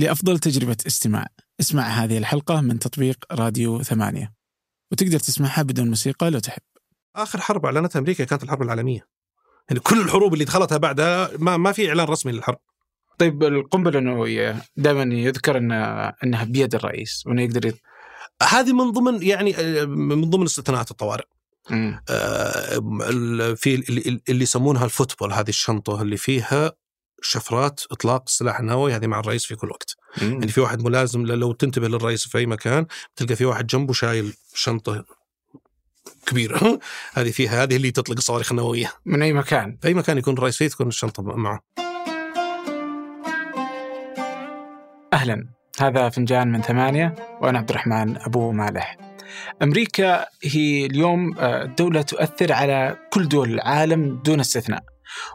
لأفضل تجربة استماع. اسمع هذه الحلقة من تطبيق راديو ثمانية. وتقدر تسمعها بدون موسيقى لو تحب. آخر حرب أعلنتها أمريكا كانت الحرب العالمية. يعني كل الحروب اللي دخلتها بعدها ما ما في إعلان رسمي للحرب. طيب القنبلة النووية دائما يذكر أن أنها بيد الرئيس وأنه يقدر يت... هذه من ضمن يعني آه، من ضمن استثناءات الطوارئ. آه، ال- في اللي اللي يسمونها الفوتبول هذه الشنطة اللي فيها شفرات إطلاق السلاح النووي هذه مع الرئيس في كل وقت. يعني في واحد ملازم لو تنتبه للرئيس في أي مكان تلقى في واحد جنبه شايل شنطة كبيرة. هذه فيها هذه اللي تطلق الصواريخ النووية. من أي مكان؟ في أي مكان يكون الرئيس فيه تكون الشنطة معه. أهلا. هذا فنجان من ثمانية وأنا عبد الرحمن أبو مالح. أمريكا هي اليوم آه، دولة تؤثر على كل دول العالم دون استثناء.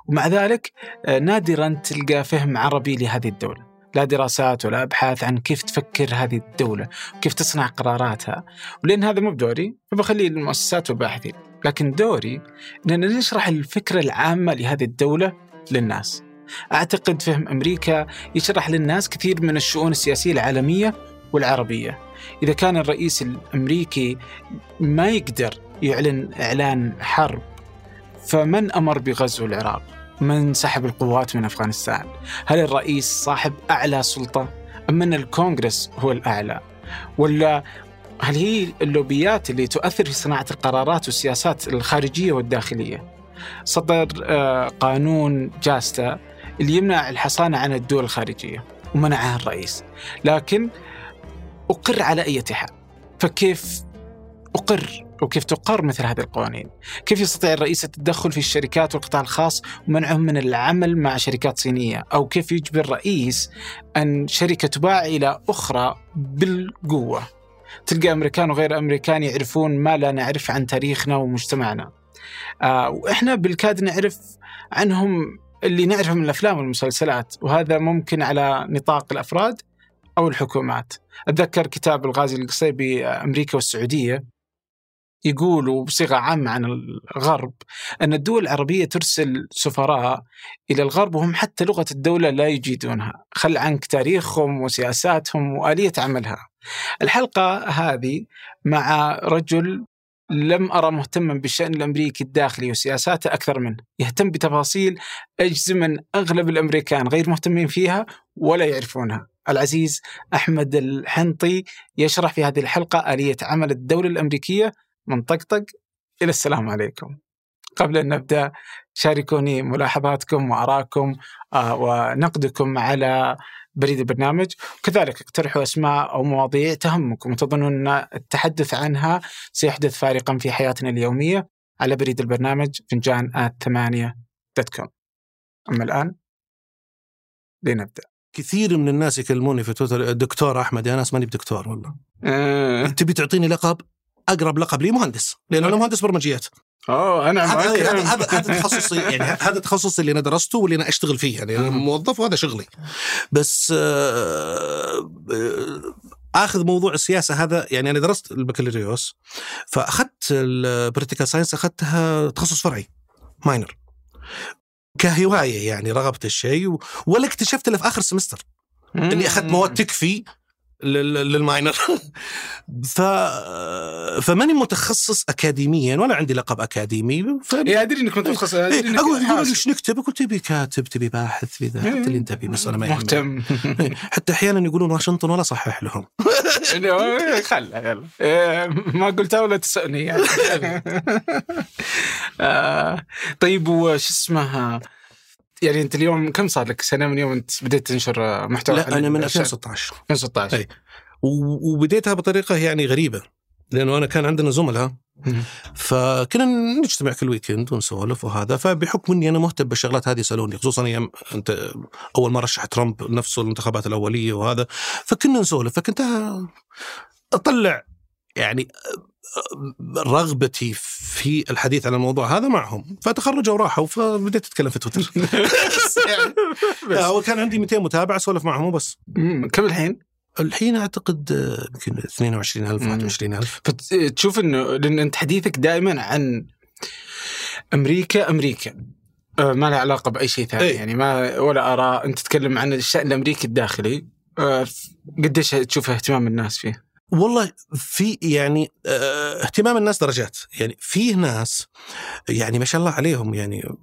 ومع ذلك آه، نادرا تلقى فهم عربي لهذه الدولة. لا دراسات ولا أبحاث عن كيف تفكر هذه الدولة وكيف تصنع قراراتها. ولأن هذا مو بدوري فبخليه للمؤسسات والباحثين لكن دوري أننا نشرح الفكرة العامة لهذه الدولة للناس. أعتقد فهم أمريكا يشرح للناس كثير من الشؤون السياسية العالمية والعربية. إذا كان الرئيس الأمريكي ما يقدر يعلن إعلان حرب فمن أمر بغزو العراق؟ من سحب القوات من أفغانستان؟ هل الرئيس صاحب أعلى سلطة؟ أم أن الكونغرس هو الأعلى؟ ولا هل هي اللوبيات اللي تؤثر في صناعة القرارات والسياسات الخارجية والداخلية؟ صدر آه، قانون جاستا اللي يمنع الحصانة عن الدول الخارجية ومنعها الرئيس لكن أقر على أي حال فكيف أقر وكيف تقر مثل هذه القوانين. كيف يستطيع الرئيس التدخل في الشركات والقطاع الخاص ومنعهم من العمل مع شركات صينية؟ أو كيف يجبر الرئيس أن شركة تباع إلى أخرى بالقوة؟ تلقى أمريكان وغير أمريكان يعرفون ما لا نعرف عن تاريخنا ومجتمعنا. آه وإحنا بالكاد نعرف عنهم اللي نعرفه من الأفلام والمسلسلات وهذا ممكن على نطاق الأفراد أو الحكومات. أتذكر كتاب الغازي القصيبي أمريكا والسعودية. يقول بصيغة عامة عن الغرب أن الدول العربية ترسل سفراء إلى الغرب وهم حتى لغة الدولة لا يجيدونها، خل عنك تاريخهم وسياساتهم وآلية عملها. الحلقة هذه مع رجل لم أرى مهتما بالشأن الأمريكي الداخلي وسياساته أكثر منه. يهتم بتفاصيل أجزم أن أغلب الأمريكان غير مهتمين فيها ولا يعرفونها. العزيز أحمد الحنطي يشرح في هذه الحلقة آلية عمل الدولة الأمريكية من طقطق إلى السلام عليكم. قبل أن نبدأ شاركوني ملاحظاتكم وآراءكم آه، ونقدكم على بريد البرنامج. كذلك اقترحوا أسماء أو مواضيع تهمكم وتظنون أن التحدث عنها سيحدث فارقا في حياتنا اليومية. على بريد البرنامج فنجان at ثمانية dot com. أما الآن لنبدأ. كثير من الناس يكلموني في تويتر دكتور أحمد يا ناس ماني بدكتور والله. آه. تبي تعطيني لقب؟ أقرب لقب لي مهندس لأن أنا مهندس برمجيات. أوه أنا هذا. هذا تخصصي يعني هذا تخصصي اللي أنا درسته واللي أنا أشتغل فيه يعني أنا موظف وهذا شغلي. بس آه، آه، آخذ موضوع السياسة هذا يعني أنا درست البكالوريوس فأخذت ال political science أخذتها تخصص فرعي minor كهواية يعني رغبت الشيء ولا اكتشفت إلا في آخر semester إني أخذت مواد تكفي لل minor ف فماني متخصص اكاديميا ولا عندي لقب أكاديمي ف... إيه أدري إنك متخصص إيه، أقول حاسب. إيش نكتب؟ أقول تبي كاتب تبي باحث تبي ذا حتى اللي أنت تبي بس أنا ما. مهتم إيه، حتى أحيانا يقولون واشنطن ولا صحح لهم خلها يلا إيه، ما قلتها ولا تسألني يعني طيب وش اسمه يعني انت اليوم كم صار لك سنة من يوم انت بديت تنشر محتوى لا أنا من عن- 2016 2016 إيه. و- وبديتها بطريقة يعني غريبة لأنه أنا كان عندنا زملاء. فكنا نجتمع كل ويكند ونسولف وهذا فبحكم إني أنا مهتم بالشغلات هذه يسألوني خصوصا أيام أنت أول ما رشح ترامب نفسه الانتخابات الأولية وهذا فكنا نسولف فكنت أطلع يعني رغبتي في الحديث عن الموضوع هذا معهم فتخرجوا وراحوا فبديت أتكلم في تويتر بس. هو كان عندي 200 متابع اسولف معهم وبس. كم الحين؟ الحين أعتقد آه، يمكن 22000 مم. 21000 فتشوف إنه لأن أنت حديثك دائما عن أمريكا أمريكا آه، ما له علاقة بأي شيء ثاني إيه. يعني ما ولا آراء أنت تتكلم عن الشأن الأمريكي الداخلي آه، قديش تشوف اهتمام الناس فيه؟ والله في يعني آه اهتمام الناس درجات. يعني فيه ناس يعني ما شاء الله عليهم يعني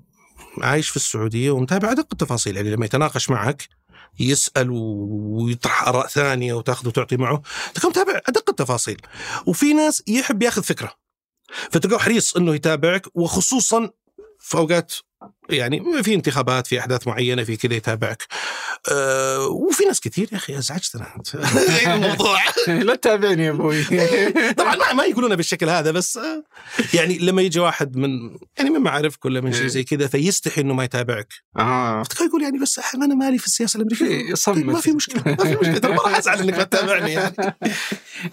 عايش في السعودية ومتابع أدق التفاصيل. يعني لما يتناقش معك يسأل ويطرح آراء ثانية وتأخذ وتعطي معه تكون متابع أدق التفاصيل. وفي ناس يحب ياخذ فكرة فتلقاه حريص إنه يتابعك وخصوصا في أوقات يعني في انتخابات في أحداث معينة في كذا يتابعك. أه وفي ناس كثير يا أخي أزعجتنا أنت. الموضوع. لا تتابعني يا أبوي. طبعا ما, ما يقولونها بالشكل هذا بس آه، يعني لما يجي واحد من يعني من معارفك ولا من شيء زي كذا فيستحي إنه ما يتابعك. آه. يقول يعني بس أنا مالي في السياسة الأمريكية. صمت ما في مشكلة ما في مشكلة. ما راح أزعل إنك ما تتابعني يعني.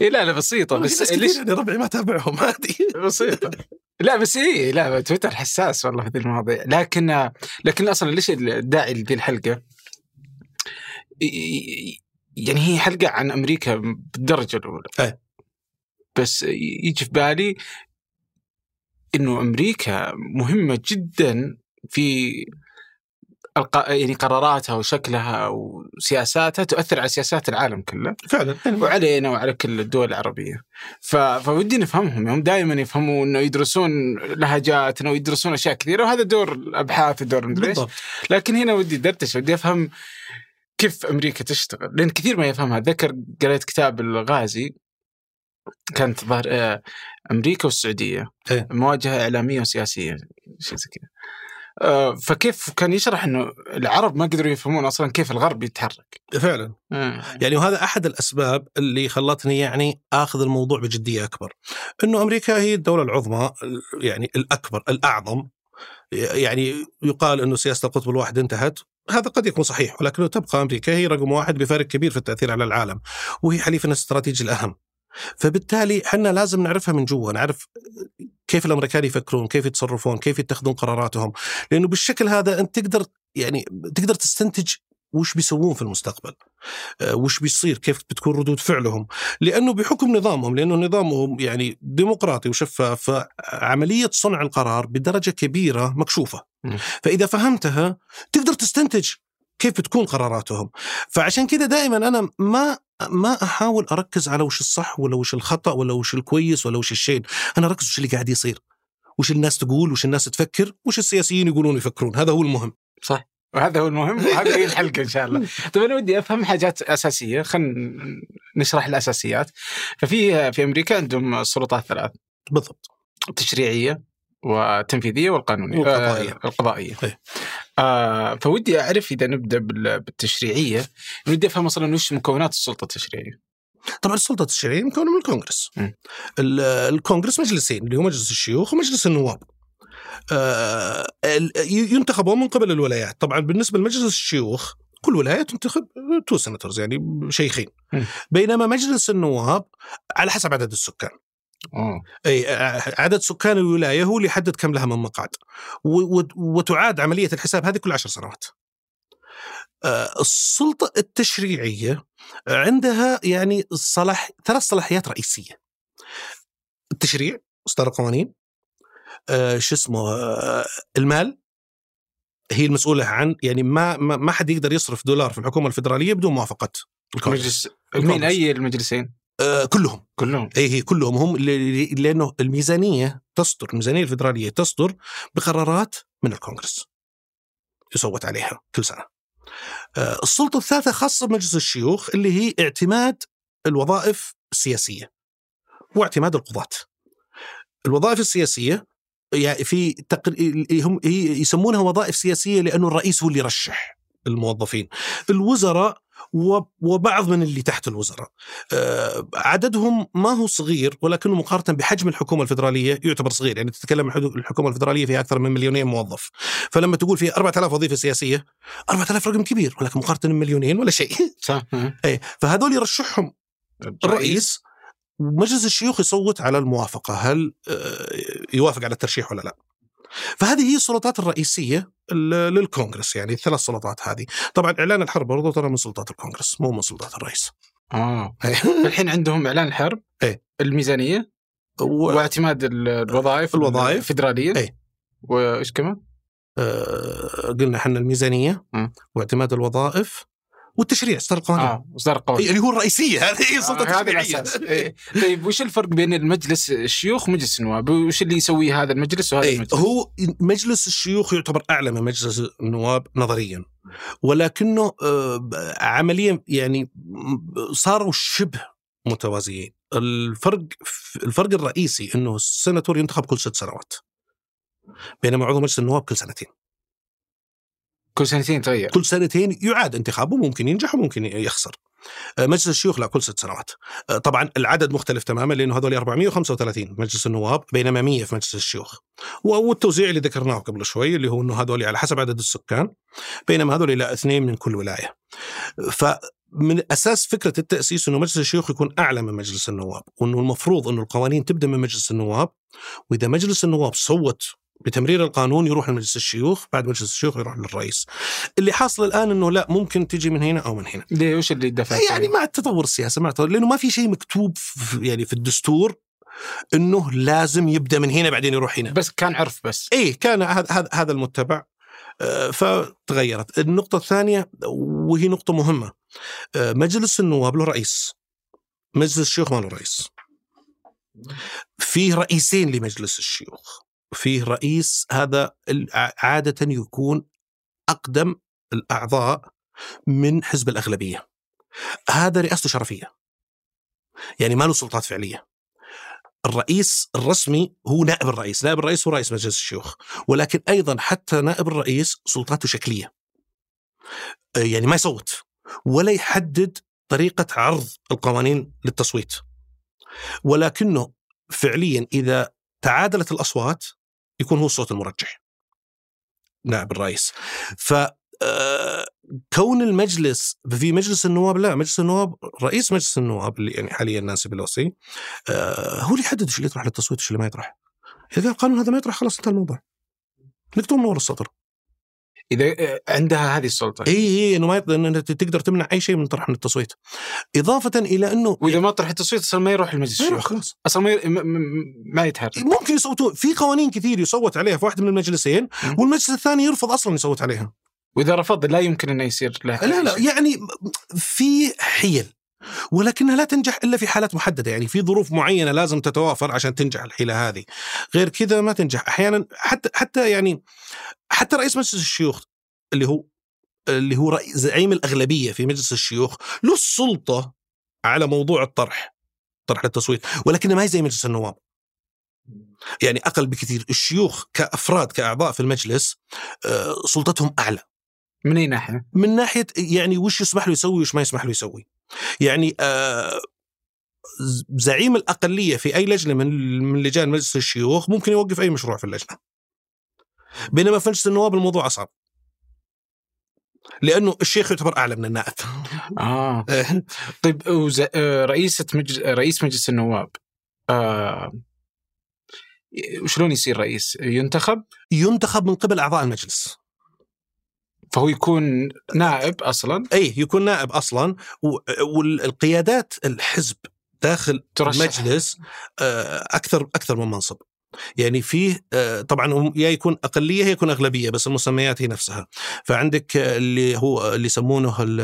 إيه لا لا بسيطة بس ليش يعني ربعي ما اتابعهم هذه بسيطة. لا بس إيه لا تويتر حساس والله في المواضيع. لكن لكن أصلا ليش الداعي لذي الحلقة يعني هي حلقة عن أمريكا بالدرجة الأولى أي. بس يجي في بالي إنه أمريكا مهمة جدا في الق... يعني قراراتها وشكلها وسياساتها تؤثر على سياسات العالم كله. فعلا. وعلينا وعلى كل الدول العربية. ف... فودي نفهمهم. هم دائما يفهموا إنه يدرسون لهجاتنا ويدرسون أشياء كثيرة وهذا دور الأبحاث ودور مدري لكن هنا ودي دردش ودي أفهم كيف أمريكا تشتغل. لأن كثير ما يفهمها. أتذكر قريت كتاب الغازي كانت ظهر آه، أمريكا والسعودية. إيه. مواجهة إعلامية وسياسية شيء زي كذا. فكيف كان يشرح إنه العرب ما قدروا يفهمون أصلا كيف الغرب يتحرك؟ فعلا. آه. يعني وهذا أحد الأسباب اللي خلتني يعني آخذ الموضوع بجدية أكبر. إنه أمريكا هي الدولة العظمى يعني الأكبر الأعظم. يعني يقال إنه سياسة القطب الواحد انتهت. هذا قد يكون صحيح ولكنه تبقى أمريكا هي رقم واحد بفارق كبير في التأثير على العالم وهي حليفنا الاستراتيجي الأهم. فبالتالي إحنا لازم نعرفها من جوا نعرف كيف الأمريكان يفكرون كيف يتصرفون كيف يتخذون قراراتهم. لأنه بالشكل هذا أنت تقدر يعني تقدر تستنتج وش بيسوون في المستقبل آه، وش بيصير كيف بتكون ردود فعلهم. لأنه بحكم نظامهم لأنه نظامهم يعني ديمقراطي وشفاف فعملية صنع القرار بدرجة كبيرة مكشوفة. مم. فإذا فهمتها تقدر تستنتج كيف بتكون قراراتهم. فعشان كذا دائما أنا ما ما أحاول أركز على وش الصح ولا وش الخطأ ولا وش الكويس ولا وش الشيء أنا أركز وش اللي قاعد يصير. وش الناس تقول وش الناس تفكر وش السياسيين يقولون يفكرون. هذا هو المهم. صح. وهذا هو المهم وهذه هي الحلقة إن شاء الله. طيب أنا ودي أفهم حاجات أساسية. خلينا نشرح الأساسيات. ففي في أمريكا عندهم السلطات ثلاث. بالضبط. التشريعيه والتنفيذيه والقانونية والقضائية. آه القضائية. إيه. آه فودي أعرف إذا نبدأ بال- بالتشريعية ودي أفهم أصلا وش مكونات السلطة التشريعية. طبعا السلطة التشريعية مكونة من الكونغرس الكونغرس مجلسين اللي هو مجلس الشيوخ ومجلس النواب آه، ينتخبون من قبل الولايات طبعا بالنسبة لمجلس الشيوخ كل ولاية تنتخب two senators يعني شيخين. بينما مجلس النواب على حسب عدد السكان اوه أي آه، عدد سكان الولاية هو اللي يحدد كم لها من مقعد وتعاد عملية الحساب هذه كل عشر سنوات. آه، السلطة التشريعية عندها يعني صلاح ثلاث صلاحيات رئيسية. التشريع اصدار القوانين آه، شو اسمه آه، المال. هي المسؤولة عن يعني ما ما ما حد يقدر يصرف دولار في الحكومة الفدرالية بدون موافقة الكونغرس. مجلس مين أي المجلسين؟ آه، كلهم كلهم اي هي كلهم هم لأنه الميزانية تصدر الميزانية الفدرالية تصدر بقرارات من الكونغرس يصوت عليها كل سنة. آه، السلطة الثالثة خاصة بمجلس الشيوخ اللي هي اعتماد الوظائف السياسية واعتماد القضاة. الوظائف السياسية يعني في تقر... هم يسمونها وظائف سياسية لأنه الرئيس هو اللي يرشح الموظفين. الوزراء وبعض من اللي تحت الوزراء. آه، عددهم ما هو صغير ولكنه مقارنة بحجم الحكومة الفدرالية يعتبر صغير. يعني تتكلم الحكومة الفدرالية فيها أكثر من مليونين موظف. فلما تقول فيها 4000 وظيفة سياسية 4000 رقم كبير ولكن مقارنة بمليونين ولا شيء. صح إيه فهذول يرشحهم الرئيس ومجلس الشيوخ يصوت على الموافقة. هل آه، يوافق على الترشيح ولا لا؟ فهذه هي السلطات الرئيسية للكونغرس يعني الثلاث سلطات هذه طبعا إعلان الحرب برضو ترى من سلطات الكونغرس مو من سلطات الرئيس آه. الحين عندهم إعلان الحرب إيه. الميزانية و... واعتماد ال- الوظائف الوظائف. الفدراليه إيه. وإيش كمان؟ آه، قلنا إحنا الميزانية مم. واعتماد الوظائف والتشريع إصدار القوانين آه إصدار القوانين اللي هو الرئيسية هذه هي السلطة آه، هذا التشريعية. الأساس. إيه. طيب وش الفرق بين المجلس الشيوخ ومجلس النواب؟ وش اللي يسويه هذا المجلس وهذا إيه، المجلس؟ هو مجلس الشيوخ يعتبر أعلى من مجلس النواب نظريا. ولكنه آه، عمليا يعني صاروا شبه متوازيين. الفرق الفرق الرئيسي إنه السناتور ينتخب كل ست سنوات بينما عضو مجلس النواب كل سنتين. كل سنتين تغير. كل سنتين يعاد انتخابه ممكن ينجح وممكن يخسر. آه، مجلس الشيوخ لا كل ست سنوات. آه، طبعا العدد مختلف تماما لأنه هذول 435 مجلس النواب بينما 100 في مجلس الشيوخ. والتوزيع اللي ذكرناه قبل شوي اللي هو إنه هذول على حسب عدد السكان بينما هذول لا اثنين من كل ولاية. فمن أساس فكرة التأسيس إنه مجلس الشيوخ يكون أعلى من مجلس النواب وإنه المفروض إنه القوانين تبدأ من مجلس النواب. وإذا مجلس النواب صوت بتمرير القانون يروح لمجلس الشيوخ بعد مجلس الشيوخ يروح للرئيس. اللي حاصل الآن إنه لا ممكن تجي من هنا أو من هنا. ليه؟ وش اللي دفع يعني مع التطور السياسي مع التطور لأنه ما في شيء مكتوب في يعني في الدستور إنه لازم يبدأ من هنا بعدين يروح هنا. بس كان عرف بس. إيه كان هذا هذا هذا المتبع. آه، فتغيرت. النقطة الثانية وهي نقطة مهمة. آه، مجلس النواب له رئيس. مجلس الشيوخ ما له رئيس. فيه رئيسين لمجلس الشيوخ. فيه رئيس هذا عادة يكون أقدم الأعضاء من حزب الأغلبية. هذا رئاسته شرفية. يعني ما له سلطات فعلية. الرئيس الرسمي هو نائب الرئيس. نائب الرئيس هو رئيس مجلس الشيوخ. ولكن أيضا حتى نائب الرئيس سلطاته شكلية. آه، يعني ما يصوت. ولا يحدد طريقة عرض القوانين للتصويت. ولكنه فعليا إذا تعادلت الأصوات يكون هو الصوت المرجح نائب الرئيس. ف آه، كون المجلس في مجلس النواب لا مجلس النواب رئيس مجلس النواب اللي يعني حاليا نانسي بلوسي آه، هو اللي يحدد إيش اللي يطرح للتصويت وايش اللي ما يطرح. إذا القانون هذا ما يطرح خلاص انتهى الموضوع. نكتب من ورا السطر. إذا آه، عندها هذه السلطة. إي إي إنه ما يقدر تقدر تمنع أي شيء من طرح من التصويت. إضافة إلى إنه وإذا ما طرح التصويت أصلا ما يروح لمجلس ما يروح الشيوخ. خلاص. أصلا ما, ي... ما يتحرك ممكن يصوتون. في قوانين كثير يصوت عليها في واحد من المجلسين. والمجلس الثاني يرفض أصلا يصوت عليها. وإذا رفض لا يمكن إنه يصير له لا لا. يعني في حيل. ولكنها لا تنجح إلا في حالات محددة. يعني في ظروف معينة لازم تتوافر عشان تنجح الحيله هذه. غير كذا ما تنجح. أحيانا حتى حتى يعني حتى رئيس مجلس الشيوخ اللي هو اللي هو زعيم الأغلبية في مجلس الشيوخ له السلطة على موضوع الطرح طرح التصويت ولكنه ما هي زي مجلس النواب. يعني أقل بكثير. الشيوخ كأفراد كأعضاء في المجلس آه، سلطتهم أعلى. من أي ناحية؟ من ناحية يعني وش يسمح له يسوي وش ما يسمح له يسوي. يعني آه زعيم الأقلية في أي لجنة من من لجان مجلس الشيوخ ممكن يوقف أي مشروع في اللجنة. بينما في مجلس النواب الموضوع أصعب. لأنه الشيخ يعتبر أعلى من النائب. آه. طيب وز... آه، رئيسة مجلس رئيس مجلس النواب آه... وشلون يصير رئيس؟ ينتخب؟ ينتخب من قبل أعضاء المجلس. فهو يكون نائب أصلا؟ أي يكون نائب أصلا والقيادات الحزب داخل ترشح. المجلس آه، أكثر أكثر من منصب. يعني فيه آه، طبعا يا يكون أقلية يا يكون أغلبية بس المسميات هي نفسها. فعندك اللي هو اللي يسمونه ال-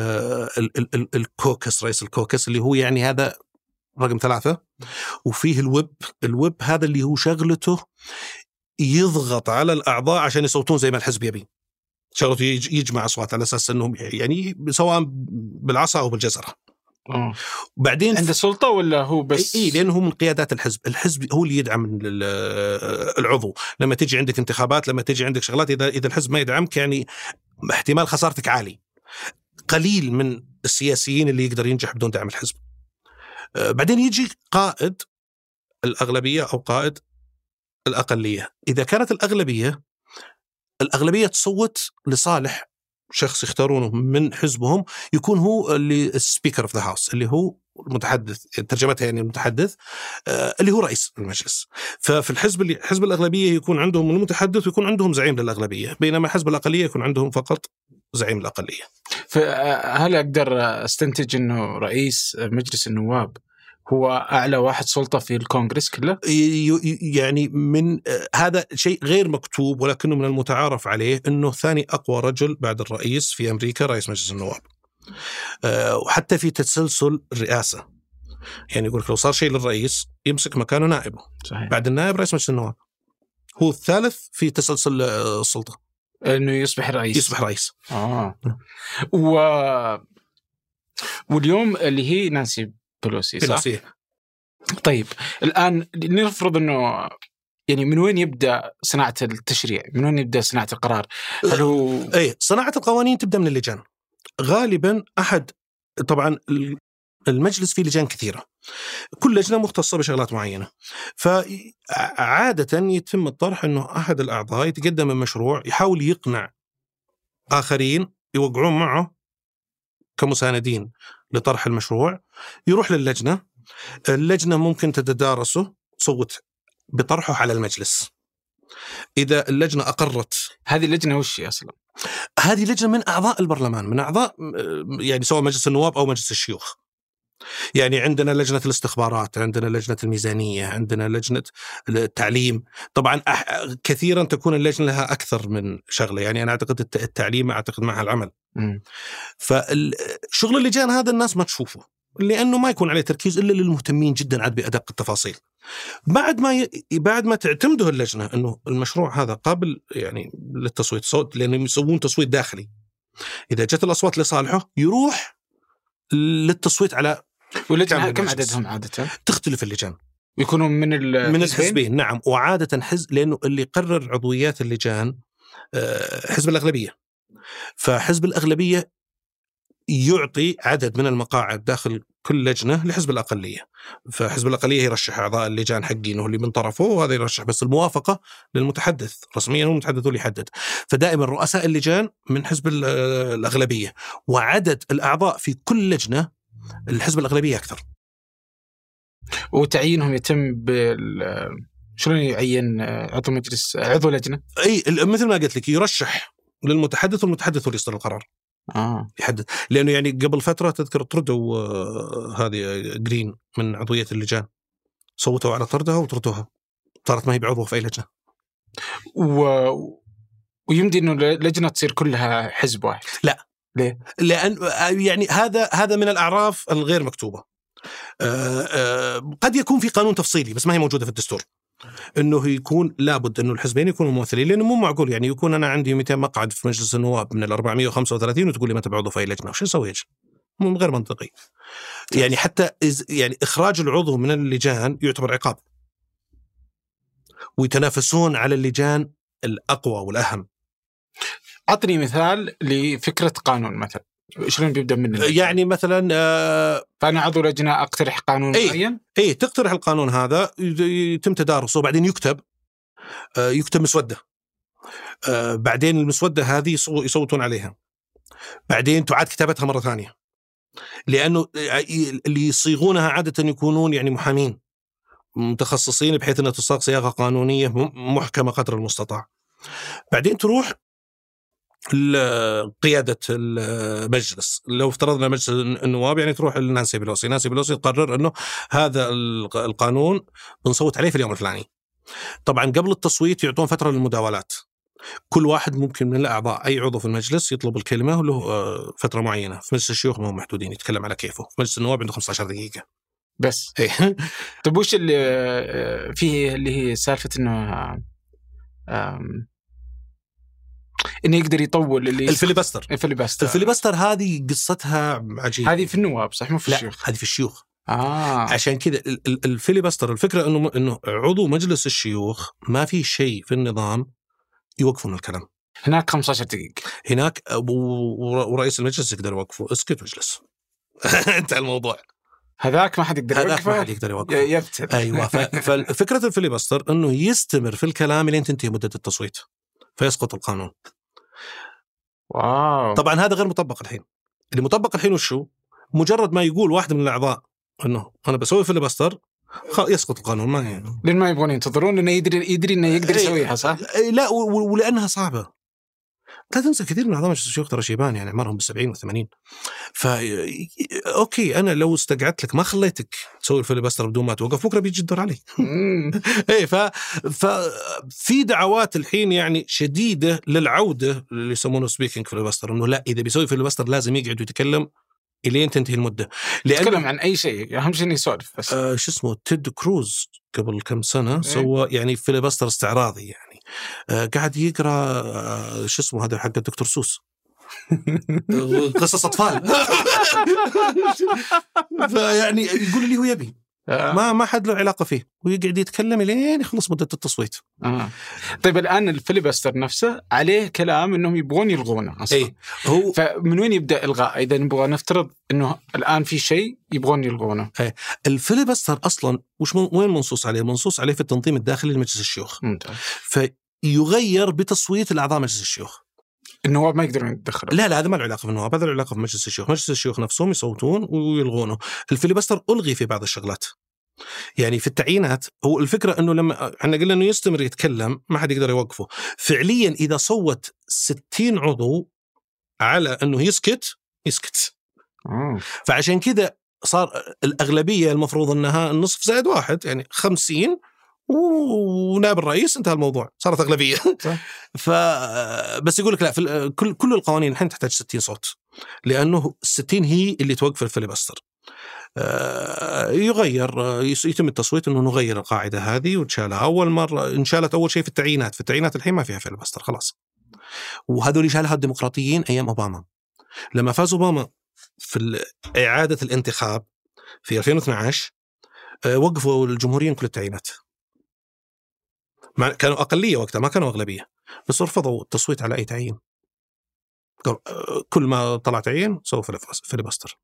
ال- ال- ال- ال caucus رئيس ال caucus اللي هو يعني هذا رقم ثلاثة. وفيه ال whip ال whip هذا اللي هو شغلته يضغط على الأعضاء عشان يصوتون زي ما الحزب يبي. شغلته يج- يجمع أصوات على أساس أنهم يعني سواء بالعصا أو بالجزرة آه. بعدين عنده سلطة ولا هو بس إي لأنه هو من قيادات الحزب، الحزب هو اللي يدعم ال- العضو، لما تيجي عندك انتخابات، لما تيجي عندك شغلات إذا إذا الحزب ما يدعمك يعني احتمال خسارتك عالي. قليل من السياسيين اللي يقدر ينجح بدون دعم الحزب. آه، بعدين يجي قائد الأغلبية أو قائد الأقلية، إذا كانت الأغلبية الأغلبية تصوت لصالح شخص يختارونه من حزبهم يكون هو اللي ال speaker of the house اللي هو المتحدث ترجمتها يعني المتحدث آه، اللي هو رئيس المجلس. ففي الحزب اللي حزب الأغلبية يكون عندهم المتحدث ويكون عندهم زعيم للأغلبية بينما حزب الأقلية يكون عندهم فقط زعيم الأقلية. فهل أقدر أستنتج إنه رئيس مجلس النواب هو أعلى واحد سلطة في الكونغرس كله؟ يعني من آه، هذا شيء غير مكتوب ولكنه من المتعارف عليه إنه ثاني أقوى رجل بعد الرئيس في أمريكا رئيس مجلس النواب. آه، وحتى في تسلسل الرئاسه يعني يقول لك لو صار شيء للرئيس يمسك مكانه نائبه. صحيح. بعد النائب رئيس مجلس النواب. هو الثالث في تسلسل آه، السلطة. إنه يصبح رئيس. يصبح رئيس. آه. و واليوم اللي هي نانسي بلوسي صح؟ بلوسي طيب الآن نفرض إنه يعني من وين يبدأ صناعة التشريع؟ من وين يبدأ صناعة القرار؟ هل هو اي صناعة القوانين تبدأ من اللجان غالبا أحد طبعا ال- المجلس فيه لجان كثيرة كل لجنة مختصة بشغلات معينة فعاده يتم الطرح إنه أحد الأعضاء يتقدم بمشروع يحاول يقنع آخرين يوقعون معه كمساندين لطرح المشروع. يروح للجنة. اللجنة ممكن تتدارسه تصوت بطرحه على المجلس. إذا اللجنة أقرت هذه اللجنة وش أصلا؟ هذه لجنة من أعضاء البرلمان من أعضاء يعني سواء مجلس النواب أو مجلس الشيوخ. يعني عندنا لجنة الاستخبارات عندنا لجنة الميزانية عندنا لجنة التعليم طبعا أح- كثيرا تكون اللجنة لها أكثر من شغلة يعني أنا أعتقد الت- التعليم أعتقد معها العمل. فشغل اللجان هذا الناس ما تشوفه لأنه ما يكون عليه تركيز إلا للمهتمين جدا عاد بأدق التفاصيل. بعد ما ي... بعد ما تعتمده اللجنة إنه المشروع هذا قابل يعني للتصويت صوت لأنهم يسوون تصويت داخلي. إذا جت الأصوات لصالحه يروح للتصويت على واللجنه كامل كم. عددهم عادة؟ تختلف اللجان يكونون من من الحزبين نعم وعادة حزب لأنه اللي يقرر عضويات اللجان آه، حزب الأغلبية. فحزب الأغلبية يعطي عدد من المقاعد داخل كل لجنة لحزب الأقلية. فحزب الأقلية يرشح أعضاء اللجان حقينه اللي من طرفه وهذا يرشح بس الموافقة للمتحدث رسميا هو المتحدث هو اللي يحدد. فدائما رؤساء اللجان من حزب ال- الأغلبية وعدد الأعضاء في كل لجنة الحزب الأغلبية أكثر. وتعيينهم يتم بال شلون يعين عضو مجلس عضو لجنة؟ أي مثل ما قلت لك يرشح للمتحدث والمتحدث هو اللي يصدر القرار. آه. يحدد لأنه يعني قبل فترة تذكر طردوا آه، هذه جرين من عضوية اللجان. صوتوا على طردها وطردوها. صارت ما هي بعضوه في أي لجنة. و... ويمدي إنه اللجنه تصير كلها حزب واحد. لأن آه، يعني هذا هذا من الأعراف الغير مكتوبة. آه، آه، قد يكون في قانون تفصيلي بس ما هي موجودة في الدستور. إنه يكون لابد إنه الحزبين يكونوا ممثلين لأنه مو معقول. يعني يكون أنا عندي 200 مقعد في مجلس النواب من ال 435 وتقول لي ما تبعضوا في أي لجنة. وش نسوي؟ مو غير منطقي. يعني حتى يعني إخراج العضو من اللجان يعتبر عقاب. ويتنافسون على اللجان الأقوى والأهم. أعطني مثال لفكرة قانون مثلا. شلون بيبدأ من؟ يعني مثلا آه، فأنا عضو لجنة أقترح قانون إيه. معين؟ إيه تقترح القانون هذا يتم تدارسه وبعدين يكتب آه، يكتب مسودة. آه، بعدين المسودة هذه يصو- يصوتون عليها. بعدين تعاد كتابتها مرة ثانية. لأنه آه، اللي يصيغونها عادة يكونون يعني محامين متخصصين بحيث انها تصاغ صياغة قانونية محكمة قدر المستطاع. بعدين تروح لقيادة المجلس. لو افترضنا مجلس النواب يعني تروح لنانسي بلوسي. نانسي بلوسي تقرر أنه هذا الق- القانون بنصوت عليه في اليوم الفلاني. طبعا قبل التصويت يعطون فترة للمداولات. كل واحد ممكن من الأعضاء أي عضو في المجلس يطلب الكلمة وله آه، فترة معينة. في مجلس الشيوخ ما هم محدودين يتكلم على كيفه. في مجلس النواب عنده 15 دقيقة. بس. إيه. طيب وش اللي آه، فيه اللي هي سالفة إنه إنه يقدر يطول اللي ال filibuster. ال filibuster. ال filibuster هذه قصتها عجيبة. هذه في النواب صح؟ مو في لا الشيوخ. هذه في الشيوخ. آه. عشان كذا ال- ال- ال filibuster الفكرة إنه إنه عضو مجلس الشيوخ ما في شيء في النظام يوقفون الكلام. هناك 15 دقيقة. هناك ورئيس المجلس يقدر يوقفه. اسكت واجلس انتهى الموضوع. هذاك ما حد يقدر هذاك ما يوقفه حد يقدر يوقفه. يبتل أيوه ف- ففكره ال filibuster إنه يستمر في الكلام لين تنتهي مدة التصويت. فيسقط القانون. wow. طبعا هذا غير مطبق الحين. اللي مطبق الحين وشو مجرد ما يقول واحد من الأعضاء إنه أنا بسوي filibuster خ- يسقط القانون ما يعني. لين ما يبغون ينتظرون إنه يدري يدري إنه يقدر إيه. يسويها صح؟ إيه، لا ولأنها صعبة. لا تنسى كثير من أعضاء مجلس الشيوخ ترى شيبان يعني أعمارهم بالسبعين والثمانين. ف okay أنا لو استقعدت لك ما خليتك تسوي ال filibuster بدون ما توقف بكرة بيجي الدور علي. إيه ف ففي دعوات الحين يعني شديدة للعودة اللي يسمونه speaking filibuster إنه لا إذا بيسوي filibuster لازم يقعد ويتكلم إلين تنتهي المدة. تكلم عن أي شيء أهم شيء إنه يسولف بس. آه شو اسمه تيد كروز قبل كم سنة إيه. سوى يعني filibuster استعراضي يعني. قاعد يقرأ آه شو اسمه هذا حق الدكتور سوس؟ آه، قصص أطفال. فيعني يقول اللي هو يبي. آه. ما ما حد له علاقة فيه ويقعد يتكلم لين يخلص مدة التصويت. آه. طيب الآن ال filibuster نفسه عليه كلام إنهم يبغون يلغونه أصلا. اي هو فمن وين يبدأ إلغاء؟ إذا نبغى نفترض إنه الآن في شيء يبغون يلغونه. ال filibuster أصلا وش من وين منصوص عليه؟ منصوص عليه في التنظيم الداخلي لمجلس الشيوخ. ممتاز. فيغير بتصويت الأعضاء مجلس الشيوخ. النواب ما يقدرون يتدخلوا. لا لا هذا ما له علاقة بالنواب هذا له علاقة بمجلس الشيوخ. مجلس الشيوخ نفسهم يصوتون ويلغونه. الفيليبستر ألغي في بعض الشغلات. يعني في التعيينات هو الفكرة إنه لما إحنا قلنا إنه يستمر يتكلم ما حد يقدر يوقفه. فعليا إذا صوت 60 عضو على إنه يسكت يسكت. فعشان كذا صار الأغلبية المفروض إنها النصف زائد واحد يعني 50 ونائب الرئيس انتهى الموضوع صارت أغلبية. صح. ف بس يقول لك لا في ال- كل كل القوانين الحين تحتاج 60 صوت لأنه ال 60 هي اللي توقف ال filibuster آه، يغير يتم التصويت إنه نغير القاعدة هذه وتشالها أول مرة انشالت أول شيء في التعيينات في التعيينات الحين ما فيها filibuster خلاص. وهذول شالها الديمقراطيين أيام أوباما. لما فاز أوباما في إعادة الانتخاب في 2012 آه، وقفوا الجمهوريين كل التعيينات. كانوا أقلية وقتها ما كانوا أغلبية بس رفضوا التصويت على أي تعيين. آه، كل ما طلع تعيين سووا filibuster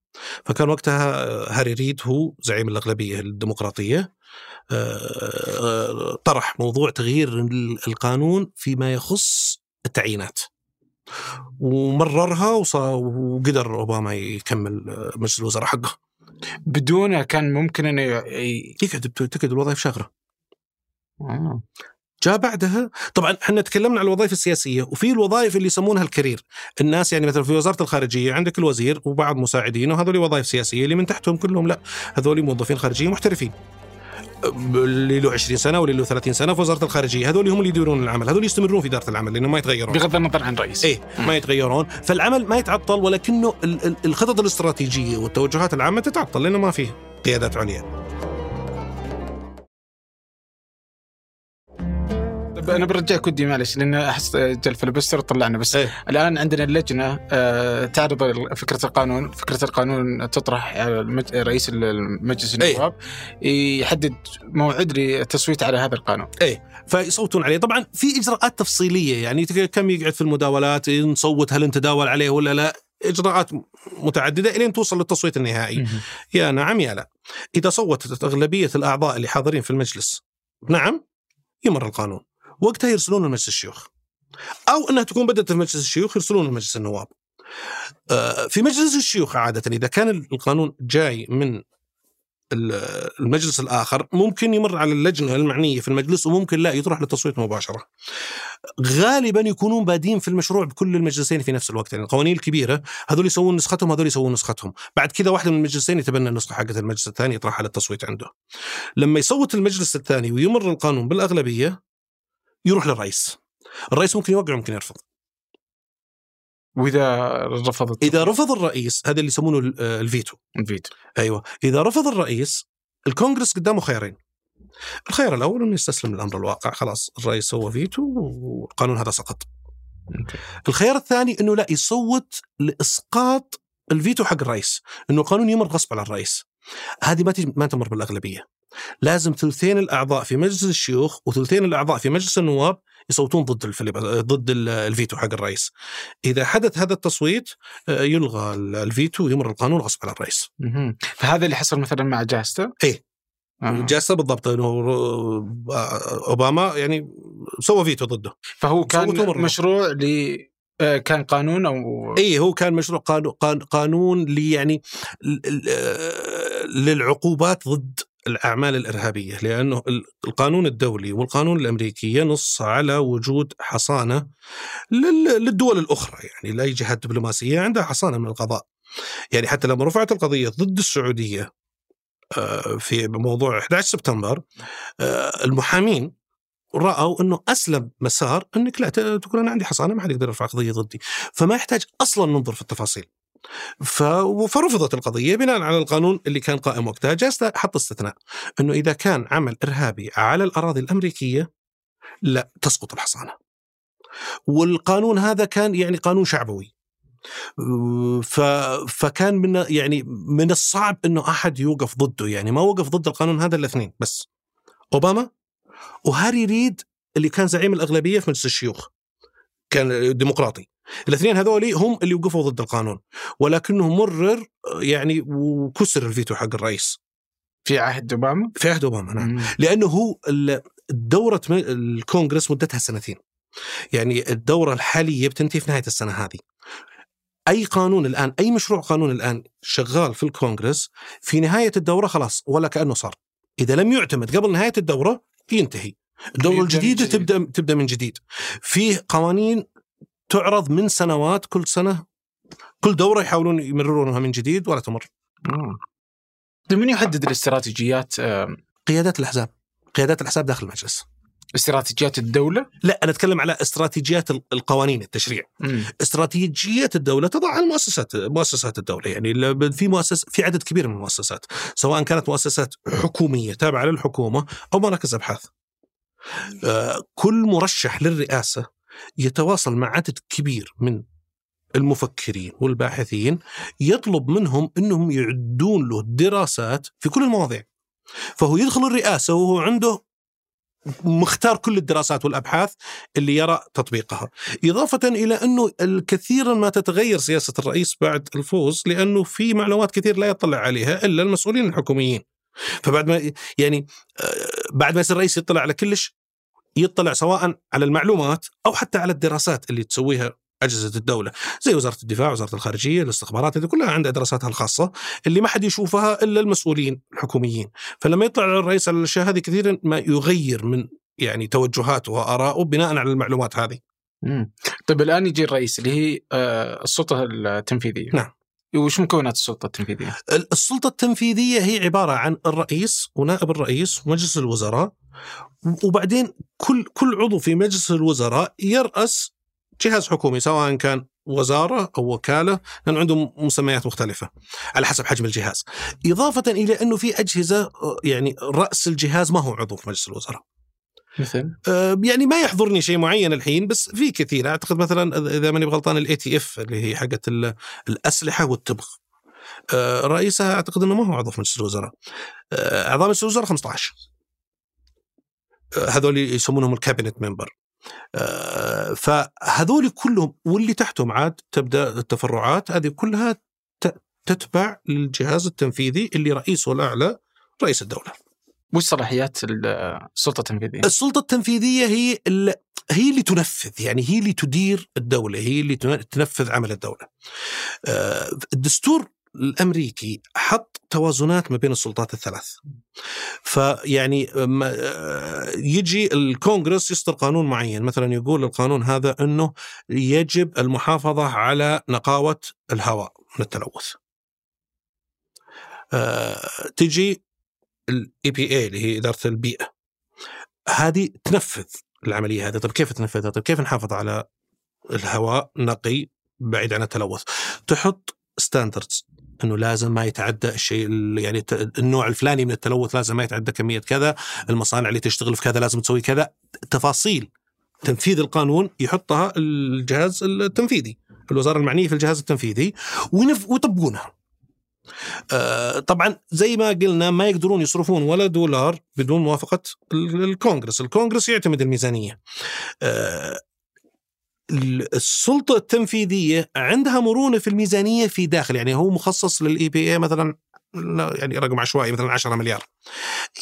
فكان وقتها آه، هاري ريد هو زعيم الأغلبية الديمقراطية آه، طرح موضوع تغيير ال- القانون فيما يخص التعيينات. ومررها وقدر أوباما يكمل مجلس الوزراء حقه. بدونه كان ممكن إنه ي... يقعد تقعد الوظائف شاغرة. جاء بعدها. طبعا إحنا تكلمنا عن الوظائف السياسية وفي الوظائف اللي يسمونها الكارير. الناس يعني مثلا في وزارة الخارجية عندك الوزير وبعض مساعدينه هذول وظائف سياسية اللي من تحتهم كلهم لا هذول موظفين خارجيين محترفين. اللي له 20 سنة واللي له 30 سنة في وزارة الخارجية هذول هم اللي يديرون العمل هذول يستمرون في إدارة العمل لأنه ما يتغيرون. بغض النظر عن رئيس. إيه ما يتغيرون. فالعمل ما يتعطل ولكنه ال- ال- الخطط الاستراتيجية والتوجهات العامة تتعطل لأنه ما فيه قيادات عليا. أنا برجعك ودي معلش لأن أحس جل فلبستر طلعنا. بس إيه. الآن عندنا اللجنة آه، تعرض فكرة القانون، فكرة القانون تطرح. رئيس المجلس إيه. النواب يحدد موعد للتصويت على هذا القانون. فيصوتون عليه. طبعا في إجراءات تفصيلية. يعني كم يقعد في المداولات؟ نصوت هل نتداول عليه ولا لا؟ إجراءات متعددة إلين توصل للتصويت النهائي. يا نعم يا لا. إذا صوتت أغلبية الأعضاء اللي حاضرين في المجلس نعم يمر القانون. وقتها يرسلون لمجلس الشيوخ أو إنها تكون بدأت في مجلس الشيوخ يرسلون لمجلس النواب آه، في مجلس الشيوخ عادة إذا كان القانون جاي من ال- المجلس الآخر ممكن يمر على اللجنة المعنية في المجلس وممكن لا يطرح للتصويت مباشرة. غالبا يكونون بادين في المشروع بكل المجلسين في نفس الوقت يعني القوانين الكبيرة هذول يسوون نسختهم هذول يسوون نسختهم، بعد كذا واحد من المجلسين يتبنى النسخة حقت المجلس الثاني يطرحها للتصويت عنده. لما يصوت المجلس الثاني ويمر القانون بالأغلبية يروح للرئيس. الرئيس ممكن يوقع ممكن يرفض. وإذا رفضت إذا رفض الرئيس هذا اللي يسمونه آه، الفيتو. الفيتو أيوه إذا رفض الرئيس الكونغرس قدامه خيارين الخيار الأول إنه يستسلم للامر الواقع خلاص الرئيس سوى فيتو والقانون هذا سقط okay. الخيار الثاني إنه لا يصوت لإسقاط الفيتو حق الرئيس إنه القانون يمر غصب على الرئيس هذه ما ما تمر بالأغلبية لازم ثلثين الأعضاء في مجلس الشيوخ وثلثين الأعضاء في مجلس النواب يصوتون ضد الفيتو ضد ال- الفيتو حق الرئيس إذا حدث هذا التصويت آه، يلغى ال- الفيتو ويمر القانون غصب على الرئيس. فهذا اللي حصل مثلا مع جاستا إيه. آه. جاسة بالضبط إنه أوباما يعني سوى فيتو ضده فهو كان. مشروع ل آه، كان قانون أو اي هو كان مشروع قانون قانون لي يعني آه، للعقوبات ضد الأعمال الإرهابية لأنه ال- القانون الدولي والقانون الأمريكي ينص على وجود حصانة لل- للدول الأخرى يعني لأي جهات دبلوماسية عندها حصانة من القضاء. يعني حتى لما رفعت القضية ضد السعودية آه، في موضوع 11 سبتمبر آه، المحامين رأوا إنه أسلم مسار إنك لا تقول أنا عندي حصانة ما حد يقدر يرفع قضية ضدي، فما يحتاج أصلا ننظر في التفاصيل. فرفضت القضية بناء على القانون اللي كان قائم وقتها، جاز حط استثناء إنه إذا كان عمل إرهابي على الأراضي الأمريكية لا تسقط الحصانة. والقانون هذا كان يعني قانون شعبوي. ف... فكان من يعني من الصعب إنه أحد يوقف ضده. يعني ما وقف ضد القانون هذا الاثنين بس. أوباما وهاري ريد اللي كان زعيم الأغلبية في مجلس الشيوخ. كان ديمقراطي. الاثنين هذول هم اللي وقفوا ضد القانون ولكنه مرر يعني وكسر الفيتو حق الرئيس. في عهد أوباما؟ في عهد أوباما نعم. مم. لأنه هو م- الكونغرس مدتها سنتين. يعني الدورة الحالية بتنتهي في نهاية السنة هذه. أي قانون الآن أي مشروع قانون الآن شغال في الكونغرس في نهاية الدورة خلاص ولا كأنه صار. إذا لم يعتمد قبل نهاية الدورة ينتهي. الدورة الجديدة جديد. تبدأ تبدأ من جديد. في قوانين تعرض من سنوات كل سنة كل دورة يحاولون يمررونها من جديد ولا تمر. طيب من يحدد الاستراتيجيات قيادات الأحزاب قيادات الأحزاب داخل المجلس استراتيجيات الدولة؟ لا أنا أتكلم على استراتيجيات ال- القوانين التشريع مم. استراتيجيات الدولة تضعها المؤسسات مؤسسات الدولة يعني في مؤسس في عدد كبير من المؤسسات سواء كانت مؤسسات حكومية تابعة للحكومة أو مراكز أبحاث آه، كل مرشح للرئاسة يتواصل مع عدد كبير من المفكرين والباحثين يطلب منهم إنهم يعدون له دراسات في كل المواضيع فهو يدخل الرئاسة وهو عنده مختار كل الدراسات والأبحاث اللي يرى تطبيقها، إضافة إلى أنه كثيرا ما تتغير سياسة الرئيس بعد الفوز لأنه في معلومات كثير لا يطلع عليها إلا المسؤولين الحكوميين. فبعد ما يعني آه، بعد ما يصير الرئيس يطلع على كلش يطلع سواء على المعلومات أو حتى على الدراسات اللي تسويها أجهزة الدولة زي وزارة الدفاع، وزارة الخارجية، الاستخبارات هذه كلها عندها دراساتها الخاصة اللي ما حد يشوفها إلا المسؤولين الحكوميين. فلما يطلع الرئيس على الأشياء هذه كثيرا ما يغير من يعني توجهاته وآرائه بناء على المعلومات هذه. مم. طيب الآن يجي الرئيس اللي هي آه، السلطة التنفيذية نعم. وش مكونات السلطة التنفيذية؟ السلطة التنفيذية هي عبارة عن الرئيس ونائب الرئيس ومجلس الوزراء وبعدين كل كل عضو في مجلس الوزراء يرأس جهاز حكومي سواء كان وزارة أو وكالة لأن عندهم مسميات مختلفة على حسب حجم الجهاز. إضافة إلى أنه في أجهزة آه، يعني رأس الجهاز ما هو عضو في مجلس الوزراء. مثل آه، يعني ما يحضرني شيء معين الحين بس في كثير. أعتقد مثلا إذا ماني غلطان ال ATF اللي هي حقت ال- الأسلحة والتبغ آه، رئيسها أعتقد إنه ما هو عضو في مجلس الوزراء. أعضاء مجلس الوزراء 15 آه، هذول يسمونهم الكابينت ممبر. فهذول كلهم واللي تحتهم عاد تبدأ التفرعات هذه كلها تتبع للجهاز التنفيذي اللي رئيسه الأعلى رئيس الدولة. وش صلاحيات ال- السلطة التنفيذية؟ السلطة التنفيذية هي ال- هي اللي تنفذ يعني هي اللي تدير الدولة هي اللي تن- تنفذ عمل الدولة. آه، الدستور الأمريكي حط توازنات ما بين السلطات الثلاث. فيعني آه، يجي الكونغرس يصدر قانون معين. مثلا يقول القانون هذا أنه يجب المحافظة على نقاوة الهواء من التلوث. آه، تجي ال EPA اللي هي إدارة البيئة. هذه تنفذ العملية هذه. طيب كيف تنفذها؟ طيب كيف نحافظ على الهواء نقي بعيد عن التلوث؟ تحط ستاندردز إنه لازم ما يتعدى الشيء ال- يعني النوع الفلاني من التلوث لازم ما يتعدى كمية كذا المصانع اللي تشتغل في كذا لازم تسوي كذا. تفاصيل تنفيذ القانون يحطها الجهاز التنفيذي الوزارة المعنية في الجهاز التنفيذي ويطبقونها. آه، طبعا زي ما قلنا ما يقدرون يصرفون ولا دولار بدون موافقة ال- الكونغرس، الكونغرس يعتمد الميزانية. آه، السلطة التنفيذية عندها مرونة في الميزانية في داخل يعني هو مخصص للإي بي اي مثلا لا، يعني رقم عشوائي مثلا 10 مليار.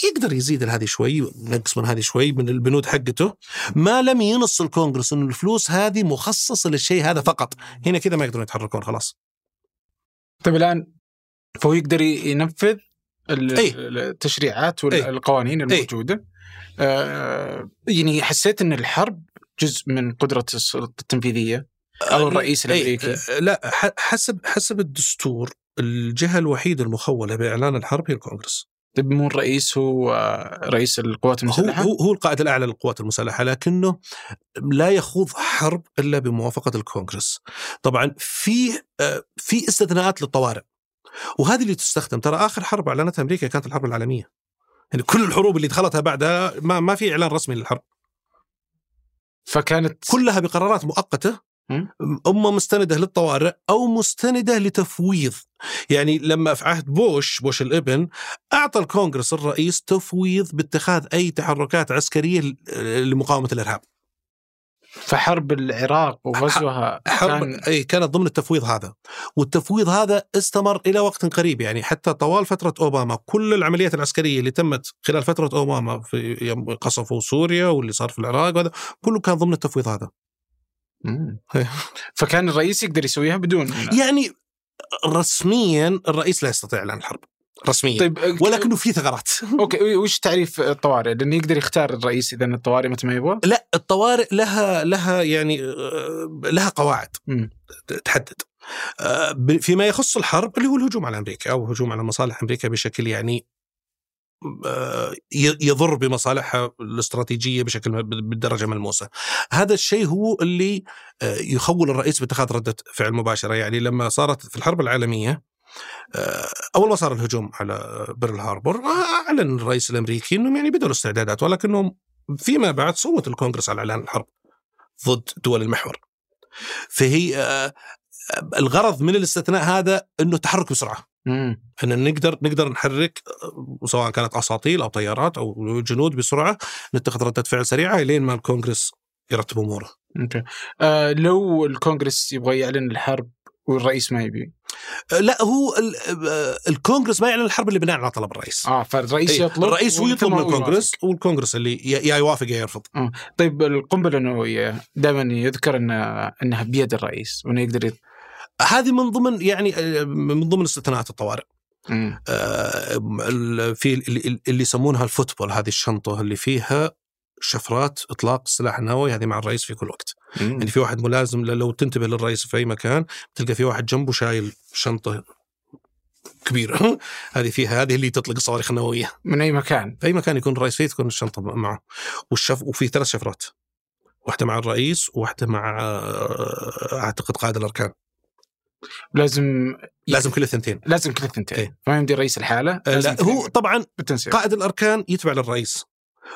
يقدر يزيد هذه شوي ينقص من هذه شوي من البنود حقته ما لم ينص الكونغرس إنه الفلوس هذه مخصصة للشيء هذا فقط. هنا كذا ما يقدرون يتحركون خلاص. طيب الآن فهو يقدر ينفذ ال-. التشريعات. والقوانين الموجودة. آه يعني حسيت إن الحرب جزء من قدرة السلطة التنفيذية أو الرئيس إيه، الأمريكي. آه، لا حسب حسب الدستور الجهة الوحيدة المخولة بإعلان الحرب هي الكونغرس. طيب مو الرئيس هو آه، رئيس القوات المسلحة؟ هو هو القائد الأعلى للقوات المسلحة لكنه لا يخوض حرب إلا بموافقة الكونغرس. طبعا في آه، في استثناءات للطوارئ وهذه اللي تستخدم. ترى آخر حرب أعلنتها أمريكا كانت الحرب العالمية. يعني كل الحروب اللي دخلتها بعدها ما ما في إعلان رسمي للحرب، فكانت كلها بقرارات مؤقتة. اما مستندة للطوارئ أو مستندة لتفويض يعني لما في عهد بوش بوش الابن أعطى الكونغرس الرئيس تفويض باتخاذ أي تحركات عسكرية لمقاومة الإرهاب فحرب العراق وغزوها حرب كان أي كانت ضمن التفويض هذا والتفويض هذا استمر إلى وقت قريب يعني حتى طوال فترة أوباما كل العمليات العسكرية اللي تمت خلال فترة أوباما في يوم قصفوا سوريا واللي صار في العراق وهذا كله كان ضمن التفويض هذا. إيه. فكان الرئيس يقدر يسويها بدون يعني رسميا الرئيس لا يستطيع إعلان الحرب رسميا طيب آه، ولكنه في ثغرات أوكي وش تعريف الطوارئ؟ لأنه يقدر يختار الرئيس إذا الطوارئ متى ما يبغى؟ لا الطوارئ لها لها يعني آه، لها قواعد. تحدد ب- فيما يخص الحرب اللي هو الهجوم على أمريكا أو الهجوم على مصالح أمريكا بشكل يعني يضر بمصالحها الاستراتيجية بشكل بالدرجة ملموسة. هذا الشيء هو اللي يخول الرئيس باتخاذ ردة فعل مباشرة، يعني لما صارت في الحرب العالمية أول ما صار الهجوم على بيرل هاربور آه، أعلن الرئيس الأمريكي إنهم يعني بدأوا الاستعدادات ولكنهم فيما بعد صوت الكونغرس على إعلان الحرب ضد دول المحور. فهي آه، آه، الغرض من الاستثناء هذا إنه التحرك بسرعة. مم. إن نقدر نقدر نحرك آه، سواء كانت أساطيل أو طيارات أو جنود بسرعة نتخذ ردة فعل سريعة لين ما الكونغرس يرتب أموره. أوكي آه لو الكونغرس يبغى يعلن الحرب والرئيس ما يبي آه، لا هو آه، الكونغرس ما يعلن الحرب اللي بناء على طلب الرئيس. آه فالرئيس إيه، يطلب الرئيس هو يطلب من الكونغرس. والكونغرس اللي يا يوافق يا يرفض. طيب القنبلة النووية دائما يذكر ان إنها بيد الرئيس وإنه يقدر يت... هذه من ضمن يعني آه، من ضمن استثناءات الطوارئ. آه، في اللي يسمونها الفوتبول هذه الشنطة اللي فيها شفرات إطلاق السلاح النووي هذه مع الرئيس في كل وقت. مم. يعني في واحد ملازم لو تنتبه للرئيس في أي مكان تلقى في واحد جنبه شايل شنطة كبيرة. هذه فيها هذه اللي تطلق الصواريخ النووية. من أي مكان؟ في أي مكان يكون الرئيس فيه تكون الشنطة معه. والشف وفي ثلاث شفرات. واحدة مع الرئيس وواحدة مع آه، أعتقد قائد الأركان. لازم لازم كل الثنتين. لازم كل الثنتين. إيه. ما يمدي الرئيس الحالة؟ آه، لا هو طبعا بالتنسيق. قائد الأركان يتبع للرئيس.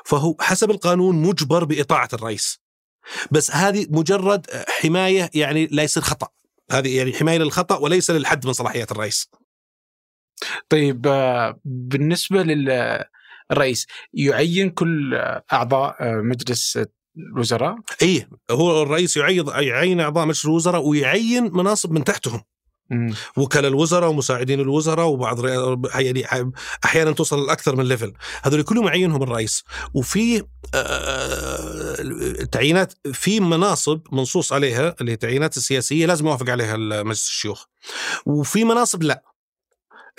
فهو حسب القانون مجبر بإطاعة الرئيس. بس هذه مجرد حماية يعني لا يصير خطأ. هذه يعني حماية للخطأ وليس للحد من صلاحيات الرئيس. طيب آه، بالنسبة للرئيس يعين كل أعضاء آه، مجلس الوزراء؟ إيه هو الرئيس يعين أعضاء مجلس الوزراء ويعين مناصب من تحتهم. مم. وكلاء الوزراء ومساعدين الوزراء وبعض يعني أحيانا توصل لأكثر من ليفل هذول كلهم يعينهم الرئيس. وفي تعيينات في مناصب منصوص عليها اللي هي التعيينات السياسية لازم يوافق عليها مجلس الشيوخ. وفي مناصب لا.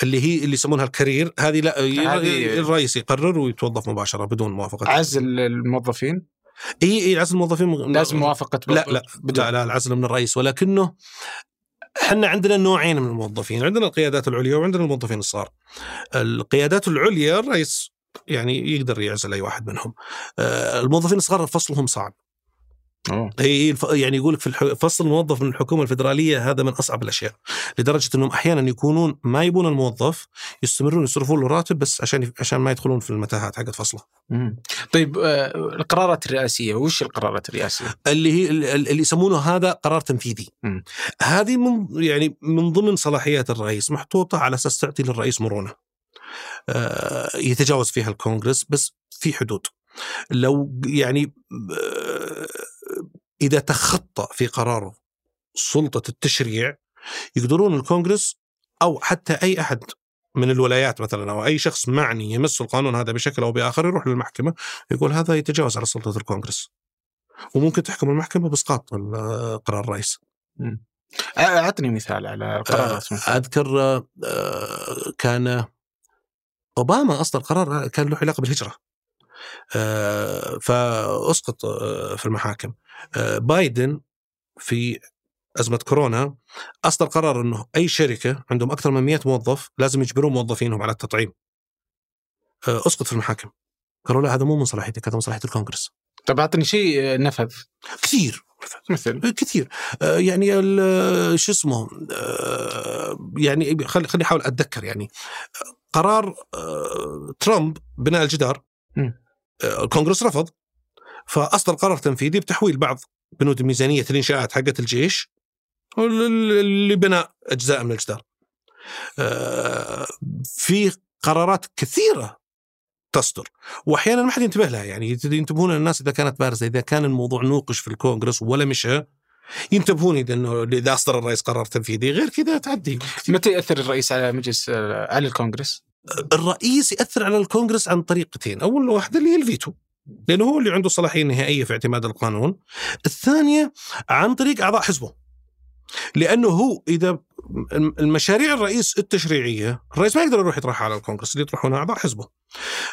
اللي هي اللي يسمونها الكارير هذه لا هذه- الرئيس يقرر ويتوظف مباشرة بدون موافقة. عزل الموظفين؟ إي إي عزل الموظفين لازم موافقة لا لا لا لا العزل من الرئيس. ولكنه إحنا عندنا نوعين من الموظفين عندنا القيادات العليا وعندنا الموظفين الصغار. القيادات العليا الرئيس يعني يقدر يعزل أي واحد منهم. آه، الموظفين الصغار فصلهم صعب. أوه. هي يعني يقول لك في فصل الموظف من الحكومة الفدرالية هذا من أصعب الأشياء لدرجة إنهم أحيانا يكونون ما يبون الموظف يستمرون يصرفون له راتب بس عشان عشان ما يدخلون في المتاهات حقت فصله مم. طيب آه، القرارات الرئاسية وش القرارات الرئاسية؟ اللي هي اللي يسمونه هذا قرار تنفيذي مم. هذه من يعني من ضمن صلاحيات الرئيس محطوطة على أساس تعطي للرئيس مرونة آه، يتجاوز فيها الكونغرس بس في حدود لو يعني إذا تخطى في قراره سلطة التشريع يقدرون الكونغرس أو حتى أي أحد من الولايات مثلا أو أي شخص معني يمس القانون هذا بشكل أو بآخر يروح للمحكمة يقول هذا يتجاوز على سلطة الكونغرس وممكن تحكم المحكمة بإسقاط ال- قرار الرئيس. أعطني مثال على. أذكر آه، كان أوباما أصدر قرار كان له آه، فأسقط آه، في المحاكم بايدن في أزمة كورونا أصدر قرار إنه أي شركة عندهم أكثر من 100 موظف لازم يجبرون موظفينهم على التطعيم. أسقط في المحاكم. قالوا لا هذا مو من صلاحيتك هذا من صلاحية الكونغرس. طب أعطني شيء نفذ. كثير. مثل؟ كثير. يعني شو اسمه يعني خلي خليني أحاول أتذكر يعني. قرار ترامب بناء الجدار الكونغرس رفض. فأصدر قرار تنفيذي بتحويل بعض بنود ميزانية الإنشاءات حقت الجيش لبناء أجزاء من الجدار. آه، في قرارات كثيرة تصدر واحيانا ما حد ينتبه لها. يعني ينتبهون الناس إذا كانت بارزة إذا كان الموضوع نوقش في الكونغرس ولا مشى ينتبهون إذا إنه إذا أصدر الرئيس قرار تنفيذي. غير كذا تعدي متى ياثر الرئيس على مجلس على الكونغرس؟ الرئيس ياثر على الكونغرس عن طريقتين، أول واحدة اللي هي الفيتو. لأنه هو اللي عنده الصلاحيه النهائيه في اعتماد القانون. الثانية عن طريق أعضاء حزبه. لأنه هو إذا المشاريع الرئيس التشريعية الرئيس ما يقدر يروح يطرحها على الكونغرس اللي يطرحونها أعضاء حزبه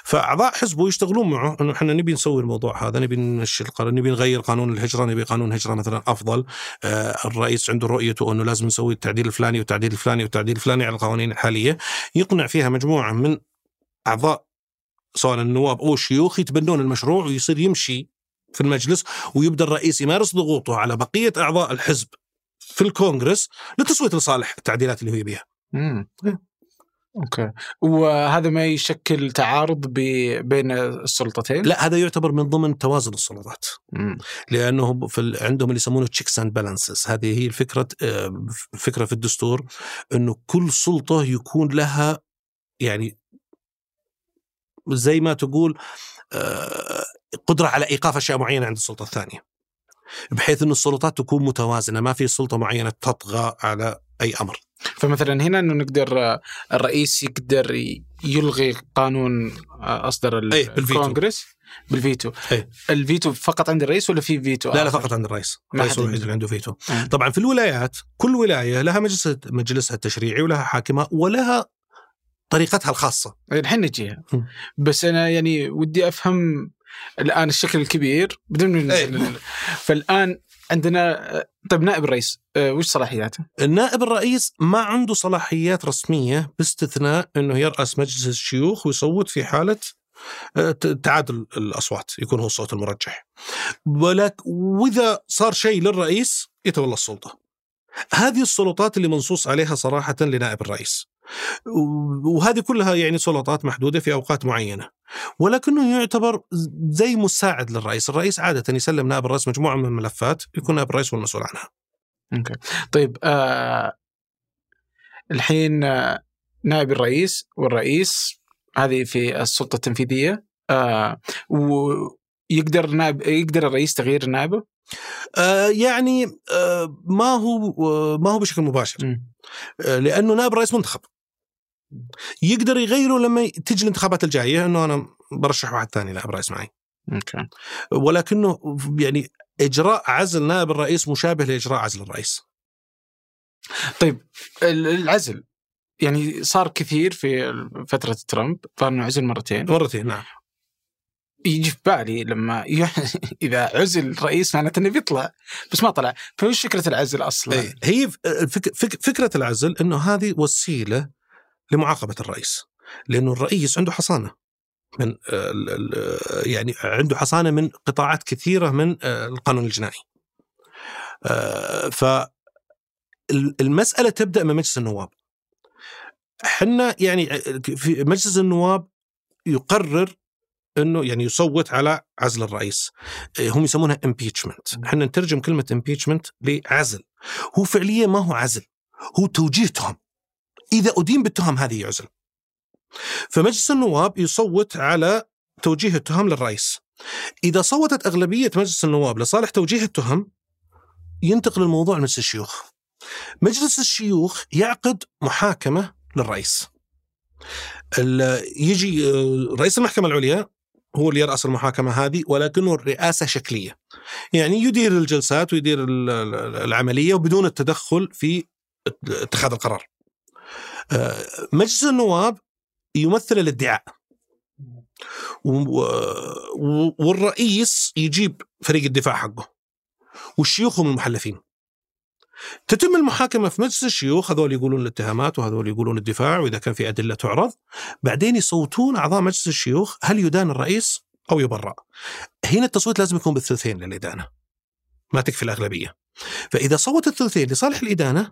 فأعضاء حزبه يشتغلون معه إنه إحنا نبي نسوي الموضوع هذا نبي نمشي القرار نبي نغير قانون الهجرة نبي قانون هجرة مثلا أفضل آه الرئيس عنده رؤيته إنه لازم نسوي التعديل الفلاني والتعديل الفلاني والتعديل الفلاني على القوانين الحالية يقنع فيها مجموعة من أعضاء سواء النواب أو الشيوخ يتبنون المشروع ويصير يمشي في المجلس ويبدأ الرئيس يمارس ضغوطه على بقية أعضاء الحزب في الكونغرس لتصويت لصالح التعديلات اللي هي بيها. امم أوكي وهذا ما يشكل تعارض بين السلطتين؟ لا هذا يعتبر من ضمن توازن السلطات مم. لأنه في عندهم اللي يسمونه checks and balances هذه هي الفكرة آه، فكرة في الدستور إنه كل سلطة يكون لها يعني زي ما تقول آه، قدرة على إيقاف أشياء معينة عند السلطة الثانية. بحيث أن السلطات تكون متوازنة ما في سلطة معينة تطغى على أي أمر. فمثلا هنا إنه نقدر الرئيس يقدر يلغي قانون أصدر الكونغرس؟ بالفيتو. أي. الفيتو فقط عند الرئيس ولا في فيتو لا لا فقط عند الرئيس. الرئيس هو الوحيد اللي عنده فيتو. أه. طبعا في الولايات كل ولاية لها مجلس مجلسها التشريعي ولها حاكمها ولها طريقتها الخاصة الحين نجيها بس أنا يعني ودي أفهم الآن الشكل الكبير بدون أيه. فالآن عندنا طيب نائب الرئيس آه، وش صلاحياته؟ النائب الرئيس ما عنده صلاحيات رسمية باستثناء إنه يرأس مجلس الشيوخ ويصوت في حالة آه، تعادل الأصوات يكون هو الصوت المرجح. ولكن وإذا صار شيء للرئيس يتولى السلطة. هذه السلطات اللي منصوص عليها صراحة لنائب الرئيس. وهذه كلها يعني سلطات محدودة في أوقات معينة ولكنه يعتبر زي مساعد للرئيس، الرئيس عادة يسلم نائب الرئيس مجموعة من الملفات يكون نائب الرئيس هو المسؤول عنها. أوكي. طيب آه الحين آه نائب الرئيس والرئيس هذه في السلطة التنفيذية آه ويقدر نائب يقدر الرئيس تغيير نائبه؟ آه يعني آه ما هو آه ما هو بشكل مباشر آه لأنه نائب الرئيس منتخب يقدر يغيره لما تجي الانتخابات الجاية إنه أنا برشح واحد ثاني نائب رئيس معي. أوكي. ولكنه يعني إجراء عزل نائب الرئيس مشابه لإجراء عزل الرئيس. طيب العزل يعني صار كثير في فترة ترامب صار إنه عزل مرتين مرتين نعم يجي في بالي لما إذا عزل الرئيس معناته إنه بيطلع بس ما طلع فوش فكرة العزل أصلا؟ أي. هي فك فكرة العزل إنه هذه وسيلة لمعاقبة الرئيس لأنه الرئيس عنده حصانة من يعني عنده حصانة من قطاعات كثيرة من القانون الجنائي. ف المسألة تبدأ من مجلس النواب. إحنا يعني في مجلس النواب يقرر إنه يعني يصوت على عزل الرئيس. هم يسمونها impeachment إحنا نترجم كلمة impeachment لعزل. هو فعليا ما هو عزل هو توجيه تهم إذا أدين بالتهم هذه يعزل. فمجلس النواب يصوت على توجيه التهم للرئيس. إذا صوتت أغلبية مجلس النواب لصالح توجيه التهم ينتقل الموضوع لمجلس الشيوخ. مجلس الشيوخ يعقد محاكمة للرئيس. يجي رئيس المحكمة العليا هو اللي يرأس المحاكمة هذه ولكنه الرئاسة شكلية. يعني يدير الجلسات ويدير العملية وبدون التدخل في اتخاذ القرار. مجلس النواب يمثل الادعاء. والرئيس يجيب فريق الدفاع حقه والشيوخ هم المحلفين. تتم المحاكمة في مجلس الشيوخ هذول يقولون الاتهامات وهذول يقولون الدفاع وإذا كان في أدلة تعرض. بعدين يصوتون أعضاء مجلس الشيوخ هل يدان الرئيس أو يبرأ؟ هنا التصويت لازم يكون بالثلثين للإدانة ما تكفي الأغلبية. فإذا صوت الثلثين لصالح الإدانة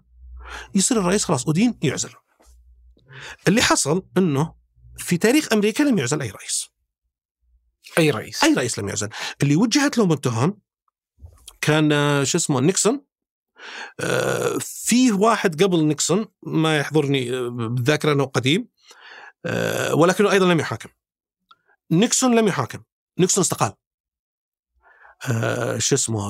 يصير الرئيس خلاص أدين يعزل. اللي حصل أنه في تاريخ أمريكا لم يعزل أي رئيس. أي رئيس. أي رئيس لم يعزل. اللي وجهت لهم التهم كان آه، شو اسمه نيكسون. آه، فيه واحد قبل نيكسون ما يحضرني آه، بالذاكرة إنه قديم ولكنه أيضا لم يحاكم. نيكسون لم يحاكم. نيكسون استقال. شو اسمه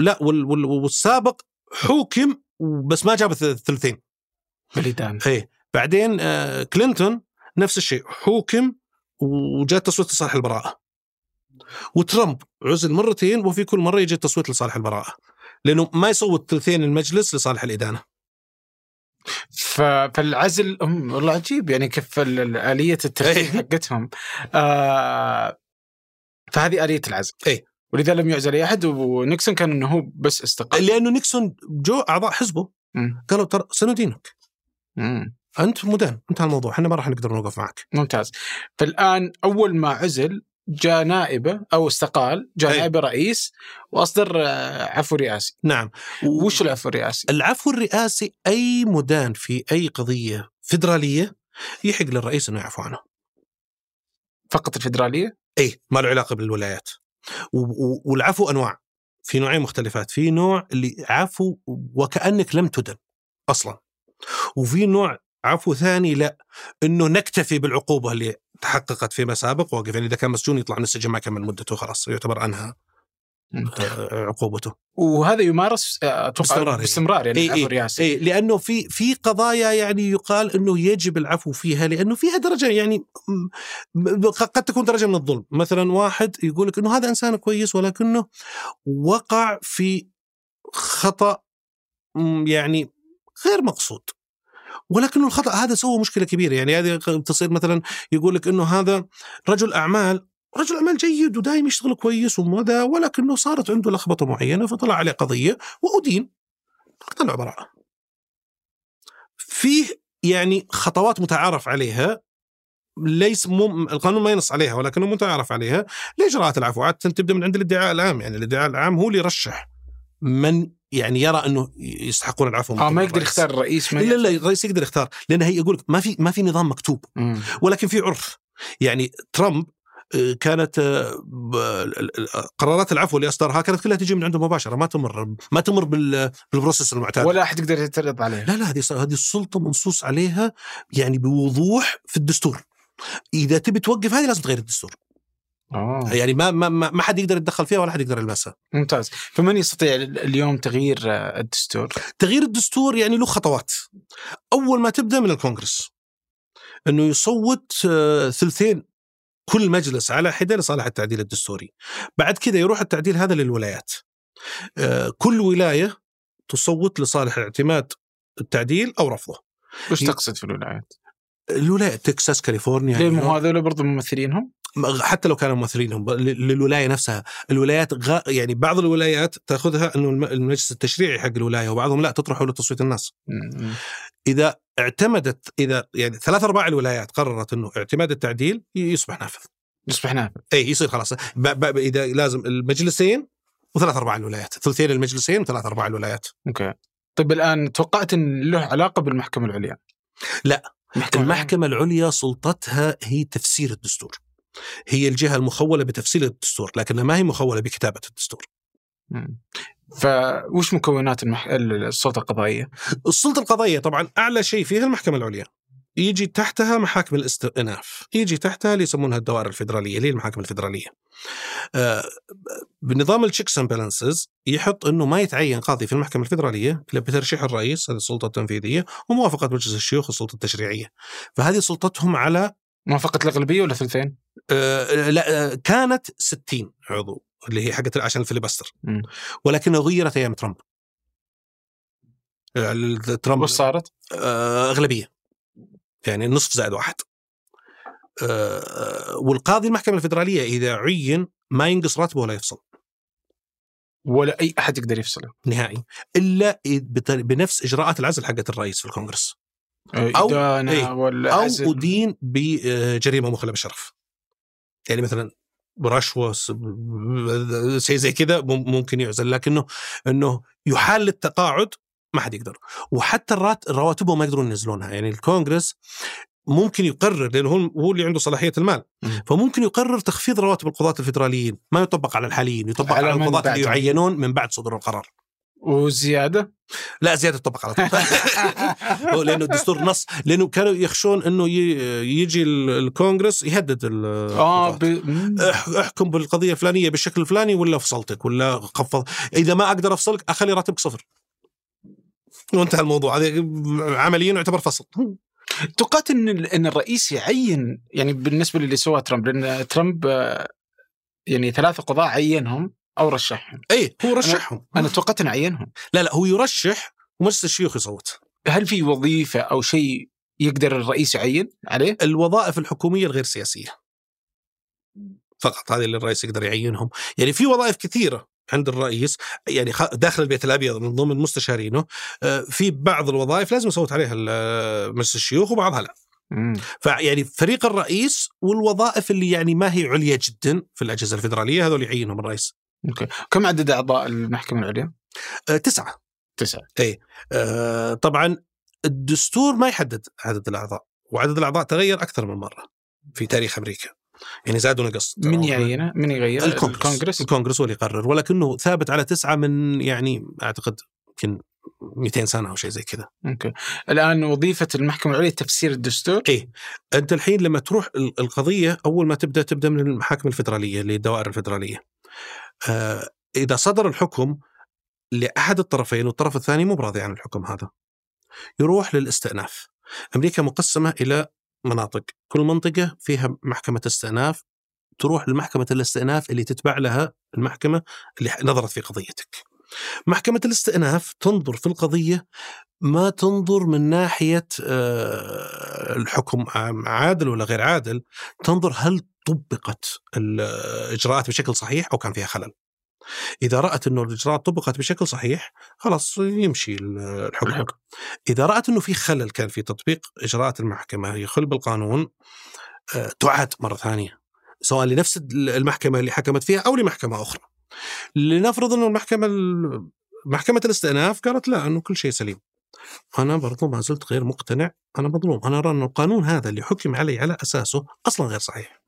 لا وال- وال- والسابق حوكم بس ما جاب الث- الثلثين. بالإدانة. إيه. بعدين آه، كلينتون نفس الشيء حوكم وجاء تصويت لصالح البراءة. وترامب عزل مرتين وفي كل مرة يجي التصويت لصالح البراءة لأنه ما يصوت ثلثين المجلس لصالح الإدانة. فالعزل والله عجيب. يعني كيف آلية الترتيب إيه. حقتهم. آه فهذه آلية العزل. إيه. ولذا لم يعزل أي أحد ونيكسون كان أنه هو بس استقال. لأنه نيكسون جو أعضاء حزبه. قالوا ترى سندينك مم. أنت مدان انتهى الموضوع إحنا ما راح نقدر نوقف معك ممتاز فالآن أول ما عزل جاء نائبة أو استقال جاء. نائبة رئيس وأصدر آه، عفو رئاسي نعم وش العفو الرئاسي؟ العفو الرئاسي أي مدان في أي قضية فيدرالية يحق للرئيس أنه يعفو عنه فقط الفدرالية؟ إي ما له علاقة بالولايات والعفو أنواع في نوعين مختلفات في نوع اللي عفو وكأنك لم تدن أصلا وفي نوع عفو ثاني لا إنه نكتفي بالعقوبة اللي تحققت فيما سابق وقف يعني إذا كان مسجون يطلع من السجن ما كمل مدته خلاص يعتبر أنهى. آه، عقوبته وهذا يمارس آه، أتوقع باستمرار، إيه. باستمرار يعني إيه، إيه، إي لأنه في في قضايا يعني يقال إنه يجب العفو فيها لأنه فيها درجة يعني قد تكون درجة من الظلم، مثلا واحد يقول لك إنه هذا إنسان كويس ولكنه وقع في خطأ يعني غير مقصود. ولكنه الخطأ هذا سوى مشكلة كبيرة. يعني هذه تصير مثلا يقول لك إنه هذا رجل أعمال رجل أعمال جيد ودائما يشتغل كويس وماذا ولكنه صارت عنده لخبطة معينة فطلع عليه قضية وأدين. طلع براءه. فيه يعني خطوات متعارف عليها ليس مم القانون ما ينص عليها ولكنه متعارف عليها. لاجراءات العفو؟ عادة تبدأ من عند الادعاء العام. يعني الادعاء العام هو اللي يرشح من يعني يرى أنه يستحقون العفو آه ما يقدر. يختار الرئيس ما لا لا الرئيس يقدر يختار لأن هي يقول ما في ما في نظام مكتوب. مم. ولكن في عرف. يعني ترامب آه، كانت آه، قرارات العفو اللي أصدرها كانت كلها تجي من عنده مباشرة ما تمر ما تمر بال- بالبروسيس المعتاد. ولا أحد يقدر يعترض عليه. لا لا هذه هذه السلطة منصوص عليها يعني بوضوح في الدستور. إذا تبي توقف هذه لازم تغير الدستور. آه. يعني ما ما ما حد يقدر يتدخل فيها ولا حد يقدر يلمسها ممتاز. فمن يستطيع اليوم تغيير الدستور؟ تغيير الدستور يعني له خطوات. أول ما تبدأ من الكونغرس إنه يصوت آه، ثلثين كل مجلس على حدة لصالح التعديل الدستوري. بعد كذا يروح التعديل هذا للولايات. آه، كل ولاية تصوت لصالح اعتماد التعديل أو رفضه. وش تقصد في الولايات؟ الولايه تكساس كاليفورنيا ليه مو نيويورك. هذول برضو ممثلينهم؟ حتى لو كانوا ممثلينهم للولاية نفسها، الولايات غا يعني بعض الولايات تأخذها إنه الم- المجلس التشريعي حق الولاية وبعضهم لا تطرحه لتصويت الناس. مم. إذا اعتمدت إذا يعني ثلاث أرباع الولايات قررت إنه اعتماد التعديل يصبح نافذ. يصبح نافذ اي يصير خلاص ب- ب- إذا لازم المجلسين وثلاث أرباع الولايات، ثلثين المجلسين وثلاث أرباع الولايات. okay طيب الآن توقعت إن له علاقة بالمحكمة العليا لا. المحكمة, المحكمة العليا سلطتها هي تفسير الدستور. هي الجهة المخولة بتفسير الدستور، لكنها ما هي مخولة بكتابة الدستور. فوش مكونات المح... السلطة القضائية؟ السلطة القضائية طبعا أعلى شيء فيها المحكمة العليا يجي تحتها محاكم الاستئناف يجي تحتها اللي يسمونها الدوائر الفيدرالية اللي هي المحاكم الفيدرالية آه بنظام ال checks and balances يحط إنه ما يتعين قاضي في المحكمة الفيدرالية إلا بترشيح الرئيس هذه السلطة التنفيذية وموافقة مجلس الشيوخ السلطة التشريعية فهذه سلطتهم على موافقة الأغلبية ولا ثلثين؟ آه لا آه كانت 60 عضو اللي هي حقت عشان مم. ولكنها غيرت أيام ترامب آه، ترامب وش صارت؟ آه، أغلبية يعني نصف زائد واحد. آه، والقاضي المحكمة الفدرالية إذا عين ما ينقص راتبه ولا يفصل. ولا أي أحد يقدر يفصله. نهائي. إلا بنفس إجراءات العزل حقت الرئيس في الكونغرس. أو- إدانة إيه. ولا أو عزل. أدين بجريمة مخلة بالشرف يعني مثلا برشوة س- ب- شيء زي كذا مم- ممكن يعزل. لكنه إنه يحال للتقاعد ما حد يقدر. وحتى الرات رواتبهم ما يقدرون ينزلونها. يعني الكونغرس ممكن يقرر لأنه هو اللي عنده صلاحية المال. مم. فممكن يقرر تخفيض رواتب القضاة الفدراليين ما يطبق على الحاليين يطبق على على, القضاة اللي. يعينون من بعد صدور القرار. وزيادة؟ لا زيادة تطبق على طول. هو لأنه الدستور نص لأنه كانوا يخشون إنه ي- يجي ال- الكونغرس يهدد ال- آه ب... احكم بالقضية الفلانية بالشكل الفلاني ولا فصلتك ولا خفض. إذا ما أقدر أفصلك أخلي راتبك صفر. وانتهى الموضوع. هذا عمليا يعتبر فصل. توقعت إن إن الرئيس يعين يعني بالنسبة للي سواه ترامب لأن ترامب يعني ثلاثة قضاة عينهم أو رشحهم. اي هو رشحهم. أنا توقعت إنه عينهم. لا لا هو يرشح ومجلس الشيوخ يصوت. هل في وظيفة أو شيء يقدر الرئيس يعين عليه؟ الوظائف الحكومية الغير سياسية. فقط هذه اللي الرئيس يقدر يعينهم. يعني في وظائف كثيرة. عند الرئيس يعني داخل البيت الأبيض من ضمن مستشارينه آه، في بعض الوظائف لازم يصوت عليها مجلس الشيوخ وبعضها لا. فيعني فريق الرئيس والوظائف اللي يعني ما هي عليا جدا في الأجهزة الفدراليه هذول يعينهم الرئيس. أوكي. كم عدد أعضاء المحكمة العليا؟ آه، تسعة. تسعة. آه، طبعا الدستور ما يحدد عدد الأعضاء وعدد الأعضاء تغير أكثر من مرة في تاريخ أمريكا. يعني زاد ونقص من يعينه؟ من يغير؟ الكونغرس. الكونغرس؟ الكونغرس هو اللي يقرر. ولكنه ثابت على تسعة من يعني أعتقد يمكن 200 سنة أو شيء زي كذا. أوكي. الآن وظيفة المحكمة العليا تفسير الدستور؟ إيه. أنت الحين لما تروح ال- القضية أول ما تبدأ تبدأ من المحاكم الفدرالية اللي الدوائر الفدرالية. آه إذا صدر الحكم لأحد الطرفين والطرف الثاني مو براضي عن الحكم هذا. يروح للاستئناف. أمريكا مقسمة إلى مناطق. كل منطقة فيها محكمة استئناف تروح لمحكمة الاستئناف اللي تتبع لها المحكمة اللي نظرت في قضيتك. محكمة الاستئناف تنظر في القضية ما تنظر من ناحية آه، الحكم عادل ولا غير عادل تنظر هل طبقت الاجراءات بشكل صحيح أو كان فيها خلل. إذا رأت إنه الإجراءات طبقت بشكل صحيح خلاص يمشي الحكم. الحكم. إذا رأت إنه في خلل كان في تطبيق إجراءات المحكمة يخل بالقانون آه، تعاد مرة ثانية سواء لنفس المحكمة اللي حكمت فيها أو لمحكمة أخرى. لنفرض إنه المحكمة ال- محكمة الاستئناف قالت لا إنه كل شيء سليم. أنا برضو ما زلت غير مقتنع أنا مظلوم. أنا أرى إنه القانون هذا اللي حكم علي على أساسه أصلا غير صحيح.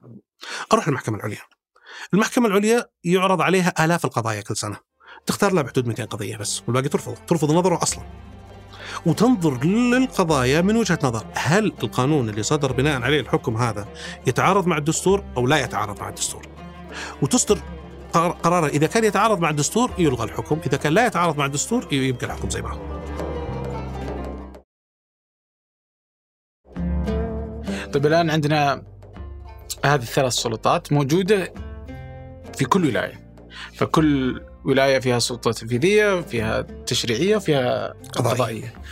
أروح المحكمه العليا. المحكمة العليا يعرض عليها آلاف القضايا كل سنة. تختار لها بحدود 200 قضية بس والباقي ترفض ترفض نظره أصلا. وتنظر للقضايا من وجهة نظر هل القانون اللي صدر بناء عليه الحكم هذا يتعارض مع الدستور أو لا يتعارض مع الدستور؟ وتصدر قرار- قرارا إذا كان يتعارض مع الدستور يلغى الحكم إذا كان لا يتعارض مع الدستور يبقى الحكم زي ما هو. طيب الآن عندنا هذه الثلاث سلطات موجودة في كل ولاية. فكل ولاية فيها سلطة تنفيذية فيها تشريعية فيها قضائية. قضائية.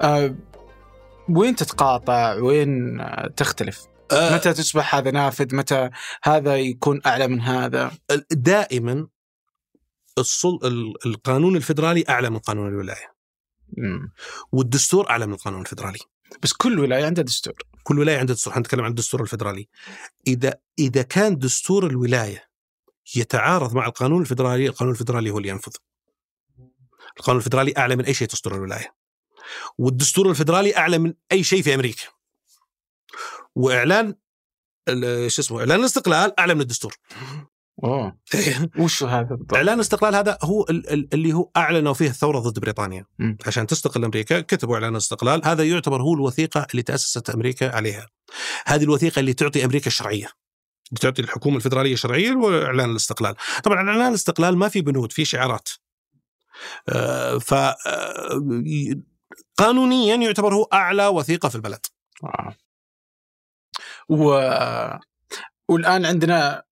آه وين تتقاطع؟ وين تختلف؟ آه، متى تصبح هذا نافذ؟ متى هذا يكون أعلى من هذا؟ دائما السل... ال- القانون الفدرالي أعلى من قانون الولاية. مم. والدستور أعلى من القانون الفدرالي بس كل ولاية عندها دستور. كل ولاية عندها دستور. حنتكلم عن الدستور الفدرالي إذا إذا كان دستور الولاية يتعارض مع القانون الفدرالي القانون الفدرالي هو اللي ينفذ. القانون الفدرالي أعلى من أي شيء دستور الولاية. والدستور الفدرالي أعلى من أي شيء في أمريكا. وإعلان ال- شو اسمه إعلان الاستقلال أعلى من الدستور. أوه. وش هذا بالضبط؟ إعلان الاستقلال هذا هو ال- ال- اللي هو اعلنوا فيه الثورة ضد بريطانيا. مم. عشان تستقل أمريكا كتبوا إعلان الاستقلال. هذا يعتبر هو الوثيقة اللي تأسست أمريكا عليها. هذه الوثيقة اللي تعطي أمريكا الشرعية. بتعطي الحكومة الفدرالية شرعيه وإعلان الاستقلال. طبعا إعلان الاستقلال ما في بنود في شعارات. آه، ف آه، قانونيا يعتبر هو أعلى وثيقة في البلد. آه. و... والآن عندنا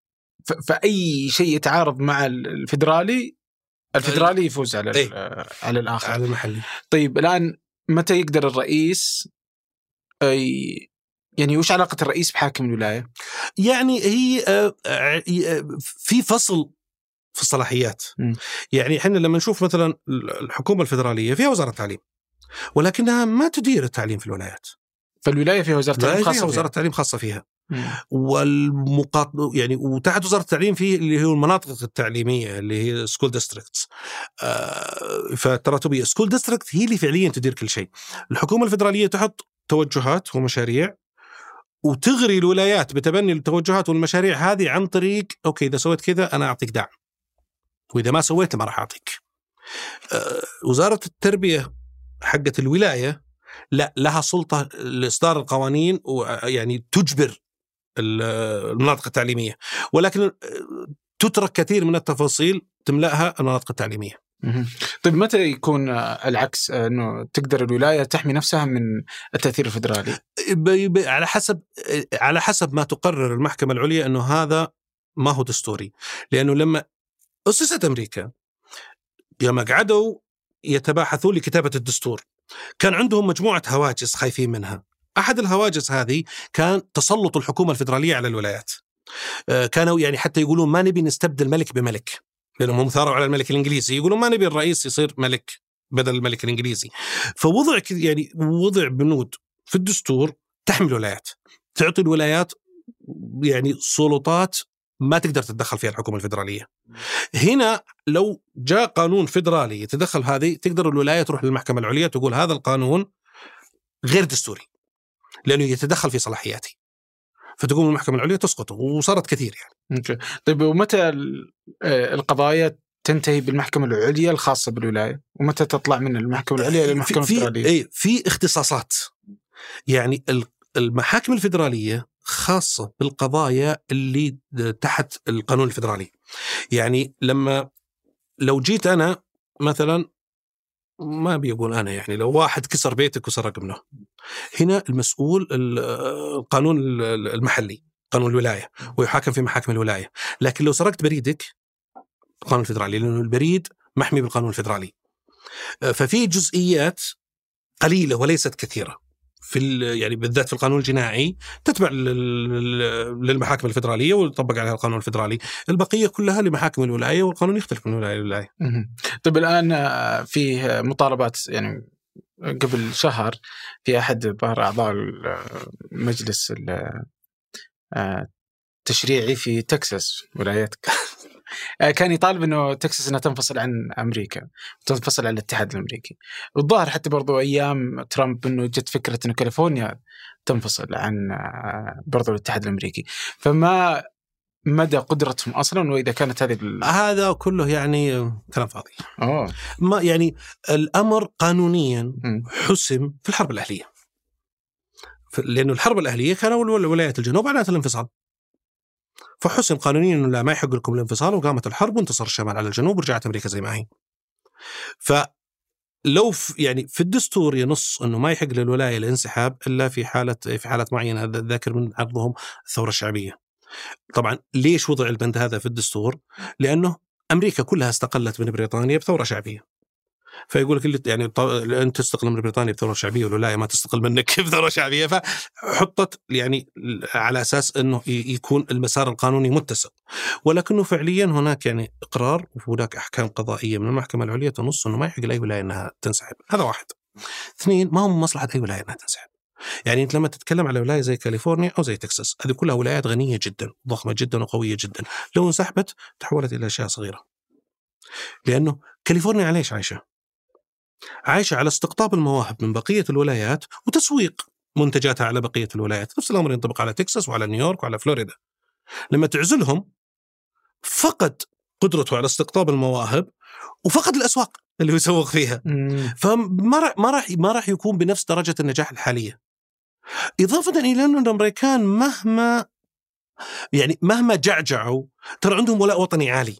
ف... فأي شيء يتعارض مع الفدرالي الفدرالي يفوز على ال... إيه. على الآخر. على المحلي. طيب الآن متى يقدر الرئيس يعني وش علاقة الرئيس بحاكم الولاية؟ يعني هي آه، آه، آه، في فصل في الصلاحيات مم. يعني إحنا لما نشوف مثلا الحكومة الفدرالية فيها وزارة تعليم ولكنها ما تدير التعليم في الولايات فالولاية فيها وزارة تعليم لا خاصة فيها. وزارة تعليم خاصة فيها. والمقاط يعني وتحت وزارة التعليم في اللي هي المناطق التعليمية اللي هي school districts فالتراتبية school district هي اللي فعليا تدير كل شيء الحكومة الفدرالية تحط توجهات ومشاريع وتغري الولايات بتبني التوجهات والمشاريع هذه عن طريق okay إذا سويت كذا أنا أعطيك دعم وإذا ما سويت ما راح أعطيك آه، وزارة التربية حقت الولاية لا لها سلطة لإصدار القوانين ويعني تجبر ال- المناطق التعليمية ولكن آه، تترك كثير من التفاصيل تملأها المناطق التعليمية. طيب متى يكون آه، العكس آه، إنه تقدر الولاية تحمي نفسها من التأثير الفدرالي؟ على حسب على حسب ما تقرر المحكمة العليا إنه هذا ما هو دستوري. لأنه لما أسست أمريكا لما قعدوا يتباحثون لكتابة الدستور كان عندهم مجموعة هواجس خايفين منها. أحد الهواجس هذه كان تسلط الحكومة الفدراليه على الولايات. آه، كانوا يعني حتى يقولون ما نبي نستبدل ملك بملك. لانهم هم ثاروا على الملك الإنجليزي يقولون ما نبي الرئيس يصير ملك بدل الملك الإنجليزي فوضع يعني وضع بنود في الدستور تحمي الولايات تعطي الولايات يعني سلطات ما تقدر تتدخل فيها الحكومة الفدراليه. هنا لو جاء قانون فدرالي يتدخل هذه تقدر الولاية تروح للمحكمة العليا تقول هذا القانون غير دستوري لأنه يتدخل في صلاحياتي. فتقوم المحكمة العليا تسقطه وصارت كثير يعني. طيب ومتى آه، القضايا تنتهي بالمحكمة العليا الخاصة بالولاية؟ ومتى تطلع من المحكمة العليا للمحكمه في الفدرالية؟ اي في اختصاصات يعني ال- المحاكم الفدرالية خاصة بالقضايا اللي تحت القانون الفدرالي يعني لما لو جيت أنا مثلا ما بيقول أنا يعني لو واحد كسر بيتك وسرق منه. هنا المسؤول ال- القانون ال- المحلي قانون الولاية ويحاكم في محاكم الولاية. لكن لو سرقت بريدك القانون الفدرالي لأنه البريد محمي بالقانون الفدرالي. ففي جزئيات قليلة وليست كثيرة. في يعني بالذات في القانون الجنائي تتبع لل- لل- للمحاكم الفدرالية ويطبق عليها القانون الفدرالي، البقية كلها لمحاكم الولاية والقانون يختلف من ولاية لولاية. طيب الآن آه، فيه مطالبات يعني قبل شهر في أحد ظهر أعضاء المجلس ال- آه، التشريعي في تكساس ولايتك. كان يطالب إنه تكساس انها تنفصل عن أمريكا تنفصل عن الاتحاد الأمريكي والظاهر حتى برضو أيام ترامب إنه جت فكرة إنه كاليفورنيا تنفصل عن آه، برضو الاتحاد الأمريكي فما مدى قدرتهم أصلا وإذا كانت هذه ال... هذا كله يعني كلام فاضي. أوه ما يعني الأمر قانونيا. حسم في الحرب الأهلية. لأنه الحرب الأهلية كانوا ولايات الجنوب اعلنت الانفصال. فحسم قانونيا إنه لا ما يحق لكم الانفصال وقامت الحرب وانتصر الشمال على الجنوب ورجعت أمريكا زي ما هي. فلو في يعني في الدستور ينص إنه ما يحق للولاية الانسحاب إلا في حالة في حالات معينة ذاكر من عرضهم الثورة الشعبية. طبعا ليش وضع البند هذا في الدستور؟ لأنه أمريكا كلها استقلت من بريطانيا بثورة شعبية. فيقول لك اللي يعني انت تستقل من بريطانيا بثورة شعبية والولايه ما تستقل منك بثورة شعبية. فحطت يعني على أساس إنه يكون المسار القانوني متسق. ولكنه فعليا هناك يعني إقرار وهناك أحكام قضائية من المحكمة العليا تنص إنه ما يحق لأي ولاية إنها تنسحب. هذا واحد. اثنين ما هو من مصلحة أي ولاية إنها تنسحب. يعني أنت لما تتكلم على ولاية زي كاليفورنيا أو زي تكساس هذه كلها ولايات غنية جدا ضخمة جدا وقوية جدا. لو انسحبت تحولت إلى أشياء صغيرة. لأنه كاليفورنيا على إيش عايشة؟ عايشة على استقطاب المواهب من بقية الولايات وتسويق منتجاتها على بقية الولايات، نفس الأمر ينطبق على تكساس وعلى نيويورك وعلى فلوريدا. لما تعزلهم فقد قدرته على استقطاب المواهب وفقد الأسواق اللي هو يسوق فيها. مم. فما ما راح ما راح يكون بنفس درجة النجاح الحالية. إضافة إلى انه الأمريكان مهما يعني مهما جعجعوا ترى عندهم ولاء وطني عالي.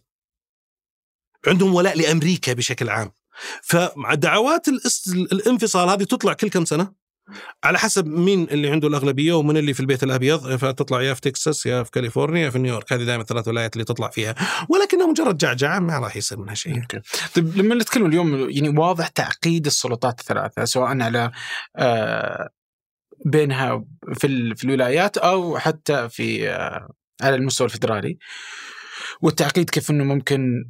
عندهم ولاء لأمريكا بشكل عام. فمع دعوات الانفصال هذه تطلع كل كم سنة؟ على حسب مين اللي عنده الأغلبية ومن اللي في البيت الأبيض فتطلع يا في تكساس يا في كاليفورنيا يا في نيويورك. هذه دائما الثلاث ولايات اللي تطلع فيها. ولكنها مجرد جعجعة ما راح يصير منها شيء. طيب لما نتكلم اليوم يعني واضح تعقيد السلطات الثلاثة سواء على آه بينها في, في الولايات أو حتى في آه، على المستوى الفدرالي والتعقيد كيف إنه ممكن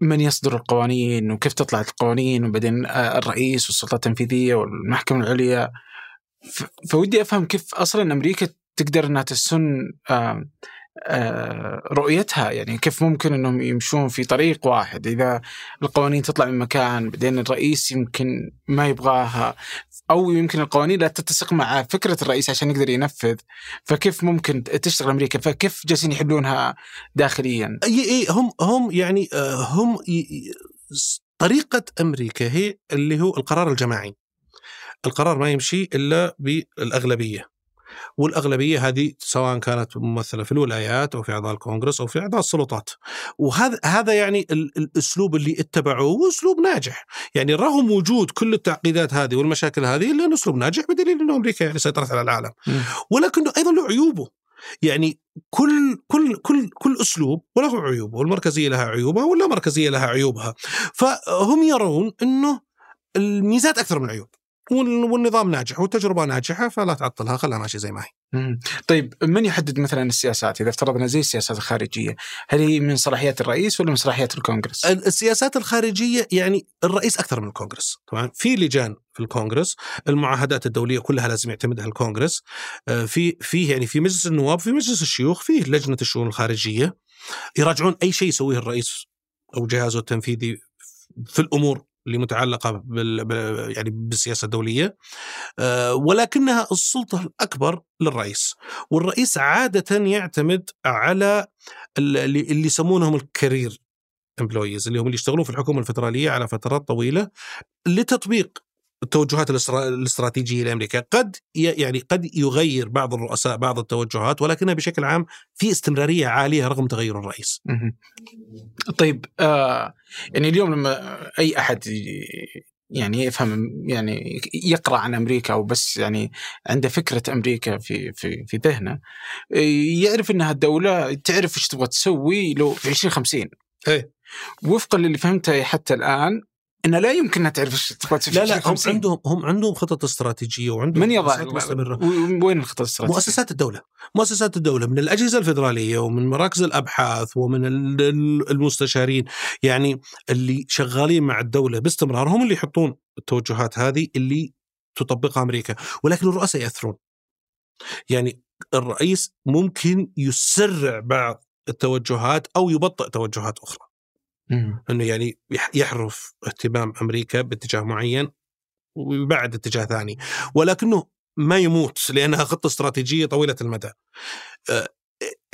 من يصدر القوانين وكيف تطلع القوانين وبعدين آه، الرئيس والسلطة التنفيذية والمحكمة العليا. فودي أفهم كيف أصلا أمريكا تقدر إنها تسن رؤيتها يعني كيف ممكن إنهم يمشون في طريق واحد. إذا القوانين تطلع من مكان بعدين الرئيس يمكن ما يبغاها أو يمكن القوانين لا تتسق مع فكرة الرئيس عشان يقدر ينفذ فكيف ممكن تشتغل أمريكا؟ فكيف جالسين يحلونها داخليا؟ أي أي هم هم يعني آه، هم طريقة أمريكا هي اللي هو القرار الجماعي. القرار ما يمشي إلا بالأغلبية. والأغلبية هذه سواء كانت ممثلة في الولايات أو في أعضاء الكونغرس أو في أعضاء السلطات. وهذا هذا يعني الأسلوب اللي اتبعوه هو أسلوب ناجح. يعني رغم وجود كل التعقيدات هذه والمشاكل هذه إلا انه أسلوب ناجح بدليل أنه أمريكا يعني سيطرت على العالم. ولكنه أيضا له عيوبه. يعني كل كل كل كل أسلوب وله عيوبه. والمركزية لها عيوبها ولا مركزية لها عيوبها. فهم يرون أنه الميزات أكثر من العيوب. والنظام ناجح والتجربة ناجحة فلا تعطلها خلها ماشيه زي ما هي. طيب من يحدد مثلا السياسات؟ إذا افترضنا زي السياسات الخارجية، هل هي من صلاحيات الرئيس ولا من صلاحيات الكونغرس؟ السياسات الخارجية يعني الرئيس أكثر من الكونغرس، طبعا. في لجان في الكونغرس، المعاهدات الدولية كلها لازم يعتمدها الكونغرس، آه، في في يعني في مجلس النواب في مجلس الشيوخ في لجنة الشؤون الخارجية. يراجعون أي شيء يسويه الرئيس أو جهازه التنفيذي في الأمور اللي متعلقة بال... يعني بالسياسة الدولية آه، ولكنها السلطة الأكبر للرئيس. والرئيس عادة يعتمد على اللي, اللي يسمونهم ال career employees اللي هم اللي يشتغلون في الحكومة الفدرالية على فترات طويلة لتطبيق التوجهات الاستراتيجية لأمريكا قد يعني قد يغير بعض الرؤساء بعض التوجهات ولكنها بشكل عام في استمرارية عالية رغم تغير الرئيس. طيب آه يعني اليوم لما أي أحد يعني يفهم يعني يقرأ عن أمريكا أو بس يعني عنده فكرة أمريكا في في في ذهنه يعرف إنها الدولة تعرف إيش تبغى تسوي لو في 2050 إيه. وفقا للي فهمته حتى الآن انه لا يمكن انها تعرف تبغى لا لا هم عندهم هم عندهم خطط استراتيجية وعندهم من يضع وين الخطط الاستراتيجيه؟ مؤسسات الدولة، مؤسسات الدولة من الأجهزة الفدراليه ومن مراكز الأبحاث ومن المستشارين يعني اللي شغالين مع الدولة باستمرار هم اللي يحطون التوجهات هذه اللي تطبقها أمريكا، ولكن الرؤساء يأثرون. يعني الرئيس ممكن يسرع بعض التوجهات أو يبطئ توجهات أخرى. إنه يعني يحرف اهتمام أمريكا باتجاه معين ويبعد اتجاه ثاني. ولكنه ما يموت لأنها خطة استراتيجية طويلة المدى. آه،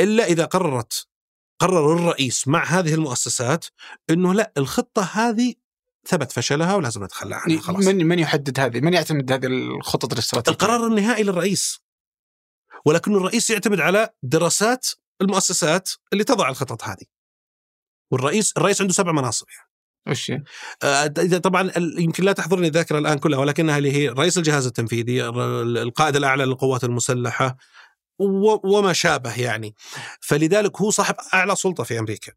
إلا إذا قررت قرر الرئيس مع هذه المؤسسات إنه لا الخطة هذه ثبت فشلها ولازم نتخلى عنها خلاص. من من يحدد هذه؟ من يعتمد هذه الخطط الاستراتيجية؟ القرار النهائي للرئيس. ولكن الرئيس يعتمد على دراسات المؤسسات اللي تضع الخطط هذه. والرئيس الرئيس عنده سبع مناصب يعني. وش آه طبعا يمكن لا تحضرني الذاكرة الآن كلها ولكنها اللي هي رئيس الجهاز التنفيذي القائد الأعلى للقوات المسلحة وما شابه يعني. فلذلك هو صاحب أعلى سلطة في أمريكا.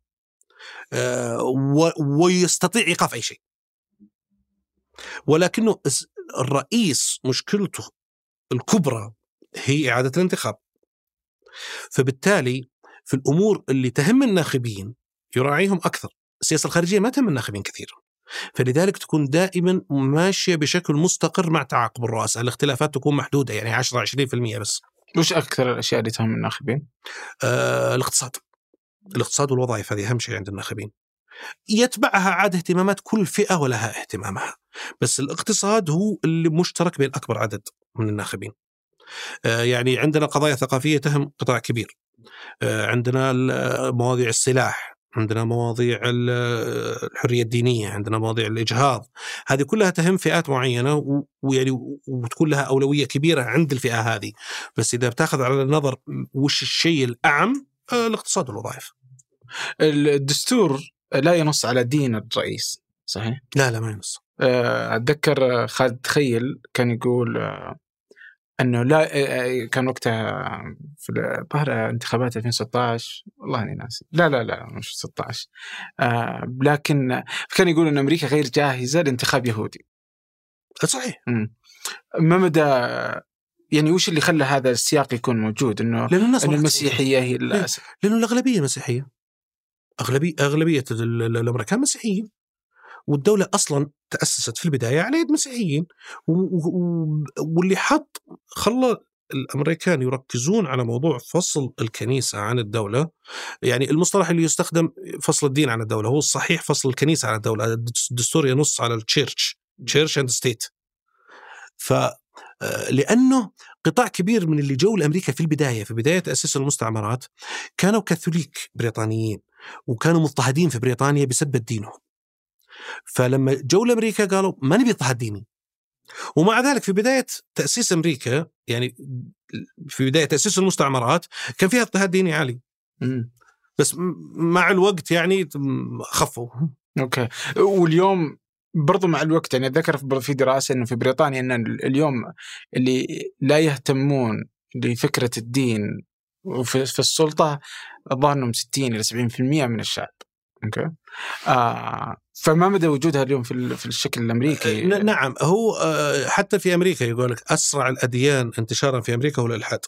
آه ويستطيع إيقاف أي شيء. ولكنه الرئيس مشكلته الكبرى هي إعادة الانتخاب. فبالتالي في الأمور اللي تهم الناخبين يراعيهم أكثر. السياسة الخارجية ما تهم الناخبين كثير. فلذلك تكون دائما ماشية بشكل مستقر مع تعاقب الرؤساء الاختلافات تكون محدودة يعني 10 20% بس. وش أكثر الأشياء اللي تهم الناخبين؟ آه الاقتصاد. الاقتصاد والوظائف هذه أهم شيء عند الناخبين. يتبعها عاد اهتمامات كل فئة ولها اهتمامها. بس الاقتصاد هو اللي مشترك بين أكبر عدد من الناخبين. آه يعني عندنا قضايا ثقافية تهم قطاع كبير. آه عندنا مواضيع السلاح. عندنا مواضيع الحرية الدينية، عندنا مواضيع الإجهاض، هذه كلها تهم فئات معينة ويعني وتكون لها أولوية كبيرة عند الفئة هذه، بس إذا بتاخذ على النظر وش الشيء الأعم آه، الاقتصاد والوظائف. الدستور لا ينص على دين الرئيس، صحيح؟ لا لا ما ينص. آه، أتذكر خالد تخيل كان يقول آه، إنه لا آه، آه، كان وقتها في الظاهر انتخابات 2016 والله إني ناسي. لا لا لا مش 16 آه لكن كان يقول إن أمريكا غير جاهزة لانتخاب يهودي. صحيح. ما مدى يعني وش اللي خلى هذا السياق يكون موجود؟ إنه لأن الناس ما المسيحية هي الأس... لأنه الأغلبية مسيحية. أغلبية أغلبية ال- ال- الأمريكان مسيحيين. والدولة أصلا تأسست في البداية على يد مسيحيين واللي حط خلى الأمريكان يركزون على موضوع فصل الكنيسة عن الدولة. يعني المصطلح اللي يستخدم فصل الدين عن الدولة هو الصحيح فصل الكنيسة عن الدولة الدستور ينص على ال church church and state ف آه، لأنه قطاع كبير من اللي جو لأمريكا في البداية في بداية تاسيس المستعمرات كانوا كاثوليك بريطانيين وكانوا مضطهدين في بريطانيا بسبب دينهم. فلما جو لأمريكا قالوا ما نبي اضطهاد ديني ومع ذلك في بداية تأسيس أمريكا يعني في بداية تأسيس المستعمرات كان فيها اضطهاد ديني عالي. بس مع الوقت يعني خفوا. okay. واليوم برضو مع الوقت يعني أتذكر في- دراسة إنه في بريطانيا ان اليوم اللي لا يهتمون لفكرة الدين وفي في السلطة الظاهر انهم 60 إلى 70% من الشعب. أوكي. آه فما مدى وجودها اليوم في في الشكل الأمريكي؟ ن- نعم. هو آه، حتى في أمريكا يقول لك أسرع الأديان انتشارا في أمريكا هو الإلحاد.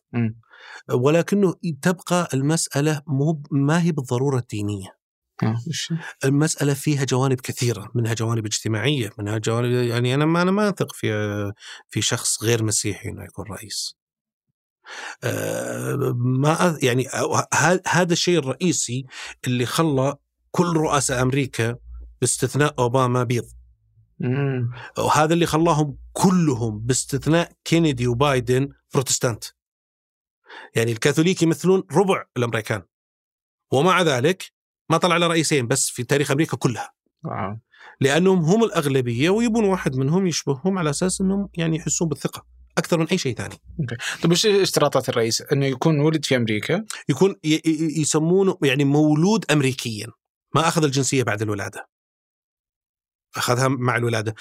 ولكنه تبقى المسألة مو ما هي بالضرورة الدينية. آه،؟ المسألة فيها جوانب كثيرة منها جوانب اجتماعية منها جوانب يعني أنا ما أنا ما أثق في في شخص غير مسيحي إنه يكون رئيس. آه، ما يعني هذا الشيء الرئيسي اللي خلى كل رؤساء أمريكا باستثناء أوباما بيض. مم. وهذا اللي خلاهم كلهم باستثناء كينيدي وبايدن بروتستانت. يعني الكاثوليك يمثلون ربع الأمريكان. ومع ذلك ما طلع له رئيسين بس في تاريخ أمريكا كلها. واو. لأنهم هم الأغلبية ويبون واحد منهم يشبههم على أساس إنهم يعني يحسون بالثقة أكثر من أي شيء ثاني. طيب وش اشتراطات الرئيس؟ إنه يكون ولد في أمريكا؟ يكون يسمونه يعني مولود امريكيا. ما أخذ الجنسية بعد الولادة. أخذها مع الولادة.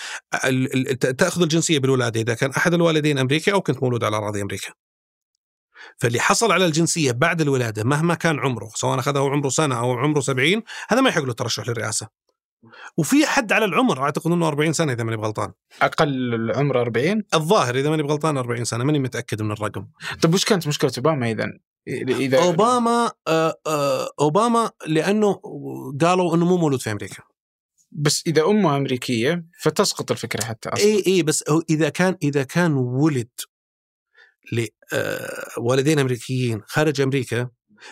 ال- ال- ت- تأخذ الجنسية بالولادة إذا كان أحد الوالدين أمريكي أو كنت مولود على أراضي أمريكا. فاللي حصل على الجنسية بعد الولادة مهما كان عمره سواء اخذها وعمره سنة أو عمره 70 هذا ما يحق له الترشح للرئاسة. وفي حد على العمر أعتقد إنه 40 سنة إذا ماني بغلطان. أقل العمر 40 الظاهر إذا ماني بغلطان 40 سنة ماني متأكد من الرقم. طيب وش كانت مشكلة أوباما إذا؟ إذا أوباما آه آه أوباما لأنه قالوا إنه مو مولود في أمريكا. بس إذا أمه أمريكية فتسقط الفكرة حتى أصلا. إي إي بس إذا كان إذا كان ولد لوالدين أمريكيين خارج أمريكا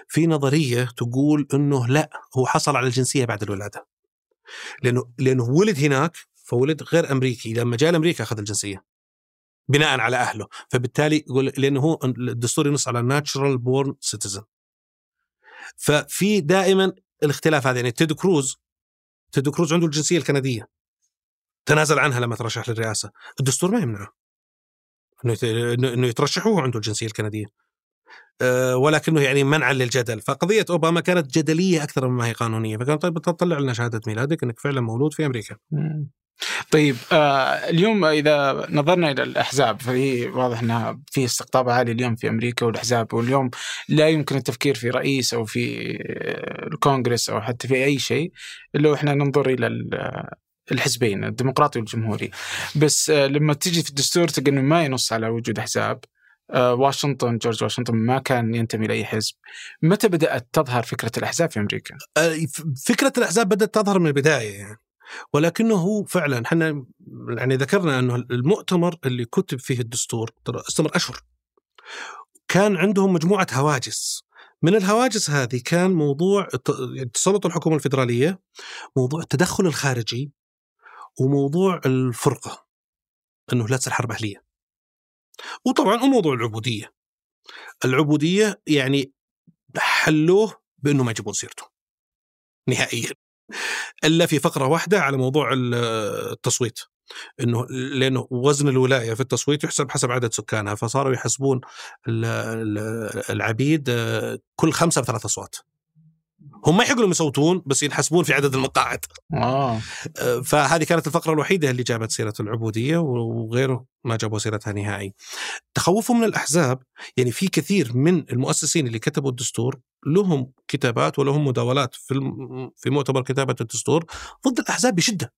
في نظرية تقول إنه لا هو حصل على الجنسية بعد الولادة. لأنه لأنه ولد هناك فولد غير أمريكي. لما جاء لامريكا أخذ الجنسية بناء على أهله. فبالتالي يقول لأنه هو الدستور ينص على natural born citizen ففي دائما الاختلاف هذا. يعني تيد كروز تيد كروز عنده الجنسية الكندية. تنازل عنها لما ترشح للرئاسة. الدستور ما يمنعه. إنه يترشح وهو عنده الجنسية الكندية. ولكنه يعني منعا للجدل. فقضية أوباما كانت جدلية أكثر مما هي قانونية. فقال طيب تطلع لنا شهادة ميلادك إنك فعلا مولود في أمريكا. مم. طيب آه اليوم إذا نظرنا إلى الأحزاب فهي واضح إنها في استقطاب عالي اليوم في أمريكا والأحزاب واليوم لا يمكن التفكير في رئيس أو في آه، الكونغرس أو حتى في أي شيء إلا وإحنا ننظر إلى ال- الحزبين الديمقراطي والجمهوري. بس آه لما تيجي في الدستور تلقى إنه ما ينص على وجود أحزاب آه واشنطن جورج واشنطن ما كان ينتمي لأي حزب. متى بدأت تظهر فكرة الأحزاب في أمريكا؟ ف- فكرة الأحزاب بدأت تظهر من البداية يعني. ولكنه فعلا إحنا يعني ذكرنا أنه المؤتمر اللي كتب فيه الدستور استمر أشهر. كان عندهم مجموعة هواجس. من الهواجس هذه كان موضوع تسلط الحكومة الفدراليه موضوع التدخل الخارجي وموضوع الفرقة. أنه لا تصير حرب أهلية. وطبعا وموضوع العبودية. العبودية يعني حلوة بأنه ما يجيبون سيرته. نهائيا. إلا في فقرة واحدة على موضوع ال- التصويت. إنه لأنه وزن الولاية في التصويت يحسب حسب عدد سكانها. فصاروا يحسبون ال- ال- العبيد آه، كل خمسة بثلاث أصوات. هم ما يحق لهم يصوتون بس ينحسبون في عدد المقاعد. آه. آه، فهذه كانت الفقرة الوحيدة اللي جابت سيرة العبودية وغيره ما جابوا سيرتها نهائي. تخوفهم من الأحزاب يعني في كثير من المؤسسين اللي كتبوا الدستور لهم كتابات ولهم مداولات في الم- في مؤتمر كتابة الدستور ضد الأحزاب بشدة.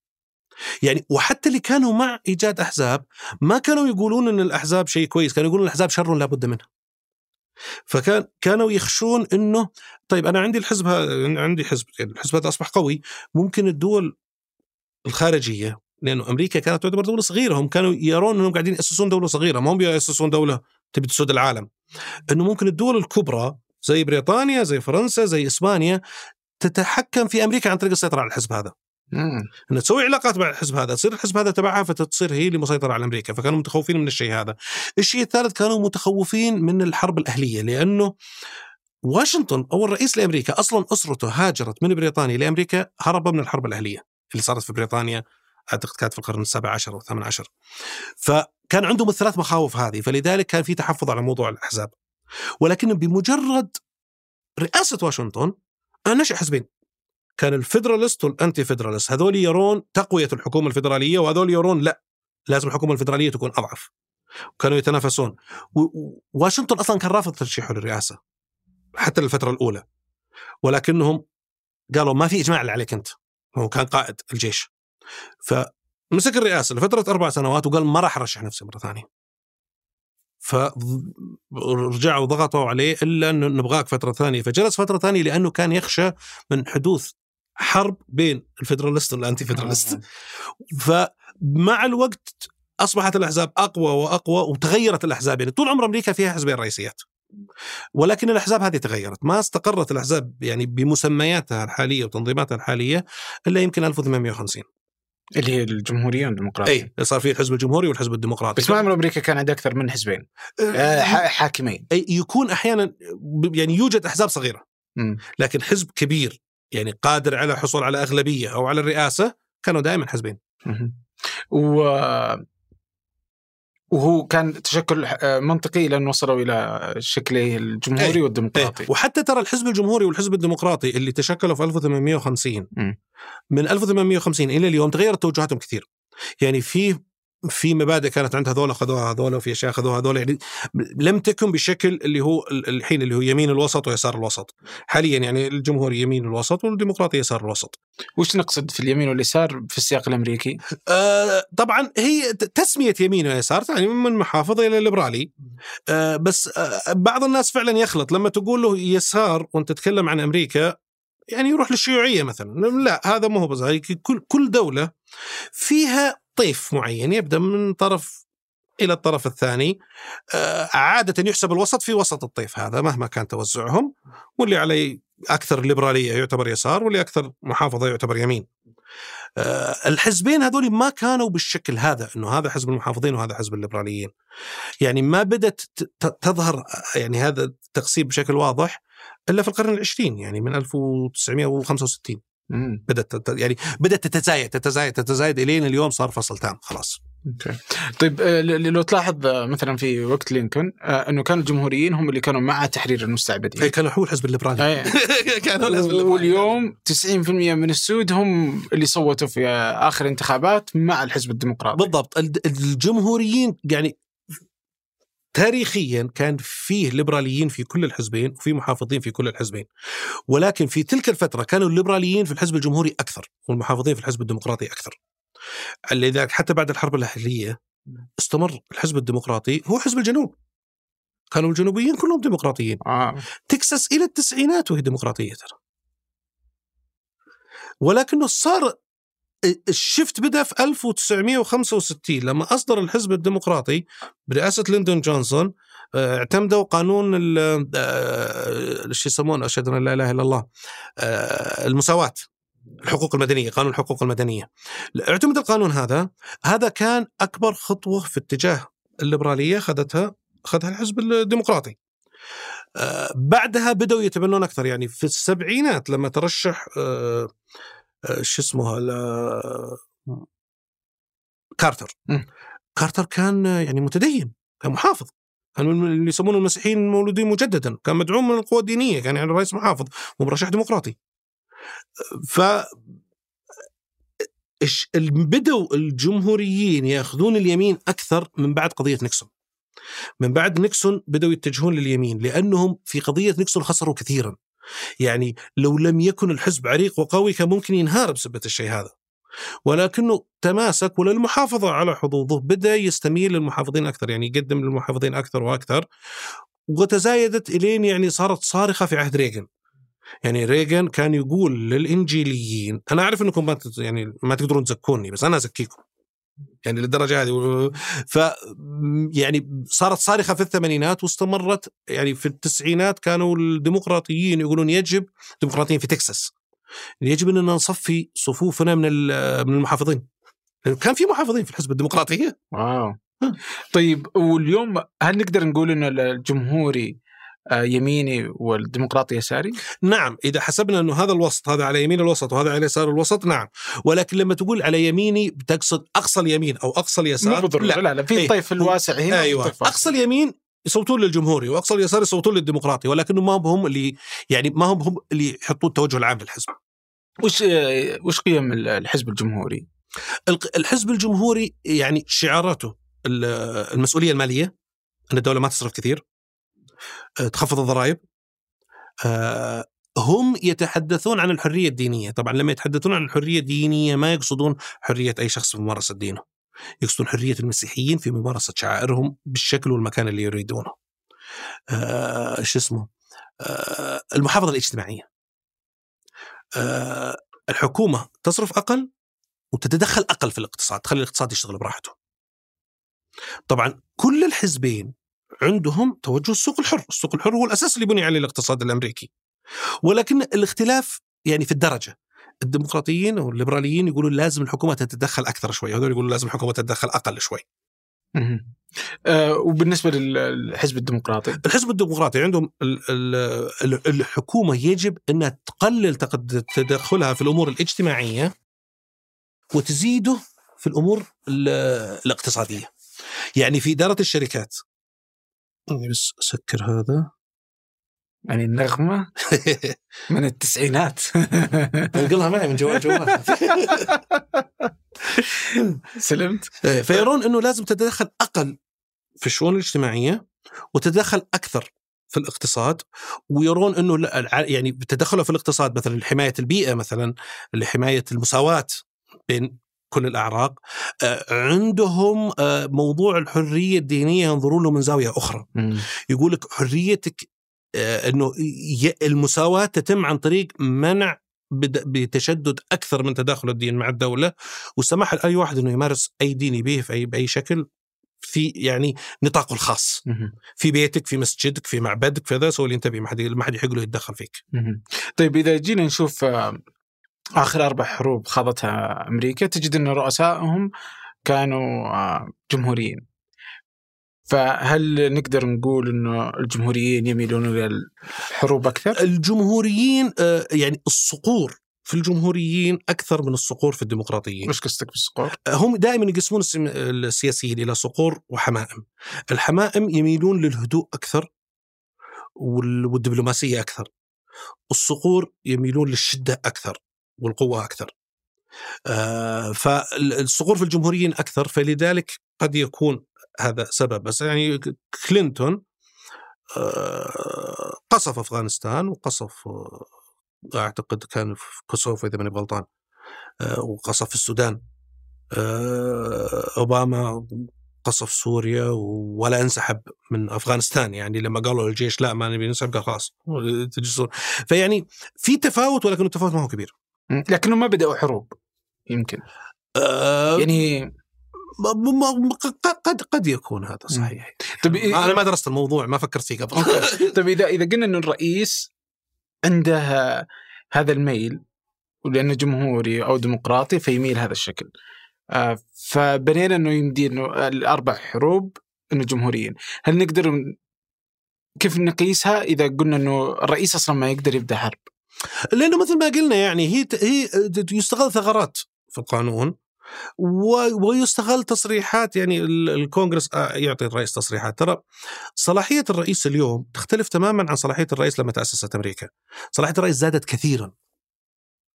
يعني وحتى اللي كانوا مع إيجاد أحزاب ما كانوا يقولون إن الأحزاب شيء كويس كانوا يقولون الأحزاب شر لا بد منه. فكان كانوا يخشون انه طيب أنا عندي الحزب هذا عندي حزب يعني الحزب هذا أصبح قوي. ممكن الدول الخارجية لأنه أمريكا كانت تعتبر دولة صغيرة هم كانوا يرون إنهم قاعدين يأسسون دولة صغيرة ما هم يأسسون دولة تبي تسود العالم. إنه ممكن الدول الكبرى زي بريطانيا زي فرنسا زي إسبانيا تتحكم في أمريكا عن طريق السيطرة على الحزب هذا. ان تسوي علاقات مع الحزب هذا تصير الحزب هذا تبعها فتصير هي اللي مسيطرة على أمريكا فكانوا متخوفين من الشيء هذا. الشيء الثالث كانوا متخوفين من الحرب الأهلية لأنه واشنطن أول رئيس لأمريكا أصلا أسرته هاجرت من بريطانيا لأمريكا هربا من الحرب الأهلية اللي صارت في بريطانيا أعتقد كانت في القرن السابع عشر أو الثامن عشر. فكان عندهم الثلاث مخاوف هذه فلذلك كان في تحفظ على موضوع الأحزاب. ولكن بمجرد رئاسة واشنطن نشأ حزبين. كان ال Federalist وال Anti-Federalist هذول يرون تقوية الحكومة الفيدرالية وهذول يرون لا لازم الحكومة الفيدرالية تكون أضعف. وكانوا يتنافسون. واشنطن أصلا كان رافض ترشيحه للرئاسة حتى للفترة الأولى. ولكنهم قالوا ما في إجماع اللي عليك أنت. هو كان قائد الجيش. فمسك الرئاسة لفترة أربع سنوات وقال ما راح أرشح نفسي مرة ثانية. فرجعوا وضغطوا عليه إلا انه نبغاك فترة ثانية. فجلس فترة ثانية لأنه كان يخشى من حدوث حرب بين الفدراليست والانتي فدراليست آه. فمع الوقت أصبحت الأحزاب أقوى وأقوى وتغيرت الأحزاب. يعني طول عمر أمريكا فيها حزبين رئيسيات. ولكن الأحزاب هذه تغيرت. ما استقرت الأحزاب يعني بمسمياتها الحالية وتنظيماتها الحالية إلا يمكن 1850 اللي هي الجمهورية والديمقراطيه اي صار في الحزب الجمهوري والحزب الديمقراطي. بس ما عمر أمريكا كان عندها أكثر من حزبين. آه, آه، حاكمين. أي يكون أحيانا يعني يوجد أحزاب صغيرة. لكن حزب كبير يعني قادر على الحصول على أغلبية أو على الرئاسة كانوا دائما حزبين و وهو كان تشكل آه، منطقي لأن وصلوا إلى شكله الجمهوري إيه والديمقراطي. إيه. وحتى ترى الحزب الجمهوري والحزب الديمقراطي اللي تشكلوا في 1850 م. من 1850 إلى اليوم تغيرت توجهاتهم كثير. يعني في في مبادئ كانت عند هذول اخذوها هذول وفي أشياء اخذوها هذول يعني لم تكن بشكل اللي هو الحين اللي هو يمين الوسط ويسار الوسط. حاليا يعني الجمهوري يمين الوسط والديمقراطية يسار الوسط. وش نقصد في اليمين واليسار في السياق الأمريكي؟ آه طبعا هي تسمية يمين ويسار يعني من محافظ إلى ليبرالي. آه بس آه بعض الناس فعلا يخلط. لما تقول له يسار وأنت تتكلم عن أمريكا يعني يروح للشيوعية مثلا. لا هذا مو هو كل كل دولة فيها طيف معين يبدأ من طرف إلى الطرف الثاني آه، عادة يحسب الوسط في وسط الطيف هذا مهما كان توزعهم واللي عليه أكثر ليبراليه يعتبر يسار واللي أكثر محافظة يعتبر يمين. آه، الحزبين هذول ما كانوا بالشكل هذا إنه هذا حزب المحافظين وهذا حزب الليبراليين. يعني ما بدأت تظهر يعني هذا التقسيم بشكل واضح إلا في القرن العشرين يعني من 1965 بدأت يعني بدأت تتزايد تتزايد تتزايد إلين اليوم صار فصل تام خلاص. طيب آه، لو تلاحظ آه، مثلا في وقت لينكولن آه، إنه كانوا الجمهوريين هم اللي كانوا مع تحرير المستعبدين. اي كانوا هو الحزب الليبرالي. كانوا الحزب الليبرالي. واليوم 90% من السود هم اللي صوتوا في آخر انتخابات مع الحزب الديمقراطي. بالضبط. الجمهوريين يعني تاريخيا كان فيه ليبراليين في كل الحزبين وفي محافظين في كل الحزبين. ولكن في تلك الفترة كانوا الليبراليين في الحزب الجمهوري أكثر والمحافظين في الحزب الديمقراطي أكثر. لذلك حتى بعد الحرب الأهلية استمر الحزب الديمقراطي هو حزب الجنوب. كانوا الجنوبيين كلهم ديمقراطيين. آه. تكساس إلى التسعينات وهي ديمقراطية ترى. ولكنه صار الشفت بدأ في 1965 لما أصدر الحزب الديمقراطي برئاسة ليندون جونسون آه، اعتمدوا قانون آه، شو يسمونه؟ أشهد أن لا إله إلا الله آه، المساواة الحقوق المدنية قانون الحقوق المدنية. اعتمد القانون هذا هذا كان أكبر خطوة في اتجاه الليبرالية اخذتها اخذها الحزب الديمقراطي. بعدها بدأوا يتبنون أكثر يعني في السبعينات لما ترشح شو اسمه كارتر. كارتر كان يعني متدين كان محافظ. كان اللي يسمونه المسيحيين المولودين مجددا كان مدعوم من القوى الدينية كان يعني رئيس محافظ ومرشح ديمقراطي. ف بدوا الجمهوريين ياخذون اليمين أكثر من بعد قضية نيكسون. من بعد نيكسون بدأوا يتجهون لليمين لأنهم في قضية نيكسون خسروا كثيرا. يعني لو لم يكن الحزب عريق وقوي كان ممكن ينهار بسبب الشيء هذا. ولكنه تماسك وللمحافظة على حظوظه بدأ يستميل للمحافظين أكثر يعني يقدم للمحافظين أكثر وأكثر وتزايدت إلين يعني صارت صارخة في عهد ريغن. يعني ريغن كان يقول للإنجيليين أنا أعرف أنكم ما يعني ما تقدرون تزكوني بس أنا أزكيكم. يعني للدرجة هذه. ف يعني صارت صارخة في الثمانينات واستمرت يعني في التسعينات كانوا الديمقراطيين يقولون يجب الديمقراطيين في تكساس يجب إننا نصفي صفوفنا من من المحافظين. كان في محافظين في الحزب الديمقراطي واو. طيب واليوم هل نقدر نقول إن الجمهوري يميني والديمقراطي يساري؟ نعم إذا حسبنا إنه هذا الوسط هذا على يمين الوسط وهذا على يسار الوسط نعم. ولكن لما تقول على يميني بتقصد أقصى اليمين أو أقصى مو اليسار بالضروره لا. لا في. الطيف الواسع هنا أيوه. والطيف أقصى اليمين يصوتون للجمهوري وأقصى اليسار يصوتون للديمقراطي ولكنه ما هم اللي يعني ما هم هم اللي يحطون التوجه العام للحزب. وش آه، وش قيم الحزب الجمهوري؟ الحزب الجمهوري يعني شعاراته ال- المسؤولية المالية أن الدولة ما تصرف كثير. آه، تخفض الضرائب آه، هم يتحدثون عن الحرية الدينية، طبعا لما يتحدثون عن الحريه الدينيه ما يقصدون حرية أي شخص في ممارسة دينه. يقصدون حرية المسيحيين في ممارسة شعائرهم بالشكل والمكان اللي يريدونه. آه، شو اسمه؟ آه، المحافظة الاجتماعية. آه، الحكومة تصرف أقل وتتدخل أقل في الاقتصاد، تخلي الاقتصاد يشتغل براحته. طبعا كل الحزبين عندهم توجه السوق الحر، السوق الحر هو الأساس اللي بني عليه الاقتصاد الأمريكي. ولكن الاختلاف يعني في الدرجة. الديمقراطيين أو الليبراليين يقولون لازم الحكومة تتدخل أكثر شوي، هذول يقولون لازم الحكومة تتدخل أقل شوي. آه، وبالنسبة للحزب الديمقراطي الحزب الديمقراطي عندهم ال- ال- ال- الحكومة يجب انها تقلل تدخلها في الأمور الاجتماعية وتزيده في الأمور ال- الاقتصادية. يعني في إدارة الشركات بس أسكر هذا. يعني النغمة من التسعينات. انقلها معي من جوال جوال. سلمت. فيرون إنه لازم تتدخل أقل في الشؤون الاجتماعية وتتدخل أكثر في الاقتصاد ويرون إنه يعني تدخله في الاقتصاد مثلا لحمايه البيئة مثلا لحمايه المساواة بين كل الأعراق آه، عندهم آه، موضوع الحرية الدينية ينظرون له من زاوية أخرى. يقول لك حريتك آه، إنه المساواة تتم عن طريق منع بتشدد أكثر من تداخل الدين مع الدولة والسماح لأي واحد إنه يمارس أي دين يبيه في أي بأي شكل في يعني نطاقه الخاص. في بيتك في مسجدك في معبدك في هذا سوي اللي أنت ما حد ما حد يحق له يتدخل فيك. طيب إذا جينا نشوف آخر أربع حروب خاضتها أمريكا تجد أن رؤسائهم كانوا آه، جمهوريين فهل نقدر نقول انه الجمهوريين يميلون إلى الحروب أكثر؟ الجمهوريين آه، يعني الصقور في الجمهوريين أكثر من الصقور في الديمقراطيين وش قصدك بالصقور؟ هم دائما يقسمون السياسيين إلى صقور وحمائم. الحمائم يميلون للهدوء أكثر وال- والدبلوماسية أكثر. الصقور يميلون للشدة أكثر والقوة أكثر. آه، فالصقور في الجمهوريين أكثر فلذلك قد يكون هذا سبب بس يعني كلينتون آه، قصف أفغانستان وقصف آه، أعتقد كان في كوسوفو إذا ماني غلطان وقصف السودان أوباما قصف سوريا ولا انسحب من أفغانستان يعني لما قالوا للجيش لا ما نبي ننسحب قال خلاص فيعني في تفاوت ولكن التفاوت ما هو كبير. لكنهم ما بدأوا حروب يمكن. آه، يعني قد قد يكون هذا صحيح. طيب أنا ما درست الموضوع ما فكرت فيه قبل. طيب اذا إذا قلنا إنه الرئيس عنده هذا الميل ولأنه جمهوري أو ديمقراطي فيميل هذا الشكل. آه، فبنينا إنه يمدي إنه الأربع حروب إنه جمهوريين. هل نقدر كيف نقيسها؟ إذا قلنا إنه الرئيس أصلا ما يقدر يبدأ حرب. لأنه مثل ما قلنا يعني هي هي يستغل ثغرات في القانون ويستغل تصريحات يعني ال- الكونغرس آه، يعطي الرئيس تصريحات. ترى صلاحية الرئيس اليوم تختلف تماما عن صلاحية الرئيس لما تأسست أمريكا. صلاحية الرئيس زادت كثيرا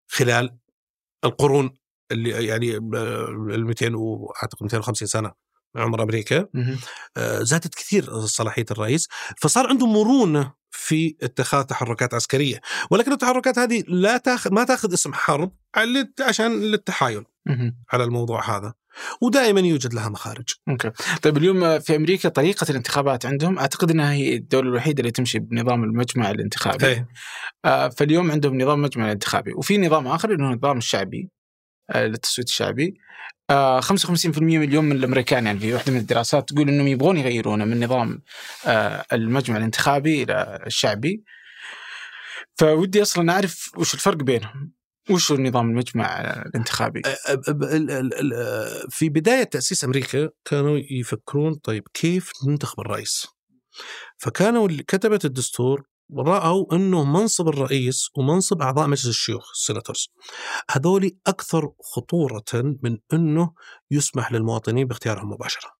خلال القرون اللي يعني ال 200 واعتقد 250 سنة من عمر أمريكا. آه، زادت كثير صلاحية الرئيس فصار عنده مرونة في اتخاذ تحركات عسكرية. ولكن التحركات هذه لا تاخذ ما تاخذ اسم حرب عشان للتحايل. على الموضوع هذا. ودائما يوجد لها مخارج. أوكي. طيب اليوم في أمريكا طريقة الانتخابات عندهم. أعتقد إنها هي الدولة الوحيدة اللي تمشي بنظام المجمع الانتخابي. إيه. آه فاليوم عندهم نظام المجمع الانتخابي. وفي نظام آخر اللي هو النظام الشعبي. للتصويت الشعبي. آه 55% اليوم من الأمريكان يعني في واحدة من الدراسات تقول إنهم يبغون يغيرونه من نظام آه المجمع الانتخابي إلى الشعبي. فودي أصلا أعرف وش الفرق بينهم؟ وش هو النظام المجمع الانتخابي؟ في بداية تأسيس أمريكا كانوا يفكرون طيب كيف ننتخب الرئيس؟ فكانوا كتبة الدستور رأوا أنه منصب الرئيس ومنصب أعضاء مجلس الشيوخ ال senators هذول أكثر خطورة من أنه يسمح للمواطنين باختيارهم مباشرة.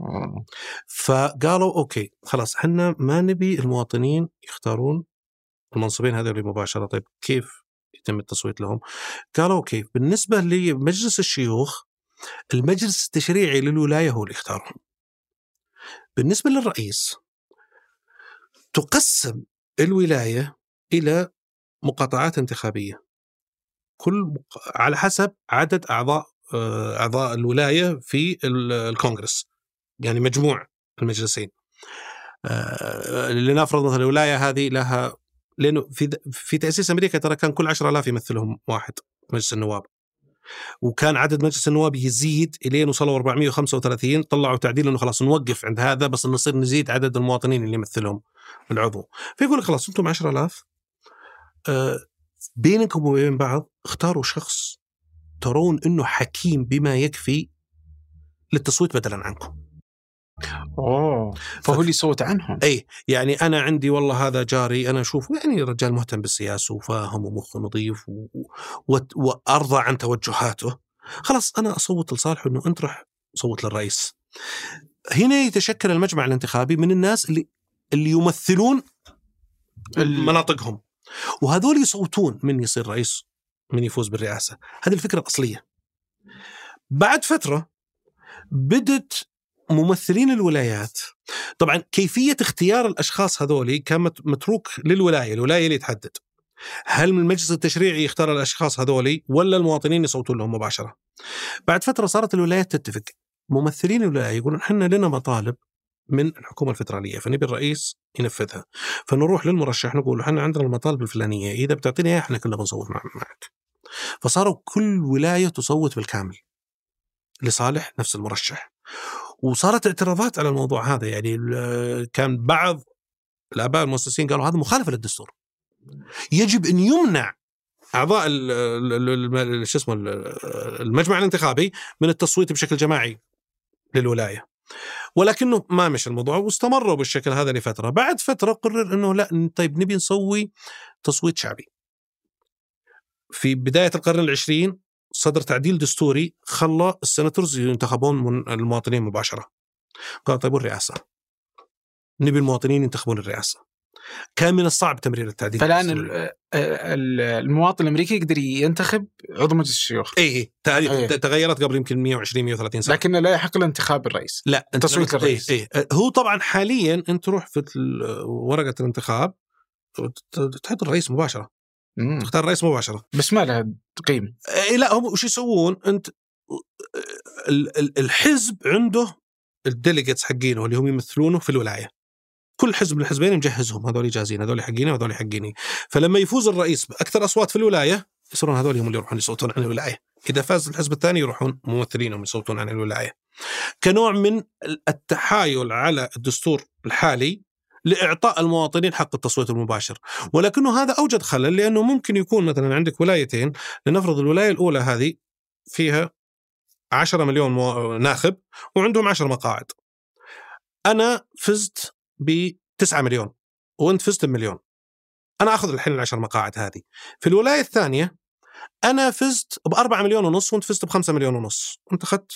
آه. فقالوا okay خلاص إحنا ما نبي المواطنين يختارون المنصبين هذول مباشرة. طيب كيف يتم التصويت لهم؟ قالوا okay بالنسبة لمجلس الشيوخ المجلس التشريعي للولاية هو اللي يختارهم. بالنسبة للرئيس تقسم الولاية إلى مقاطعات انتخابية. كل على حسب عدد أعضاء آه، أعضاء الولاية في ال- الكونغرس. يعني مجموع المجلسين. آه، لنفرض مثلا الولاية هذه لها لأنه في في تأسيس أمريكا ترى كان كل 10000 يمثلهم واحد مجلس النواب. وكان عدد مجلس النواب يزيد إلين وصلوا 435 طلعوا تعديل إنه خلاص نوقف عند هذا بس نصير نزيد عدد المواطنين اللي يمثلهم. العضو. فيقول لك خلاص أنتم 10000 آه بينكم وبين بعض اختاروا شخص ترون إنه حكيم بما يكفي للتصويت بدلا عنكم. أوه فهو اللي يصوت عنهم. اي يعني أنا عندي والله هذا جاري أنا أشوف يعني رجال مهتم بالسياسة وفاهم ومخه نظيف و... و... وأرضى عن توجهاته. خلاص أنا أصوت لصالحه إنه أنت روح صوت للرئيس. هنا يتشكل المجمع الانتخابي من الناس اللي اللي يمثلون مناطقهم. وهذول يصوتون من يصير رئيس من يفوز بالرئاسة. هذه الفكرة الأصلية. بعد فترة بدت ممثلين الولايات طبعا كيفية اختيار الأشخاص هذول كان مت- متروك للولاية الولاية اللي تحدد. هل من المجلس التشريعي يختار الأشخاص هذول ولا المواطنين يصوتون لهم مباشرة؟ بعد فترة صارت الولايات تتفق. ممثلين الولاية يقولون إحنا لنا مطالب من الحكومة الفدراليه فنبي الرئيس ينفذها. فنروح للمرشح نقول له إحنا عندنا المطالب الفلانية إذا بتعطينا إياها إحنا كلنا بنصوت مع- معك. فصاروا كل ولاية تصوت بالكامل لصالح نفس المرشح. وصارت اعتراضات على الموضوع هذا يعني كان بعض الآباء المؤسسين قالوا هذا مخالفة للدستور. يجب أن يمنع أعضاء شو اسمه ال- المجمع الانتخابي من التصويت بشكل جماعي للولاية. ولكنه ما مشى الموضوع واستمروا بالشكل هذا لفترة. بعد فترة قرر إنه لا طيب نبي نسوي تصويت شعبي. في بداية القرن العشرين صدر تعديل دستوري خلى السناتورز ينتخبون من المواطنين مباشرة. قال طيب والرئاسة؟ نبي المواطنين ينتخبون الرئاسة. كان من الصعب تمرير التعديل فالآن ال- المواطن الأمريكي يقدر ينتخب عضو مجلس الشيوخ. اي اي تاريخ إيه. تغيرت قبل يمكن 120 130 سنة. لكن لا يحق له انتخاب الرئيس. لا تصويت إيه للرئيس. إيه. هو طبعا حاليا أنت تروح في ورقة الانتخاب تحط الرئيس مباشرة. مم. تختار الرئيس مباشرة. بس ما لها قيمة. إيه لا هم وش يسوون؟ أنت ال- الحزب عنده الديليجيتس حقينه اللي هم يمثلونه في الولاية. كل حزب من الحزبين مجهزهم هذول جاهزين هذول حقيني وهذول حقيني. فلما يفوز الرئيس باكثر أصوات في الولاية يصيرون هذول هم اللي يروحون يصوتون عن الولاية. إذا فاز الحزب الثاني يروحون ممثلينهم يصوتون عن الولاية. كنوع من التحايل على الدستور الحالي لإعطاء المواطنين حق التصويت المباشر. ولكنه هذا أوجد خلل لأنه ممكن يكون مثلا عندك ولايتين لنفرض الولاية الأولى هذه فيها 10 مليون. ناخب وعندهم 10 مقاعد. أنا فزت ب 9 مليون وانت فزت بمليون. أنا آخذ الحين العشر مقاعد هذه. في الولاية الثانية أنا فزت ب 4 مليون ونص وانت فزت ب 5 مليون ونص. انت أخذت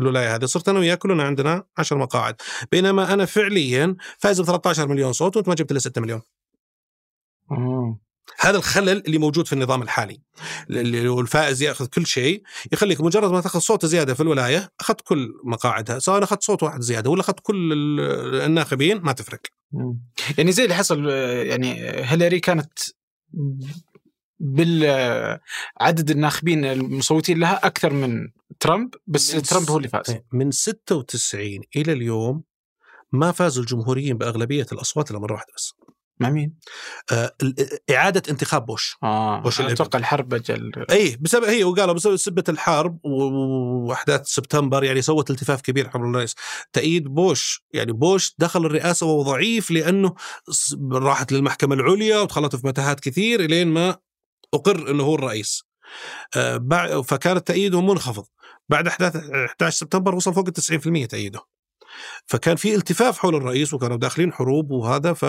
الولاية هذه. صرت أنا وياك كلنا عندنا 10 مقاعد. بينما أنا فعليا فايز ب 13 مليون صوت وانت ما جبت إلا 6 مليون. مم. هذا الخلل اللي موجود في النظام الحالي. اللي الفائز يأخذ كل شيء يخليك مجرد ما تأخذ صوت زيادة في الولاية أخذت كل مقاعدها سواء أخذت صوت واحد زيادة ولا أخذت كل ال- الناخبين ما تفرق. يعني زي اللي حصل يعني هيلاري كانت بالعدد الناخبين المصوتين لها أكثر من ترامب بس من ترامب هو اللي فاز. إيه، من 96 إلى اليوم ما فاز الجمهوريين بأغلبية الأصوات إلا مرة واحدة بس. مع مين؟ آه ال- إعادة انتخاب بوش. آه بوش الإبن؟ أتوقع الحرب أجل إي بسبب هي وقالوا بسبب سبة الحرب و- وأحداث سبتمبر يعني سوت التفاف كبير حول الرئيس. تأييد بوش يعني بوش دخل الرئاسة وهو ضعيف لأنه س- راحت للمحكمة العليا ودخلت في متاهات كثير إلين ما أقر إنه هو الرئيس. آه فكان تأييده منخفض. بعد أحداث 11 سبتمبر وصل فوق ال 90% تأييده. فكان في التفاف حول الرئيس وكانوا داخلين حروب وهذا ف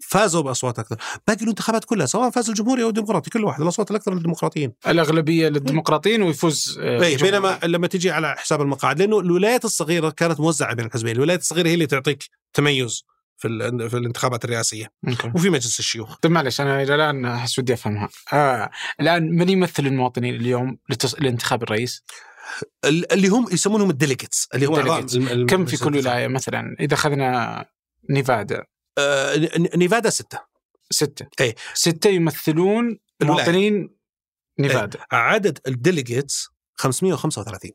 فازوا بأصوات أكثر، باقي الانتخابات كلها سواء فاز الجمهوري أو الديمقراطي كل واحد الأصوات الأكثر للديمقراطيين. الأغلبية للديمقراطيين ويفوز آه، اي. بينما لما تجي على حساب المقاعد لأنه الولايات الصغيرة كانت موزعة بين الحزبين، الولايات الصغيرة هي اللي تعطيك تميز في في الانتخابات الرئاسية okay. وفي مجلس الشيوخ. طيب معلش أنا إلى الآن أحس ودي أفهمها. آه. الآن من يمثل المواطنين اليوم لتص... لانتخاب الرئيس؟ ال- اللي هم يسمونهم ال delegates اللي هم كم في كل. ولاية مثلا إذا اخذنا نيفادا نيفادا ستة ستة إيه. ستة يمثلون. مواطنين نيفادا عدد ال delegates 535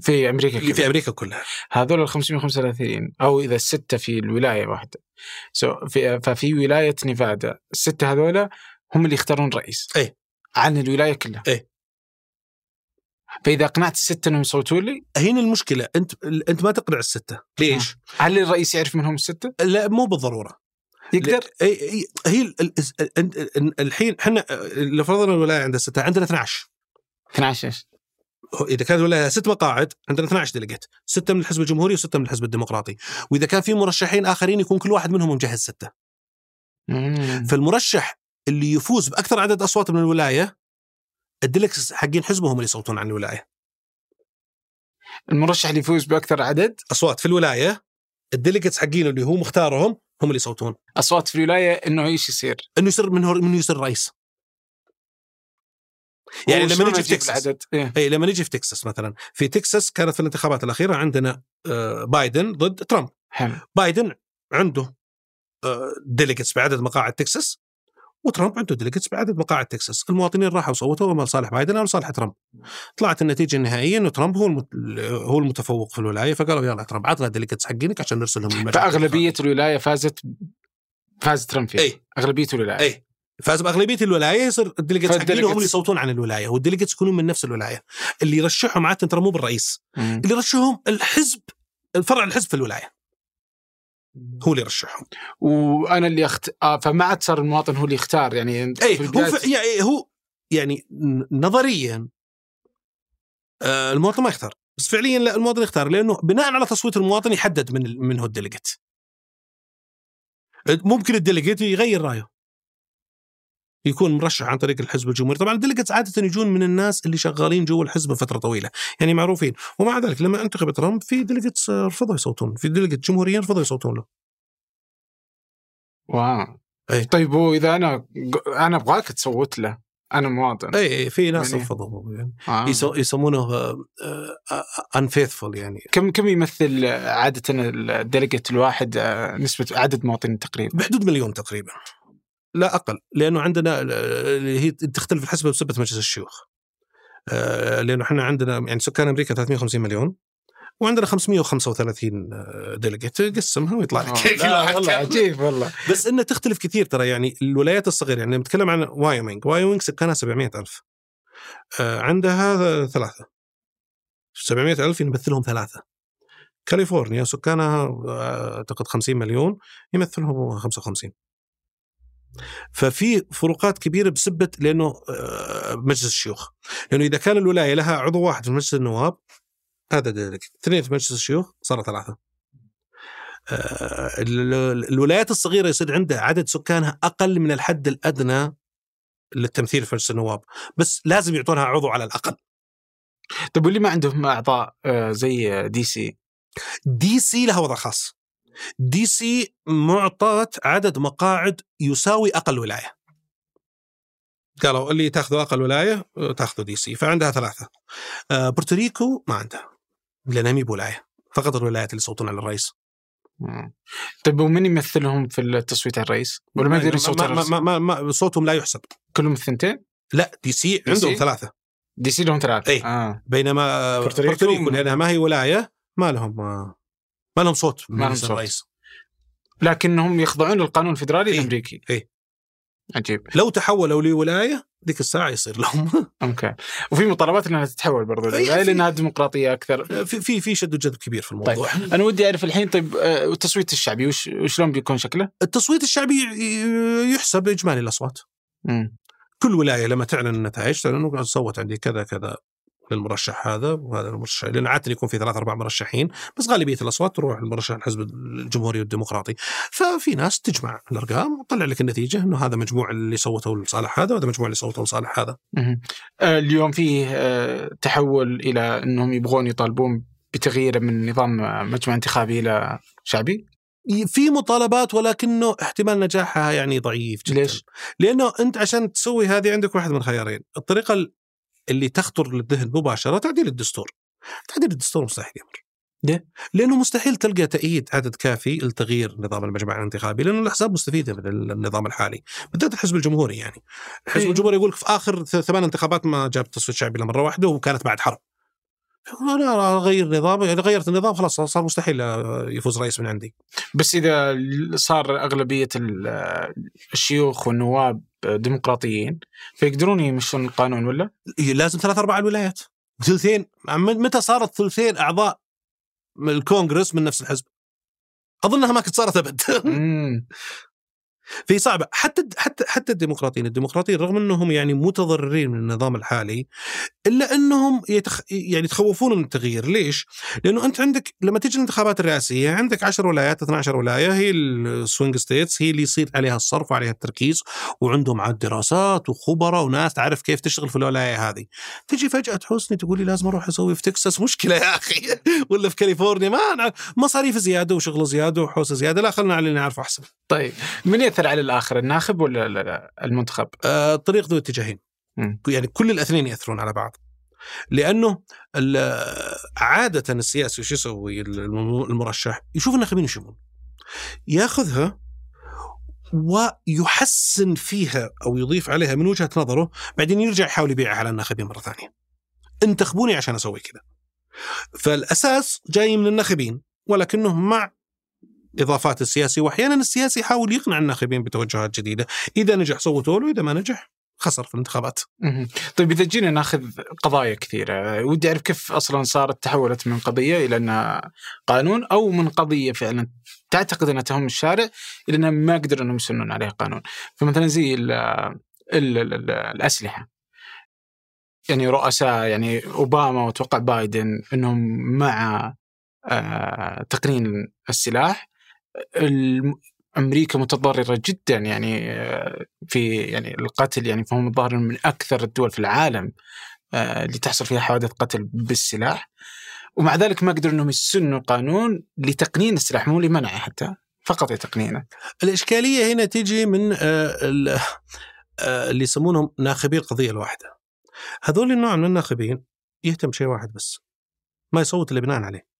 في أمريكا اللي في كلها. أمريكا كلها. هذول ال 535 أو إذا السته في الولاية واحدة so في ففي ولاية نيفادا الستة هذول هم اللي يختارون رئيس إيه. عن الولاية كلها إيه. فإذا اقنعت الستة إنهم يصوتون لي هنا المشكلة أنت أنت ما تقنع الستة، ليش؟ هل الرئيس يعرف منهم الستة؟ لا مو بالضرورة. يقدر؟ هي ال- ال- ال- ال- الحين إحنا لو فرضنا الولاية عندها ستة عندنا 12 12 إيش؟ إذا كانت الولاية ست مقاعد عندنا 12 delegate ستة من الحزب الجمهوري وستة من الحزب الديمقراطي وإذا كان في مرشحين آخرين يكون كل واحد منهم مجهز ستة مم. فالمرشح اللي يفوز بأكثر عدد أصوات من الولاية ال delegates حقين حزبه هم اللي يصوتون عن الولاية. المرشح اللي يفوز بأكثر عدد؟ أصوات في الولاية ال delegates حقين اللي هو مختارهم هم اللي يصوتون. أصوات في الولاية إنه إيش يصير؟ إنه يصير من هو منه يصير رئيس. يعني لما نجي في تكساس؟ إيه؟ اي لما نجي في تكساس مثلا. في تكساس كانت في الانتخابات الأخيرة عندنا آه، بايدن ضد ترامب. حلو. بايدن عنده delegates بعدد مقاعد تكساس. وترامب عنده delegates بعدد مقاعد تكساس. المواطنين راحوا صوتوا اما لصالح بايدن أو لصالح ترامب. طلعت النتيجة النهائية إنه ترامب هو. هو المتفوق في الولاية فقالوا يلا ترامب عطنا delegates حقينك عشان نرسلهم للمجلس فأغلبية الولاية فازت فاز ترامب فيها. إي. أغلبية الولاية. إي. فاز بأغلبية الولاية يصير ال delegates حقين هم اللي يصوتون عن الولاية وال delegates يكونون من نفس الولاية. اللي يرشحهم عادة ترى مو بالرئيس. اللي يرشحهم الحزب الفرع الحزب في الولاية. هو اللي يرشحهم. وأنا اللي أخت... آه فما عاد صار المواطن هو اللي يختار يعني اي هو ف... يعني هو يعني نظريا آه المواطن ما يختار. بس فعليا لا المواطن يختار لأنه بناء على تصويت المواطن يحدد من من هو ال delegate ممكن ال delegate يغير رأيه. يكون مرشح عن طريق الحزب الجمهوري. طبعا ال delegates عادة يجون من الناس اللي شغالين جوا الحزب فتره طويلة. يعني معروفين. ومع ذلك لما انتخب ترامب في delegates آه، رفضوا يصوتون. في delegate جمهوريين رفضوا يصوتون له. واو. أي. طيب هو إذا أنا أنا أبغاك تصوت له. أنا مواطن أي في ناس يعني- رفضوا. يعني آه. يسمونه unfaithful يعني. كم كم يمثل عادة ال delegate الواحد آه، نسبة عدد مواطنين تقريبا؟ بحدود مليون تقريبا. لا أقل لأنه عندنا اللي هي تختلف الحسبة بسبة مجلس الشيوخ. آه، لأنه إحنا عندنا يعني سكان أمريكا 350 مليون وعندنا 535 delegate قسمها ويطلع لك آه، كل لا، واحد والله. عجيب والله. بس انه تختلف كثير ترى يعني الولايات الصغيرة يعني نتكلم عن وايومينج وايومينج سكانها 700 ألف. آه، عندها ثلاثة. 700 ألف يمثلهم ثلاثة. كاليفورنيا سكانها آه، أعتقد 50 مليون يمثلهم 55 ففي فروقات كبيرة بسبة لأنه آه، مجلس الشيوخ. لأنه إذا كان الولاية لها عضو واحد في مجلس النواب هذا delegate اثنين في مجلس الشيوخ صار ثلاثة. آه، ال- ال- الولايات الصغيرة يصير عندها عدد سكانها أقل من الحد الأدنى للتمثيل في مجلس النواب. بس لازم يعطونها عضو على الأقل. طيب واللي ما عندهم أعضاء آه، زي DC؟ DC لها وضع خاص. DC معطاة عدد مقاعد يساوي أقل ولاية قالوا اللي تاخذوا أقل ولاية آه، تاخذوا DC فعندها ثلاثة آه، بورتوريكو ما عندها لأنها مي بولاية فقط الولايات اللي يصوتون على الرئيس. طيب ومن يمثلهم في التصويت على الرئيس؟ ولا ما يقدرون يصوتوا على ما؟ ما, ما, ما صوتهم لا يحسب كلهم الثنتين؟ لا دي سي دي عندهم سي؟ ثلاثة دي سي لهم ثلاثة إيه. آه. بينما بورتوريكو بورتوريكو ما- لأنها ما هي ولاية ما لهم ما لهم صوت ما لهم صوت. للرئيس. لكنهم يخضعون للقانون الفدرالي إيه. الأمريكي إيه. عجيب لو تحولوا لولاية ذيك الساعة يصير لهم أوكي وفي مطالبات إنها تتحول برضو إيه، للولاية في- لأنها ديمقراطية أكثر في في في شد وجذب كبير في الموضوع أنا ودي أعرف الحين طيب آه، التصويت الشعبي وش وشلون بيكون شكله؟ التصويت الشعبي يحسب إجمالي الأصوات مم. كل ولاية لما تعلن النتائج تعلن صوت عندي كذا كذا للمرشح هذا وهذا المرشح لأن عاده يكون في ثلاث أربع مرشحين بس غالبية الأصوات تروح للمرشح الحزب الجمهوري والديمقراطي ففي ناس تجمع الأرقام وتطلع لك النتيجة إنه هذا مجموع اللي صوتوا لصالح هذا وهذا مجموع اللي صوتوا لصالح هذا. آه، اليوم فيه آه، تحول إلى إنهم يبغون يطالبون بتغيير من نظام آه، مجمع انتخابي إلى شعبي في مطالبات ولكنه احتمال نجاحها يعني ضعيف جدا ليش؟ لأنه أنت عشان تسوي هذه عندك واحد من خيارين الطريقة اللي تخطر للذهن مباشرة تعديل الدستور تعديل الدستور مستحيل يمر ليه؟ لأنه مستحيل تلقى تأييد عدد كافي لتغيير نظام المجمع الانتخابي لأنه الأحزاب مستفيدة من النظام الحالي بالذات الحزب الجمهوري يعني الحزب إيه. الجمهوري يقول لك في آخر ثمان انتخابات ما جاب تصويت شعبي إلا مرة واحدة وكانت بعد حرب أنا أغير نظام يعني غيرت النظام خلاص صار مستحيل آه، يفوز رئيس من عندي بس إذا صار أغلبية آه، الشيوخ والنواب آه، ديمقراطيين فيقدرون يمشون القانون ولا؟ لازم ثلاث ارباع الولايات ثلثين متى صارت ثلثين أعضاء من الكونغرس من نفس الحزب؟ اظنها ما كنت صارت أبد. في صعبه حتى حتى حتى الديمقراطيين الديمقراطيين رغم إنهم يعني متضررين من النظام الحالي إلا إنهم يتخ... يعني يتخوفون من التغيير. ليش؟ لأنه أنت عندك لما تيجي الانتخابات الرئاسية عندك 10 ولايات 12 ولاية هي ال swing states هي اللي يصير عليها الصرف وعليها التركيز وعندهم عاد دراسات وخبراء وناس تعرف كيف تشتغل في الولاية هذه. تجي فجأة تحوسني تقول لي لازم أروح أسوي في تكساس. مشكلة يا أخي. ولا في كاليفورنيا. ما مصاريف زيادة وشغل زيادة وحوسة زيادة. لا خلنا على اللي نعرفه أحسن. طيب. من يأثر على الآخر الناخب ولا ال- ال- المنتخب؟ آه، الطريق ذو اتجاهين. يعني كل الاثنين يأثرون على بعض. لأنه عادة السياسي وش يسوي؟ الم- المرشح يشوف الناخبين وش يبون ياخذها ويحسن فيها أو يضيف عليها من وجهة نظره بعدين يرجع يحاول يبيعها على الناخبين مرة ثانية. انتخبوني عشان أسوي كذا فالأساس جاي من الناخبين ولكنه مع اضافات السياسي واحيانا السياسي يحاول يقنع الناخبين بتوجهات جديدة. إذا نجح صوتوا له إذا ما نجح خسر في الانتخابات. طيب إذا جينا ناخذ قضايا كثيرة ودي أعرف كيف أصلا صارت تحولت من قضية إلى أنها قانون أو من قضية فعلا تعتقد أنها تهم الشارع إلى أنها ما قدروا إنهم يسنون عليها قانون. فمثلا زي ال ال ال ال الأسلحة. يعني رؤساء يعني أوباما وأتوقع بايدن إنهم مع آه تقنين السلاح أمريكا متضررة جدا يعني آه، في يعني القتل يعني فهم الظاهر من أكثر الدول في العالم آه، اللي تحصل فيها حوادث قتل بالسلاح. ومع ذلك ما قدروا إنهم يسنوا قانون لتقنين السلاح مو لمنعه حتى فقط لتقنينه. الإشكالية هنا تيجي من آه، ال- اللي يسمونهم ناخبي القضية الواحدة. هذول النوع من الناخبين يهتم بشيء واحد بس ما يصوت إلا بناء عليه.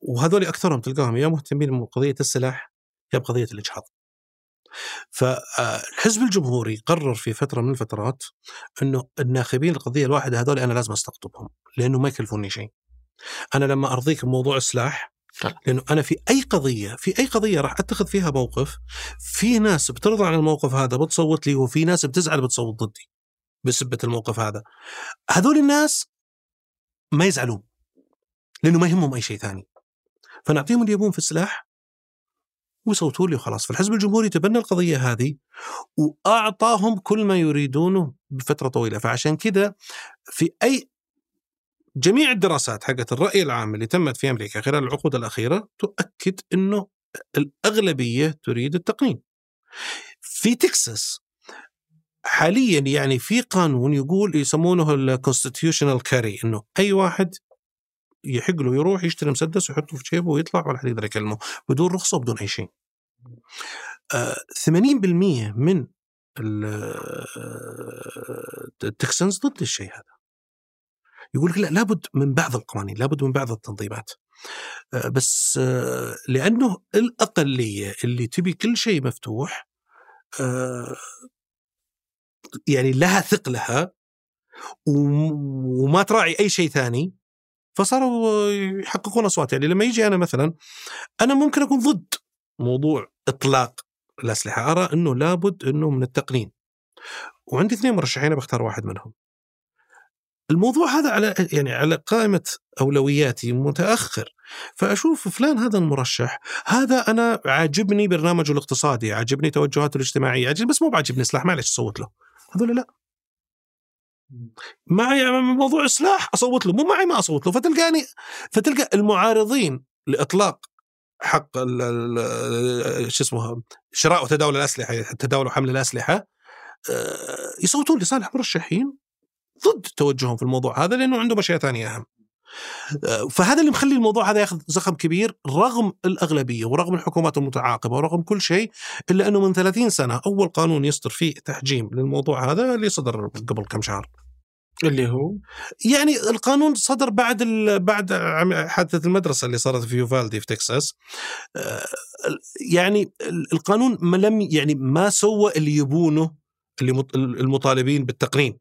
وهذول أكثرهم تلقاهم يا مهتمين بقضيه السلاح يا بقضية الإجهاض. فالحزب الجمهوري قرر في فترة من الفترات إنه الناخبين القضية الواحدة هذول أنا لازم أستقطبهم لأنه ما يكلفوني شيء. أنا لما أرضيك بموضوع السلاح. لأنه أنا في أي قضية في أي قضية راح أتخذ فيها موقف في ناس بترضى عن الموقف هذا بتصوت لي وفي ناس بتزعل بتصوت ضدي بسبة الموقف هذا. هذول الناس ما يزعلون لأنه ما يهمهم أي شيء ثاني. فنعطيهم اللي يبون في السلاح. ويصوتوا لي وخلاص. فالحزب الجمهوري تبنى القضية هذه وأعطاهم كل ما يريدونه بفترة طويلة. فعشان كذا في أي جميع الدراسات حقت الرأي العام اللي تمت في أمريكا خلال العقود الأخيرة تؤكد إنه الأغلبية تريد التقنين. في تكساس حاليا يعني في قانون يقول يسمونه ال constitutional carry إنه أي واحد يحق له يروح يشتري مسدس ويحطه في جيبه ويطلع ولا حد يقدر يكلمه بدون رخصة وبدون أي شيء. آه 80% من ال- ال Texans ضد الشيء هذا. يقول لك لا لابد من بعض القوانين لابد من بعض التنظيمات آه، بس آه، لأنه الأقلية اللي تبي كل شيء مفتوح آه، يعني لها ثقلها وما تراعي أي شيء ثاني فصاروا يحققون أصوات. يعني لما يجي أنا مثلا أنا ممكن أكون ضد موضوع إطلاق الأسلحة. أرى إنه لابد إنه من التقنين. وعندي اثنين مرشحين بختار واحد منهم. الموضوع هذا على يعني على قائمة أولوياتي متأخر. فأشوف فلان هذا المرشح هذا أنا عاجبني برنامجه الاقتصادي عاجبني توجهاته الاجتماعية عاجبني بس مو بعجبني سلاح معلش اصوت له. هذول لا. معي موضوع سلاح أصوت له مو معي ما أصوت له فتلقاني فتلقى المعارضين لإطلاق حق شو اسمه شراء وتداول الأسلحة تداول وحمل الأسلحة آه، يصوتون لصالح مرشحين ضد توجههم في الموضوع هذا لأنه عندهم اشياء ثانية أهم. آه، فهذا اللي مخلي الموضوع هذا ياخذ زخم كبير رغم الأغلبية ورغم الحكومات المتعاقبة ورغم كل شيء إلا أنه من 30 سنة أول قانون يصدر فيه تحجيم للموضوع هذا اللي صدر قبل كم شهر. اللي هو؟ يعني القانون صدر بعد بعد حادثة المدرسة اللي صارت في يوفالدي في تكساس. آه، يعني القانون ما لم يعني ما سوى اللي يبونه اللي المطالبين بالتقنين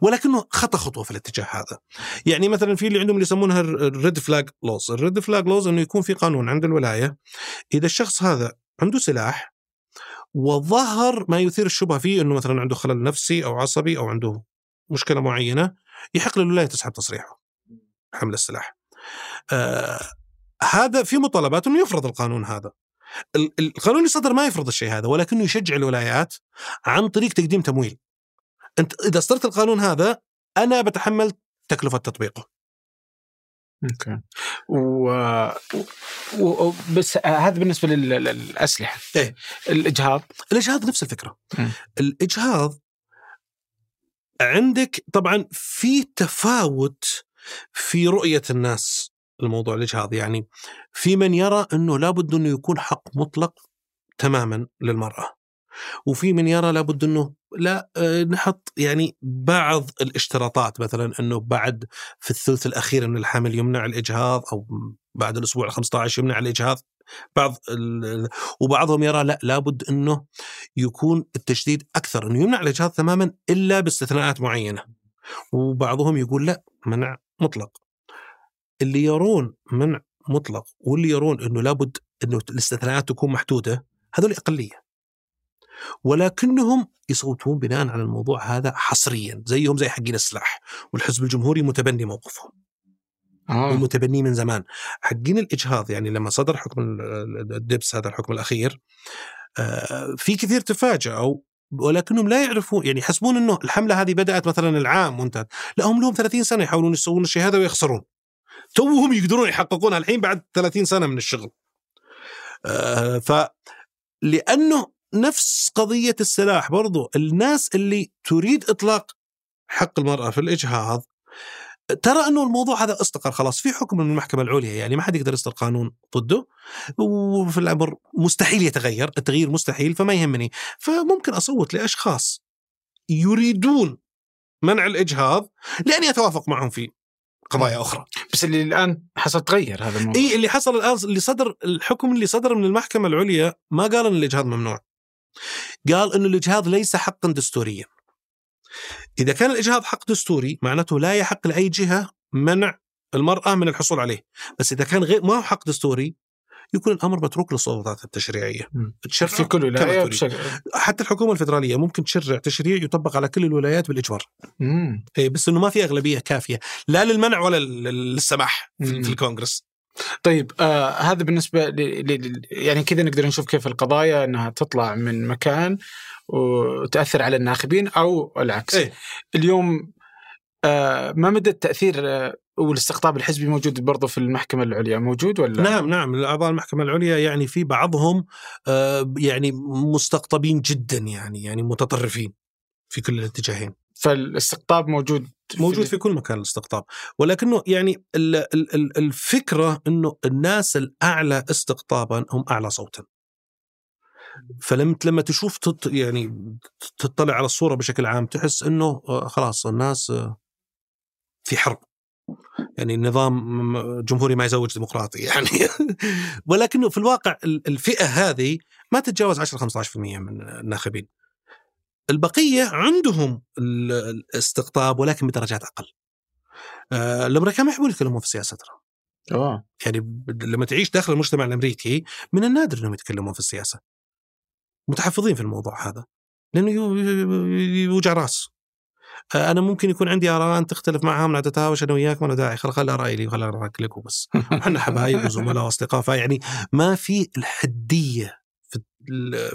ولكنه خطأ خطوة في الاتجاه هذا. يعني مثلا في اللي عندهم اللي يسمونها ال red flag laws، ال red flag laws إنه يكون في قانون عند الولاية إذا الشخص هذا عنده سلاح وظهر ما يثير الشبهة فيه إنه مثلا عنده خلل نفسي أو عصبي أو عنده مشكلة معينة يحق للولاية تسحب تصريحه حمل السلاح. آه هذا في مطالبات إنه يفرض القانون هذا. القانون اللي صدر ما يفرض الشيء هذا ولكنه يشجع الولايات عن طريق تقديم تمويل. أنت إذا اصدرت القانون هذا أنا بتحمل تكلفة تطبيقه. أوكي. و... و... بس هذا بالنسبة للأسلحة. إيه الإجهاض الإجهاض نفس الفكرة. م. الإجهاض عندك طبعا في تفاوت في رؤية الناس لموضوع الإجهاض يعني في من يرى إنه لابد إنه يكون حق مطلق تماما للمرأة وفي من يرى لابد إنه لا آه، نحط يعني بعض الاشتراطات مثلا إنه بعد في الثلث الأخير من الحمل يمنع الإجهاض أو بعد الأسبوع ال 15 يمنع الإجهاض. بعض وبعضهم يرى لا لابد إنه يكون التشديد أكثر إنه يمنع الإجهاض تماما إلا باستثناءات معينة. وبعضهم يقول لا منع مطلق. اللي يرون منع مطلق واللي يرون إنه لابد إنه الاستثناءات تكون محدودة هذول أقلية. ولكنهم يصوتون بناء على الموضوع هذا حصريا زيهم زي حقين السلاح والحزب الجمهوري متبني موقفهم. آه. ومتبنيه من زمان. حقين الإجهاض يعني لما صدر حكم الدبس هذا الحكم الأخير آه، في كثير تفاجئوا ولكنهم لا يعرفون يعني يحسبون إنه الحملة هذه بدأت مثلا العام وانتهت. لا هم لهم 30 سنة يحاولون يسوون الشيء هذا ويخسرون. توهم يقدرون يحققونها الحين بعد 30 سنة من الشغل. آه، ف لأنه نفس قضية السلاح برضو. الناس اللي تريد إطلاق حق المرأة في الإجهاض ترى أنه الموضوع هذا استقر خلاص في حكم من المحكمة العليا يعني ما حد يقدر يصدر قانون ضده وفي الأمر مستحيل يتغير التغيير مستحيل فما يهمني. فممكن أصوت لأشخاص يريدون منع الإجهاض لاني اتوافق معهم في قضايا أخرى. بس اللي الآن حصل تغير هذا الموضوع. إي اللي حصل الآن اللي صدر الحكم اللي صدر من المحكمة العليا ما قال إن الإجهاض ممنوع. قال إنه الإجهاض ليس حقا دستوريا. إذا كان الإجهاض حق دستوري معناته لا يحق لأي جهة منع المرأة من الحصول عليه. بس إذا كان غير ما هو حق دستوري يكون الأمر متروك للسلطات التشريعية. تشرع في كل ولايه بشكل... حتى الحكومة الفدراليه ممكن تشرع تشريع يطبق على كل الولايات بالإجبار. اي بس إنه ما في أغلبية كافية. لا للمنع ولا للسماح في, في الكونغرس. طيب آه هذا بالنسبة ل... ل... يعني كذا نقدر نشوف كيف القضايا إنها تطلع من مكان وتأثر على الناخبين أو العكس إيه؟ اليوم آه ما مدى التأثير آه والاستقطاب الحزبي موجود برضه في المحكمة العليا موجود ولا؟ نعم نعم أعضاء المحكمة العليا يعني في بعضهم آه يعني مستقطبين جدا يعني يعني متطرفين في كل الاتجاهين فالاستقطاب موجود موجود في كل مكان الاستقطاب. ولكنه يعني الفكرة أنه الناس الأعلى استقطابا هم أعلى صوتا. فلما لما تشوف تط يعني تطلع على الصورة بشكل عام تحس إنه آه، خلاص الناس آه، في حرب. يعني النظام جمهوري ما يزوج ديمقراطي يعني. ولكنه في الواقع الفئة هذه ما تتجاوز 10 15% من الناخبين. البقية عندهم الاستقطاب ولكن بدرجات أقل. آه، الأمريكان ما يحبون يتكلمون في السياسة ترى أوه. يعني لما تعيش داخل المجتمع الأمريكي من النادر إنهم يتكلمون في السياسة. متحفظين في الموضوع هذا. لأنه يوجع رأس. آه، أنا ممكن يكون عندي آراء تختلف معها من نتهاوش أنا وياك ما داعي. خل خلي رايي لي خلي رايك لك وبس. إحنا حبايب وزملاء وأصدقاء. فيعني ما في الحدية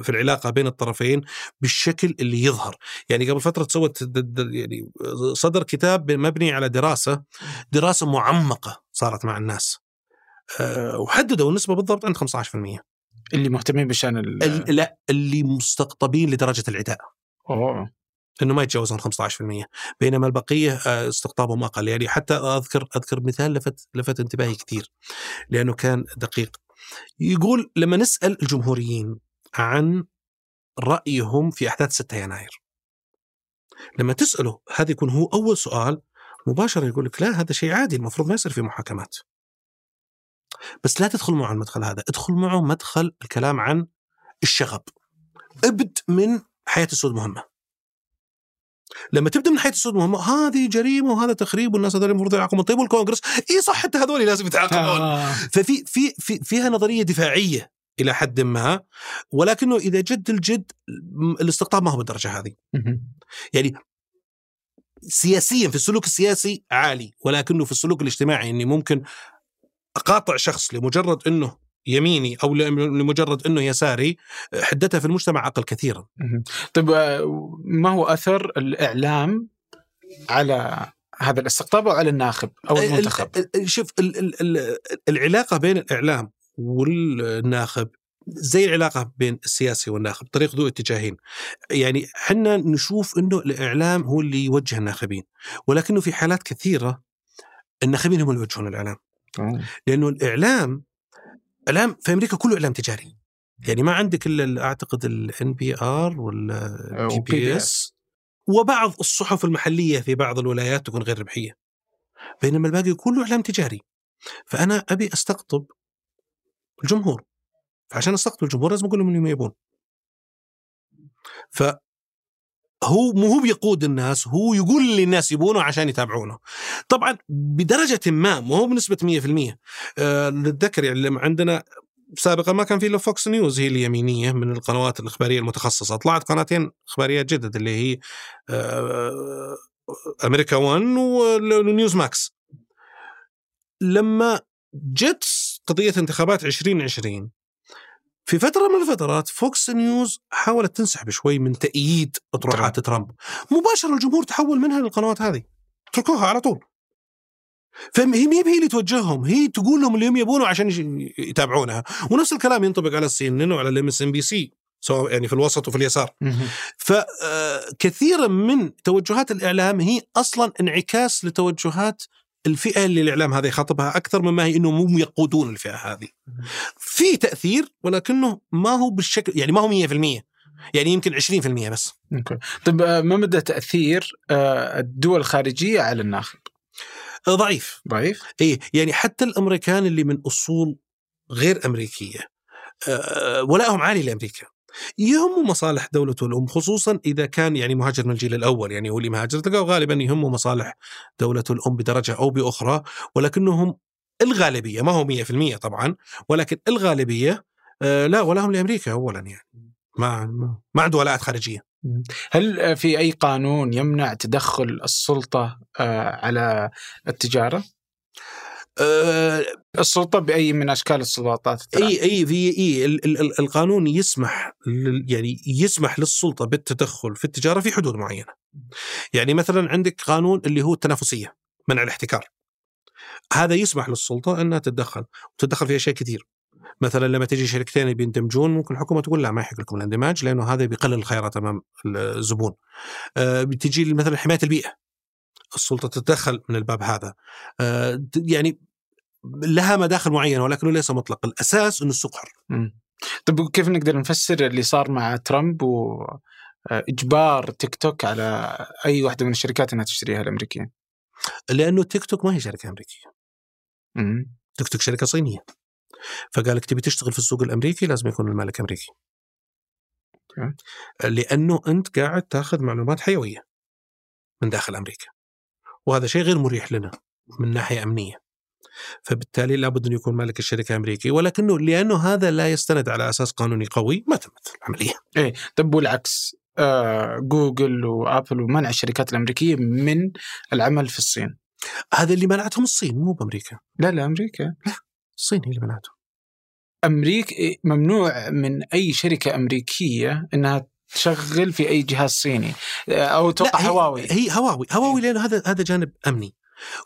في العلاقة بين الطرفين بالشكل اللي يظهر. يعني قبل فترة سوت يعني صدر كتاب مبني على دراسة دراسة معمقة صارت مع الناس. آه، وحددوا النسبة بالضبط عند 15% اللي مهتمين بشأن لا اللي مستقطبين لدرجة العداء. أوه. إنه ما يتجاوزون 15% بينما البقية آه، استقطابهم أقل. يعني حتى أذكر أذكر مثال لفت لفت انتباهي كثير لأنه كان دقيق. يقول لما نسأل الجمهوريين عن رأيهم في أحداث 6 يناير. لما تسأله هذا يكون هو أول سؤال مباشرة يقول لك لا هذا شيء عادي المفروض ما يصير في محاكمات. بس لا تدخل معه المدخل هذا ادخل معه مدخل الكلام عن الشغب. ابد من حياة السود مهمة. لما تبدأ من حيث السود مهمة هذه جريمة وهذا تخريب والناس هذول المفروض يعاقبون. طيب والكونغرس؟ اي صح حتى هذول لازم يتعاقبون. آه. ففي في, في فيها نظرية دفاعية. إلى حد ما ولكنه إذا جد الجد الاستقطاب ما هو بالدرجة هذه يعني سياسيا في السلوك السياسي عالي ولكنه في السلوك الاجتماعي إني ممكن أقاطع شخص لمجرد إنه يميني أو لمجرد إنه يساري حدتها في المجتمع أقل كثيرا. طيب آه، ما هو أثر الإعلام على هذا الاستقطاب أو على الناخب أو المنتخب؟ شوف العلاقة بين الإعلام والناخب زي العلاقة بين السياسي والناخب طريق ذو اتجاهين. يعني حنا نشوف أنه الإعلام هو اللي يوجه الناخبين ولكنه في حالات كثيرة الناخبين هم اللي يوجهون الإعلام. لأنه الإعلام إعلام في أمريكا كله إعلام تجاري. يعني ما عندك إلا أعتقد ال NPR PBS وبعض الصحف المحلية في بعض الولايات تكون غير ربحية. بينما الباقي كله إعلام تجاري. فأنا أبي أستقطب الجمهور. فعشان استقطب الجمهور لازم أقول لهم اللي يبون. ف هو مو هو بيقود الناس هو يقول اللي الناس يبونه عشان يتابعونه. طبعا بدرجة ما مو هو بنسبة 100% أه نتذكر يعني عندنا سابقا ما كان في إلا Fox News هي اليمينية من القنوات الإخبارية المتخصصة. طلعت قناتين إخباريات جدد اللي هي أه أمريكا 1 و Newsmax لما جت قضية انتخابات 2020 في فترة من الفترات Fox News حاولت تنسحب شوي من تأييد اطروحات ترامب. مباشرة الجمهور تحول منها للقنوات هذه. تركوها على طول. فهي مي هي اللي توجههم. هي تقول لهم اللي هم يبونه عشان يتابعونها. ونفس الكلام ينطبق على ال CNN وعلى ال MSNBC سواء يعني في الوسط وفي اليسار. فكثيرا من توجهات الإعلام هي أصلا انعكاس لتوجهات الفئة اللي الإعلام هذا يخاطبها أكثر مما هي انهم هم يقودون الفئة هذه. في تأثير ولكنه ما هو بالشكل يعني ما هو 100% يعني يمكن 20% بس. أوكي. طيب آه، ما مدى تأثير آه، الدول الخارجية على الناخب؟ آه، ضعيف. ضعيف؟ اي يعني حتى الأمريكان اللي من أصول غير أمريكية ولائهم عالي لأمريكا. يهمه مصالح دولته الأم خصوصا إذا كان يعني مهاجر من الجيل الأول يعني هو اللي مهاجر تلقاه غالبا يهمه مصالح دولته الأم بدرجة أو بأخرى ولكنهم الغالبية ما هو 100% طبعا ولكن الغالبية آه لا ولاهم لأمريكا أولا يعني. ما ما عنده ولاءات خارجية. هل في أي قانون يمنع تدخل السلطة آه على التجارة؟ أه السلطة بأي من أشكال السلطات أي أي في إي القانون يسمح يعني يسمح للسلطة بالتدخل في التجارة في حدود معينة. يعني مثلا عندك قانون اللي هو التنافسية منع الاحتكار. هذا يسمح للسلطة أنها تتدخل وتتدخل في اشياء كثير. مثلا لما تجي شركتين بيندمجون ممكن الحكومة تقول لا ما يحق لكم الاندماج لأنه هذا بيقلل الخيارات أمام الزبون. أه بتجي مثلا حماية البيئة. السلطة تتدخل من الباب هذا. أه يعني لها مداخل معينة ولكنه ليس مطلق. الأساس إنه السوق حر. طيب كيف نقدر نفسر اللي صار مع ترامب واجبار تيك توك على أي واحدة من الشركات إنها تشتريها الامريكيين لأنه تيك توك ما هي شركة أمريكية. مم. تيك توك شركة صينية. فقال لك تبي تشتغل في السوق الأمريكي لازم يكون المالك أمريكي. أوكي. لأنه أنت قاعد تأخذ معلومات حيوية من داخل أمريكا. وهذا شيء غير مريح لنا من ناحية أمنية. فبالتالي لابد انه يكون مالك الشركة أمريكي ولكنه لأنه هذا لا يستند على أساس قانوني قوي ما تمت العملية. إيه طب والعكس آه جوجل وآبل ومنع الشركات الأمريكية من العمل في الصين. هذا اللي منعتهم الصين مو بأمريكا. لا لا أمريكا. الصين هي اللي منعتهم. أمريكا ممنوع من أي شركة أمريكية إنها تشغل في أي جهاز صيني. آه، أو توقع لا، هواوي. هي هواوي. هواوي لأنه هذا هذا جانب أمني.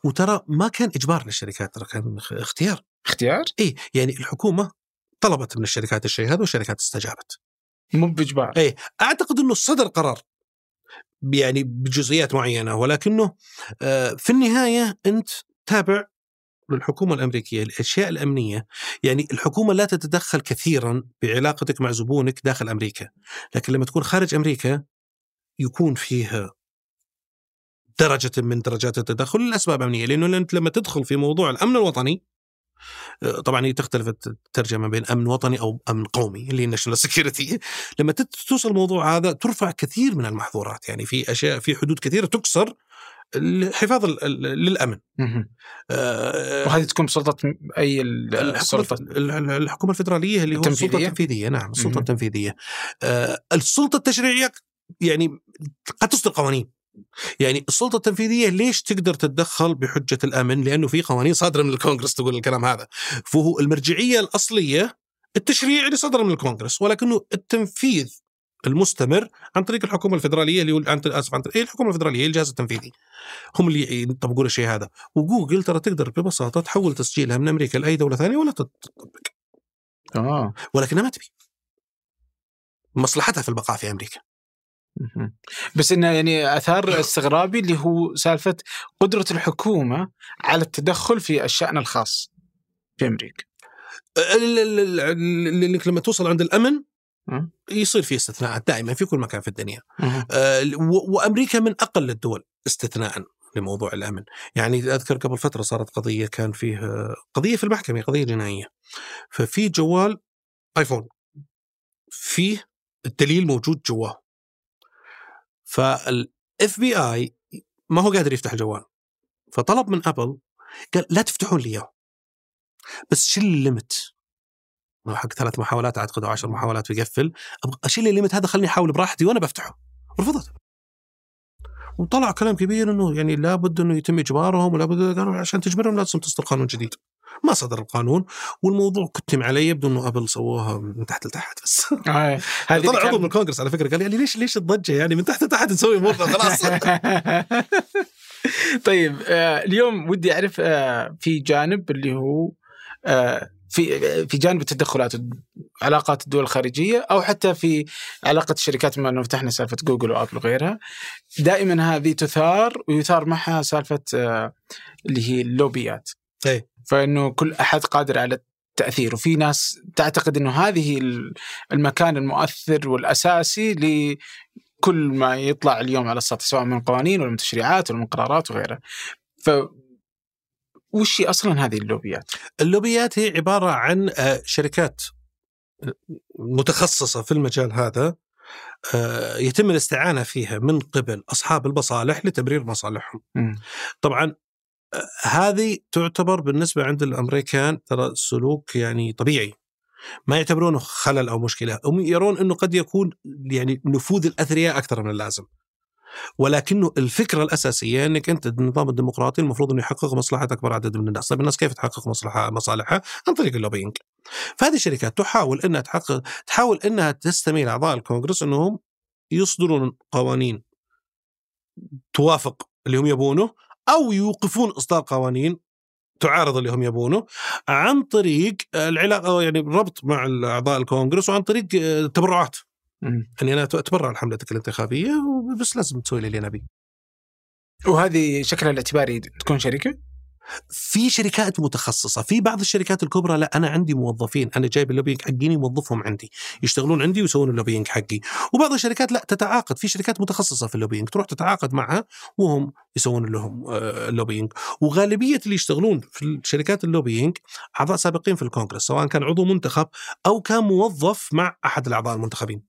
وترى ما كان اجبار للشركات ترى كان اخ- اختيار. اختيار؟ اي يعني الحكومة طلبت من الشركات الشيء هذا والشركات استجابت. مو بإجبار. اي أعتقد إنه صدر قرار يعني بجزئيات معينة ولكنه آه، في النهاية أنت تابع للحكومة الأمريكية الاشياء الأمنية. يعني الحكومة لا تتدخل كثيرا بعلاقتك مع زبونك داخل أمريكا. لكن لما تكون خارج أمريكا يكون فيه درجة من درجات التدخل لأسباب أمنية لأنه أنت لما تدخل في موضوع الأمن الوطني آه، طبعا هي تختلف الترجمة بين أمن وطني أو أمن قومي اللي هي national security لما توصل الموضوع هذا ترفع كثير من المحظورات يعني في أشياء في حدود كثيرة تكسر للأمن مهم. آه، وهذه تكون بسلطة أي السلطة ال- ال- الحكومة الفدرالية اللي هو السلطة التنفيذية؟ التنفيذية نعم السلطة مهم. التنفيذية آه، السلطة التشريعية يعني قد تصدر قوانين يعني السلطة التنفيذية ليش تقدر تتدخل بحجة الأمن؟ لأنه في قوانين صادرة من الكونغرس تقول الكلام هذا. فهو المرجعية الأصلية التشريع اللي صدر من الكونغرس ولكنه التنفيذ المستمر عن طريق الحكومة الفدراليه اللي هو عن آسف عن طريق إيه الحكومة الفدراليه الجهاز التنفيذي. هم اللي يطبقون الشيء هذا. وجوجل ترى تقدر ببساطة تحول تسجيلها من أمريكا لأي دولة ثانية ولا تطبق. آه. ولكنها ما تبي. مصلحتها في البقاء في أمريكا. بس إنه يعني آثار استغرابي اللي هو سالفة قدرة الحكومة على التدخل في الشأن الخاص في أمريكا. ال- ال- ال- ال- إنك لما توصل عند الأمن. يصير في استثناءات دائما في كل مكان في الدنيا. و- وأمريكا من أقل الدول استثناء لموضوع الأمن. يعني أذكر قبل فترة صارت قضية كان فيه قضية في المحكمة قضية جنائية. ففي جوال آيفون فيه الدليل موجود جواه فال FBI ما هو قادر يفتح الجوال فطلب من ابل قال لا تفتحون لي إياه. بس شيل ال limit. حق ثلاث محاولات أعتقد أو عشر محاولات ويقفل. أبغى أشيل ال limit هذا خليني أحاول براحتي وأنا بفتحه. رفضت. وطلع كلام كبير إنه يعني لابد إنه يتم إجبارهم ولا بد قالوا عشان تجبرهم لازم تصدر قانون جديد. ما صدر القانون والموضوع كتم عليه يبدو إنه أبل سووها من تحت لتحت بس آه. اللي طلع عضو من الكونغرس على فكرة قال يعني ليش ليش الضجة يعني من تحت لتحت نسوي امورنا خلاص طيب آه اليوم ودي أعرف آه في جانب اللي هو آه في في جانب التدخلات علاقات الدول الخارجية أو حتى في علاقة الشركات بما إنه فتحنا سالفة جوجل وآبل وغيرها دائما هذه تثار ويثار معها سالفة آه اللي هي اللوبيات إيه. فإنه كل أحد قادر على التأثير وفي ناس تعتقد إنه هذه ال- المكان المؤثر والأساسي لكل ما يطلع اليوم على السطح سواء من قوانين ولا من تشريعات ولا من قرارات وغيرها. ف وش أصلا هذه اللوبيات؟ اللوبيات هي عبارة عن آه، شركات متخصصة في المجال هذا آه، يتم الاستعانة فيها من قبل أصحاب المصالح لتبرير مصالحهم. طبعا هذه تعتبر بالنسبة عند الأمريكان ترى سلوك يعني طبيعي. ما يعتبرونه خلل أو مشكلة، هم يرون إنه قد يكون يعني نفوذ الأثرياء أكثر من اللازم. ولكنه الفكرة الأساسية إنك أنت النظام الديمقراطي المفروض إنه يحقق مصلحة أكبر عدد من الناس، طيب الناس كيف تحقق مصلحة مصالحها؟ عن طريق اللوبينج. فهذه الشركات تحاول إنها تحقق تحاول إنها تستميل أعضاء الكونغرس إنهم يصدرون قوانين توافق اللي هم يبونه أو يوقفون إصدار قوانين تعارض اللي هم يبونه عن طريق العلاقه يعني الربط مع اعضاء الكونغرس وعن طريق التبرعات مم. يعني أنا أتبرع لحملتك الانتخابية بس لازم تسوي لي اللي أنا وهذه شكلها الاعتباري تكون شركة؟ في شركات متخصصة في بعض الشركات الكبرى لا أنا عندي موظفين أنا جايب اللوبينج حقيني موظفهم عندي يشتغلون عندي ويسوون ال lobbying حقي وبعض الشركات لا تتعاقد في شركات متخصصة في ال lobbying تروح تتعاقد معها وهم يسوون لهم آه، ال lobbying وغالبية اللي يشتغلون في شركات ال lobbying أعضاء سابقين في الكونغرس سواء كان عضو منتخب أو كان موظف مع أحد الأعضاء المنتخبين.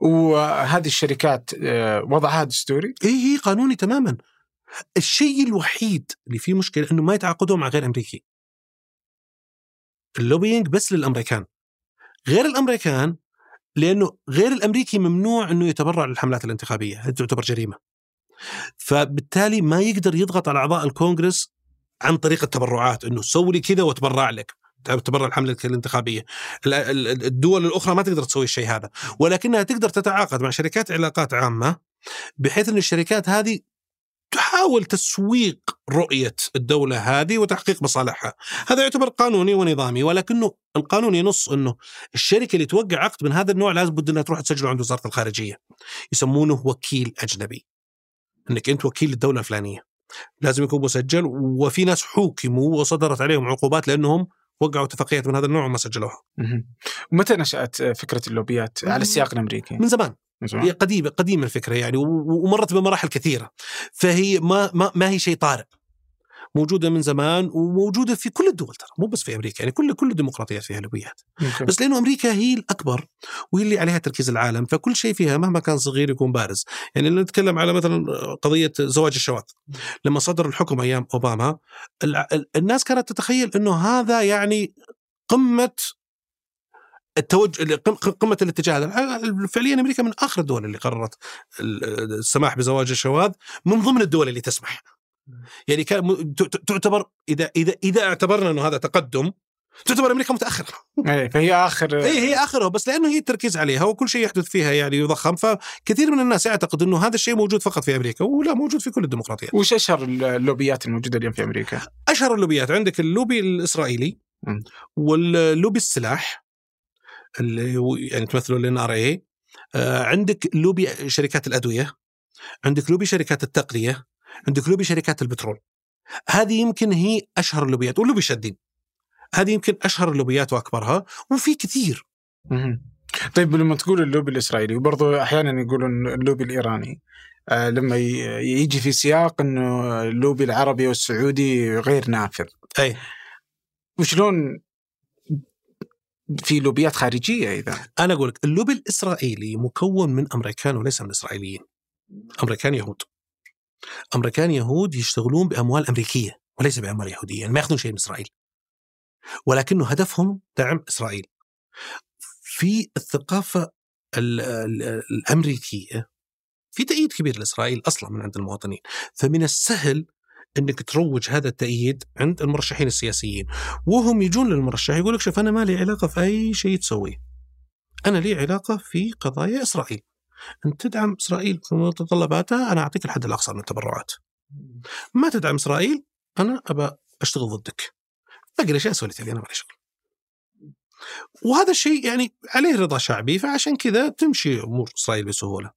وهذه الشركات آه، وضعها دستوري؟ اي هي قانوني تماما الشيء الوحيد اللي فيه مشكلة إنه ما يتعاقدون مع غير أمريكي. ال lobbying بس للأمريكان. غير الأمريكان لأنه غير الأمريكي ممنوع إنه يتبرع للحملات الانتخابية هذه تعتبر جريمة. فبالتالي ما يقدر يضغط على أعضاء الكونغرس عن طريق التبرعات إنه سوي لي كذا وأتبرع لك. تبرع الحملة الانتخابية. ال- ال- الدول الأخرى ما تقدر تسوي الشيء هذا. ولكنها تقدر تتعاقد مع شركات علاقات عامة بحيث أن الشركات هذه تحاول تسويق رؤية الدولة هذه وتحقيق مصالحها هذا يعتبر قانوني ونظامي ولكنه القانون ينص أنه الشركة اللي توقع عقد من هذا النوع لازم بد أنها تروح تسجله عند وزارة الخارجية يسمونه وكيل أجنبي أنك أنت وكيل للدولة الفلانية لازم يكون مسجل وفي ناس حوكموا وصدرت عليهم عقوبات لأنهم وقعوا اتفاقيات من هذا النوع وما سجلوها. ومتى نشأت فكرة اللوبيات على السياق الأمريكي؟ من زمان؟ هي قديمة قديمة الفكرة يعني ومرت بمراحل كثيرة. فهي ما ما, ما هي شيء طارئ. موجودة من زمان وموجودة في كل الدول ترى مو بس في أمريكا يعني كل كل الديمقراطيات فيها لوبيات. ممكن. بس لأنه أمريكا هي الأكبر وهي اللي عليها تركيز العالم فكل شيء فيها مهما كان صغير يكون بارز. يعني لو نتكلم على مثلا قضية زواج الشواذ لما صدر الحكم أيام أوباما الناس كانت تتخيل إنه هذا يعني قمة التوجه قم- قمة الاتجاه هذا فعليا أمريكا من آخر الدول اللي قررت ال- السماح بزواج الشواذ من ضمن الدول اللي تسمح يعني كان تعتبر اذا اذا إذا اعتبرنا إنه هذا تقدم تعتبر أمريكا متأخرة إيه فهي آخر اي هي آخره بس لأنه هي التركيز عليها وكل شيء يحدث فيها يعني يضخم فكثير من الناس يعتقد إنه هذا الشيء موجود فقط في أمريكا ولا موجود في كل الديمقراطيات وش أشهر اللوبيات الموجودة اليوم في أمريكا؟ أشهر اللوبيات عندك اللوبي الإسرائيلي. واللوبي السلاح اللي هو يعني تمثله ال NRA عندك لوبي شركات الأدوية عندك لوبي شركات التقنية عندك لوبي شركات البترول. هذه يمكن هي أشهر اللوبيات واللوبي الشادين هذه يمكن أشهر اللوبيات وأكبرها وفي كثير. طيب لما تقول اللوبي الإسرائيلي وبرضه أحيانا يقولون اللوبي الإيراني آه لما يجي في سياق إنه اللوبي العربي والسعودي غير نافذ. أي. وشلون في لوبيات خارجية إذا. أنا أقول لك اللوبي الإسرائيلي مكون من أمريكان وليس من إسرائيليين. أمريكان يهود. أمريكان يهود يشتغلون بأموال أمريكية وليس بأموال يهودية يعني ما يأخذون شيء من إسرائيل. ولكنه هدفهم دعم إسرائيل. في الثقافة ال- ال- الأمريكية في تأييد كبير لإسرائيل أصلا من عند المواطنين. فمن السهل إنك تروج هذا التأييد عند المرشحين السياسيين وهم يجون للمرشح يقول لك شوف أنا ما لي علاقة في أي شيء تسويه. أنا لي علاقة في قضايا إسرائيل. أنت تدعم إسرائيل في متطلباتها أنا أعطيك الحد الأقصى من التبرعات. ما تدعم إسرائيل أنا أبى أشتغل ضدك. باقي الاشياء أسوي لي أنا مالي شغل. وهذا الشيء يعني عليه رضا شعبي فعشان كذا تمشي أمور إسرائيل بسهولة.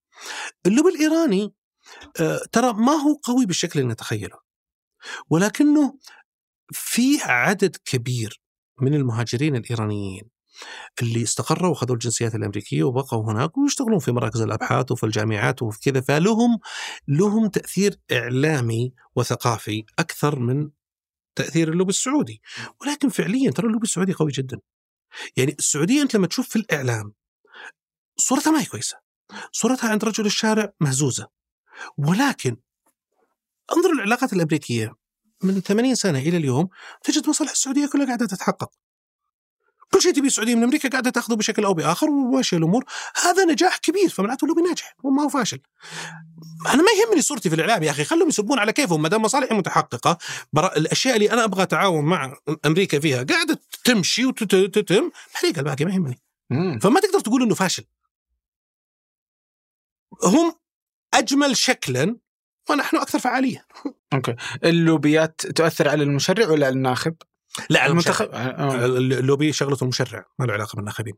اللوبي الإيراني آه، ترى ما هو قوي بالشكل اللي نتخيله. ولكنه في عدد كبير من المهاجرين الإيرانيين اللي استقروا وأخذوا الجنسيات الأمريكية وبقوا هناك ويشتغلون في مراكز الأبحاث وفي الجامعات وفي كذا فلهم لهم تأثير إعلامي وثقافي أكثر من تأثير اللوبي السعودي. ولكن فعليا ترى اللوبي السعودي قوي جدا. يعني السعودية أنت لما تشوف في الإعلام صورتها ما هي كويسة. صورتها عند رجل الشارع مهزوزة. ولكن انظر العلاقات الأمريكية من 80 سنة إلى اليوم تجد مصالح السعودية كلها قاعدة تتحقق. كل شيء تبي السعودية من أمريكا قاعدة تأخذه بشكل أو بآخر وماشيه الأمور، هذا نجاح كبير فمعناته اللوبي ناجح وما هو فاشل. أنا ما يهمني صورتي في الإعلام يا أخي خلهم يسبون على كيفهم ما دام مصالحي متحققة برا الأشياء اللي أنا أبغى أتعاون مع أمريكا فيها قاعدة تمشي وتتم حريق الباقي ما يهمني. فما تقدر تقول إنه فاشل. هم أجمل شكلا ونحن أكثر فعالية. أوكي اللوبيات تؤثر على المشرع ولا على الناخب؟ لا على المنتخب المنتخب آه. اللوبي شغلته المشرع ما له علاقة بالناخبين.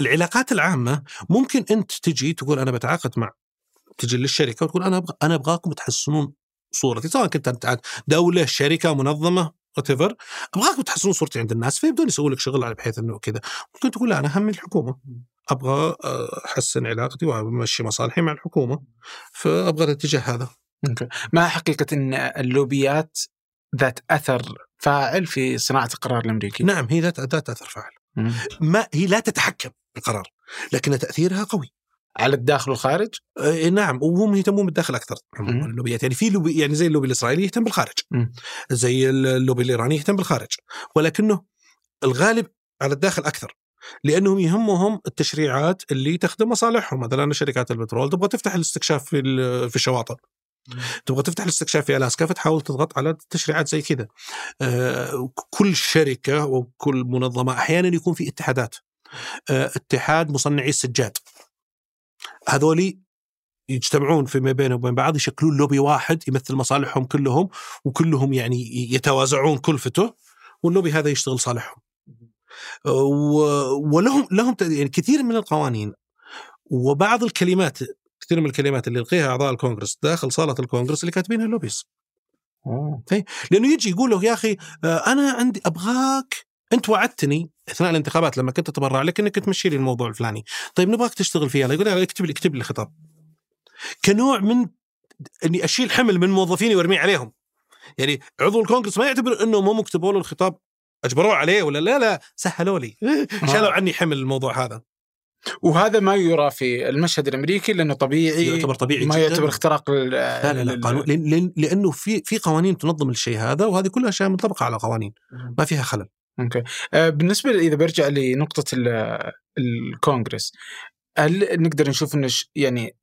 العلاقات العامة ممكن أنت تجي تقول أنا بتعاقد مع تجي للشركة وتقول أنا أبغى أنا أبغاكم تحسنون صورتي سواء كنت أنت دولة شركة منظمة وأنت أبغاك تحسنون صورتي عند الناس فيبدون يسووا لك شغل على بحيث إنه كذا ممكن تقول لا أنا همي الحكومة أبغى أحسن علاقتي وأمشي مصالحي مع الحكومة فأبغى الاتجاه هذا ما حقيقة إن اللوبيات ذات أثر فاعل في صناعة القرار الأمريكي؟ نعم هي ذات ذات أثر فاعل. ما هي لا تتحكم بالقرار لكن تأثيرها قوي. على الداخل والخارج؟ آه نعم وهم يهتمون بالداخل أكثر اللوبيات. يعني في لوبي يعني زي اللوبي الإسرائيلي يهتم بالخارج. مم. زي اللوبي الإيراني يهتم بالخارج. ولكنه الغالب على الداخل أكثر لأنهم يهمهم التشريعات اللي تخدم مصالحهم. مثلا شركات البترول تبغى تفتح الاستكشاف في في الشواطئ. تبغى تفتح الاستكشاف في ألاسكا فتحاول تضغط على تشريعات زي كذا. آه كل شركة وكل منظمة أحيانا يكون في اتحادات. آه اتحاد مصنعي السجاد. هذولي يجتمعون فيما بينهم وبين بعض يشكلون لوبي واحد يمثل مصالحهم كلهم وكلهم يعني يتوازعون كلفته واللوبي هذا يشتغل صالحهم. ولهم لهم يعني كثير من القوانين. وبعض الكلمات كثير من الكلمات اللي يلقيها أعضاء الكونغرس داخل صالة الكونغرس اللي كاتبينها ال lobbies. لأنه يجي يقول له يا أخي آه، أنا عندي أبغاك أنت وعدتني أثناء الانتخابات لما كنت اتبرع لك إنك تمشي لي الموضوع الفلاني. طيب نبغاك تشتغل فيه يقول لي اكتب لي اكتب لي خطاب. كنوع من إني أشيل حمل من موظفيني وأرميه عليهم. يعني عضو الكونغرس ما يعتبر انهم هم كتبوا له الخطاب أجبروه عليه ولا لا لا سهلوا لي. شالوا عني حمل الموضوع هذا. وهذا ما يرى في المشهد الأمريكي لأنه طبيعي يعتبر طبيعي ما جداً. يعتبر اختراق لا لا لا قانون لأنه في في قوانين تنظم الشيء هذا وهذه كلها أشياء منطبقه على قوانين ما فيها خلل. أوكي. آه بالنسبة إذا برجع لنقطة الكونغرس هل نقدر نشوف إنه يعني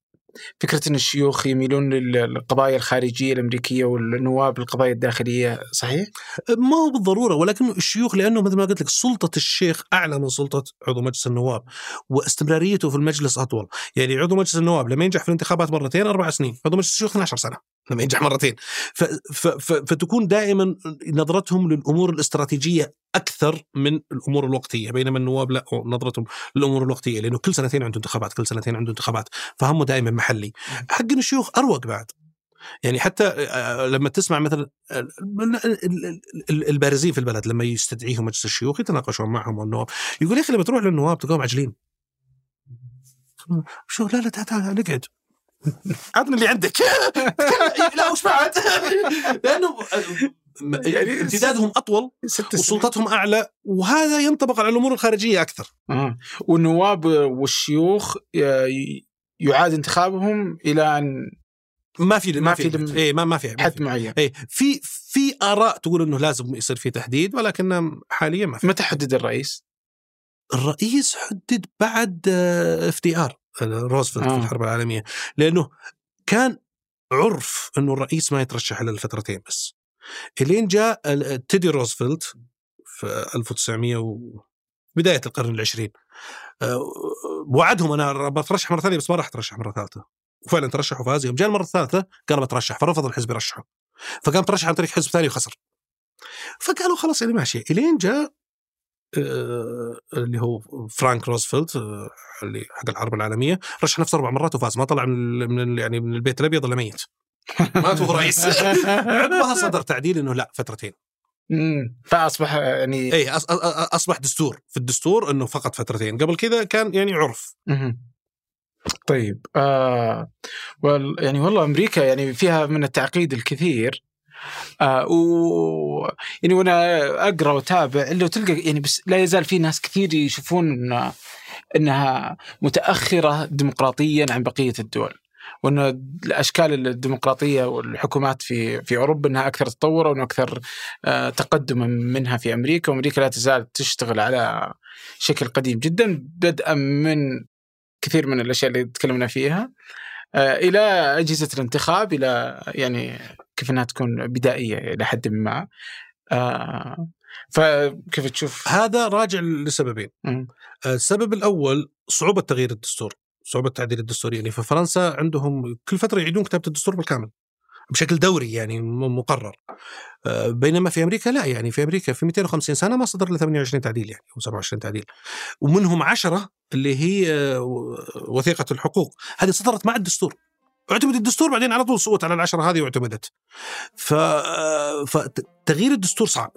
فكرة إن الشيوخ يميلون للقضايا الخارجية الأمريكية والنواب للقضايا الداخلية صحيح؟ ما هو بالضرورة ولكن الشيوخ لأنه مثل ما قلت لك سلطة الشيخ أعلى من سلطة عضو مجلس النواب واستمراريته في المجلس أطول، يعني عضو مجلس النواب لما ينجح في الانتخابات مرتين أربع سنين، عضو مجلس الشيوخ 12 سنة. لما ينجح مرتين. ف ف ف فتكون دائما نظرتهم للأمور الاستراتيجية أكثر من الأمور الوقتية بينما النواب لا نظرتهم للأمور الوقتية لأنه كل سنتين عنده انتخابات كل سنتين عنده انتخابات فهمه دائما محلي. حق الشيوخ أروق بعد. يعني حتى آه، لما تسمع مثلا البارزين في البلد لما يستدعيهم مجلس الشيوخ يتناقشون معهم والنواب. يقول يا أخي لما تروح للنواب تلقاهم عجلين. شو لا لا تعال تعال نقعد. عطني اللي عندك لا وش بعد؟ لأنه يعني امتدادهم أطول وسلطتهم أعلى وهذا ينطبق على الأمور الخارجية أكثر. آه. والنواب والشيوخ يعاد انتخابهم إلى أن ما في ما في اي ما ما في حد معين اي في في آراء تقول إنه لازم يصير في تحديد ولكن حاليا ما في متى حدد الرئيس؟ الرئيس حدد بعد FDR روزفلت آه. في الحرب العالمية لأنه كان عرف إنه الرئيس ما يترشح إلا لفترتين بس. إلين جاء تيدي روزفلت في 1900 و بداية القرن العشرين. آه، وعدهم أنا بترشح مرة ثانية بس ما راح اترشح مرة ثالثة. وفعلا ترشح وفاز يوم جاء المرة الثالثة قال بترشح فرفض الحزب يرشحه. فقام ترشح عن طريق حزب ثاني وخسر. فقالوا خلاص يعني ماشي. إلين جاء اللي هو فرانك روزفلت آه، اللي حق الحرب العالمية رشح نفسه أربع مرات وفاز ما طلع من يعني من البيت الأبيض إلا ميت. مات وهو رئيس. عقبها صدر تعديل إنه لا فترتين. فأصبح يعني اي أصبح دستور. في الدستور إنه فقط فترتين. قبل كذا كان يعني عرف. طيب آه يعني والله أمريكا يعني فيها من التعقيد الكثير آه و يعني وأنا اقرا واتابع الا تلقى يعني بس لا يزال في ناس كثير يشوفون إن إنها متأخرة ديمقراطيا عن بقية الدول وإن الأشكال الديمقراطية والحكومات في في أوروبا إنها أكثر تطورا وإنه أكثر آه تقدما منها في أمريكا وأمريكا لا تزال تشتغل على شكل قديم جدا بدءا من كثير من الأشياء اللي تكلمنا فيها آه إلى أجهزة الانتخاب إلى يعني كيف إنها تكون بدائية إلى حد ما. آه فكيف تشوف؟ هذا راجع لسببين. م. آه، السبب الأول صعوبة تغيير الدستور صعوبة تعديل الدستور. يعني في فرنسا عندهم كل فترة يعيدون كتابة الدستور بالكامل بشكل دوري يعني مقرر. آه، بينما في أمريكا لا يعني في أمريكا في 250 سنة ما صدر إلا 28 تعديل يعني أو 27 تعديل. ومنهم 10 اللي هي آه، وثيقة الحقوق. هذه صدرت مع الدستور. اعتمد الدستور بعدين على طول صوت على العشرة هذه واعتمدت. ف... فتغيير الدستور صعب.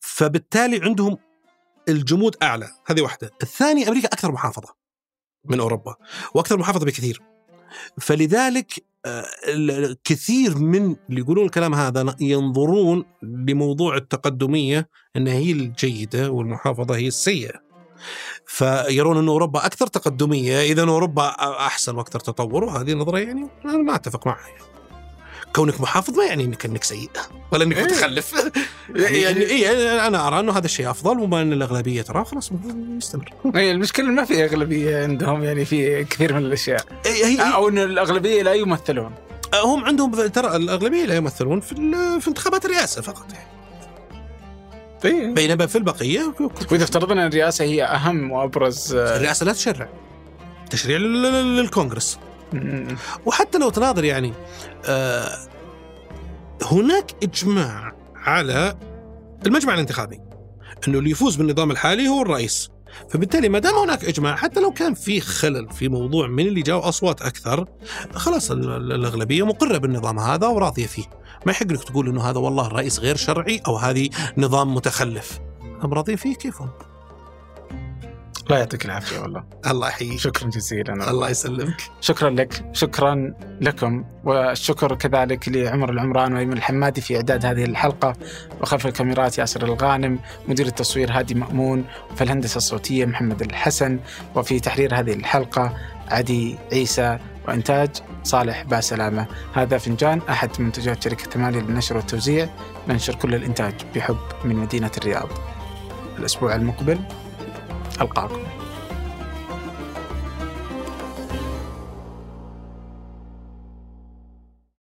فبالتالي عندهم الجمود أعلى. هذه واحدة. الثانية أمريكا أكثر محافظة من أوروبا وأكثر محافظة بكثير. فلذلك آه، كثير من اللي يقولون الكلام هذا ينظرون لموضوع التقدمية انها هي الجيدة والمحافظة هي السيئة. فيرون أن أوروبا أكثر تقدمية اذا أوروبا أحسن وأكثر تطور وهذه نظرية يعني أنا ما أتفق معها يعني. كونك محافظ ما يعني انك إنك سيء ولا إنك إيه. متخلف يعني, يعني إيه أنا أرى أنه هذا الشيء أفضل وما أن الأغلبية ترى خلاص يستمر هي المشكلة ما في أغلبية عندهم يعني في كثير من الأشياء هي أو إن الأغلبية لا يمثلون هم عندهم ترى الأغلبية لا يمثلون في في انتخابات الرئاسة فقط يعني إيه. بينما في البقية وإذا افترضنا الرئاسة هي أهم وأبرز الرئاسة لا تشرع. تشريع للكونغرس. وحتى لو تناظر يعني آه هناك إجماع على المجمع الانتخابي أنه اللي يفوز بالنظام الحالي هو الرئيس. فبالتالي ما دام هناك إجماع حتى لو كان في خلل في موضوع من اللي جاوا أصوات أكثر خلاص الأغلبية مقرة بالنظام هذا وراضية فيه. ما يحق لك تقول إنه هذا والله الرئيس غير شرعي أو هذه نظام متخلف. هم راضيين فيه كيفهم؟ الله يعطيك العافية والله. الله يحييك. شكرا جزيلا. الله يسلمك. شكرا لك. شكرا لكم. والشكر كذلك لعمر العمران وأيمن الحمادي في إعداد هذه الحلقة. وخلف الكاميرات ياسر الغانم مدير التصوير هادي مأمون وفي الهندسة الصوتية محمد الحسن. وفي تحرير هذه الحلقة عدي عيسى وإنتاج صالح باسلامة. هذا فنجان أحد منتجات شركة ثمانية للنشر والتوزيع. ننشر كل الإنتاج بحب من مدينة الرياض. الأسبوع المقبل ألقاكم.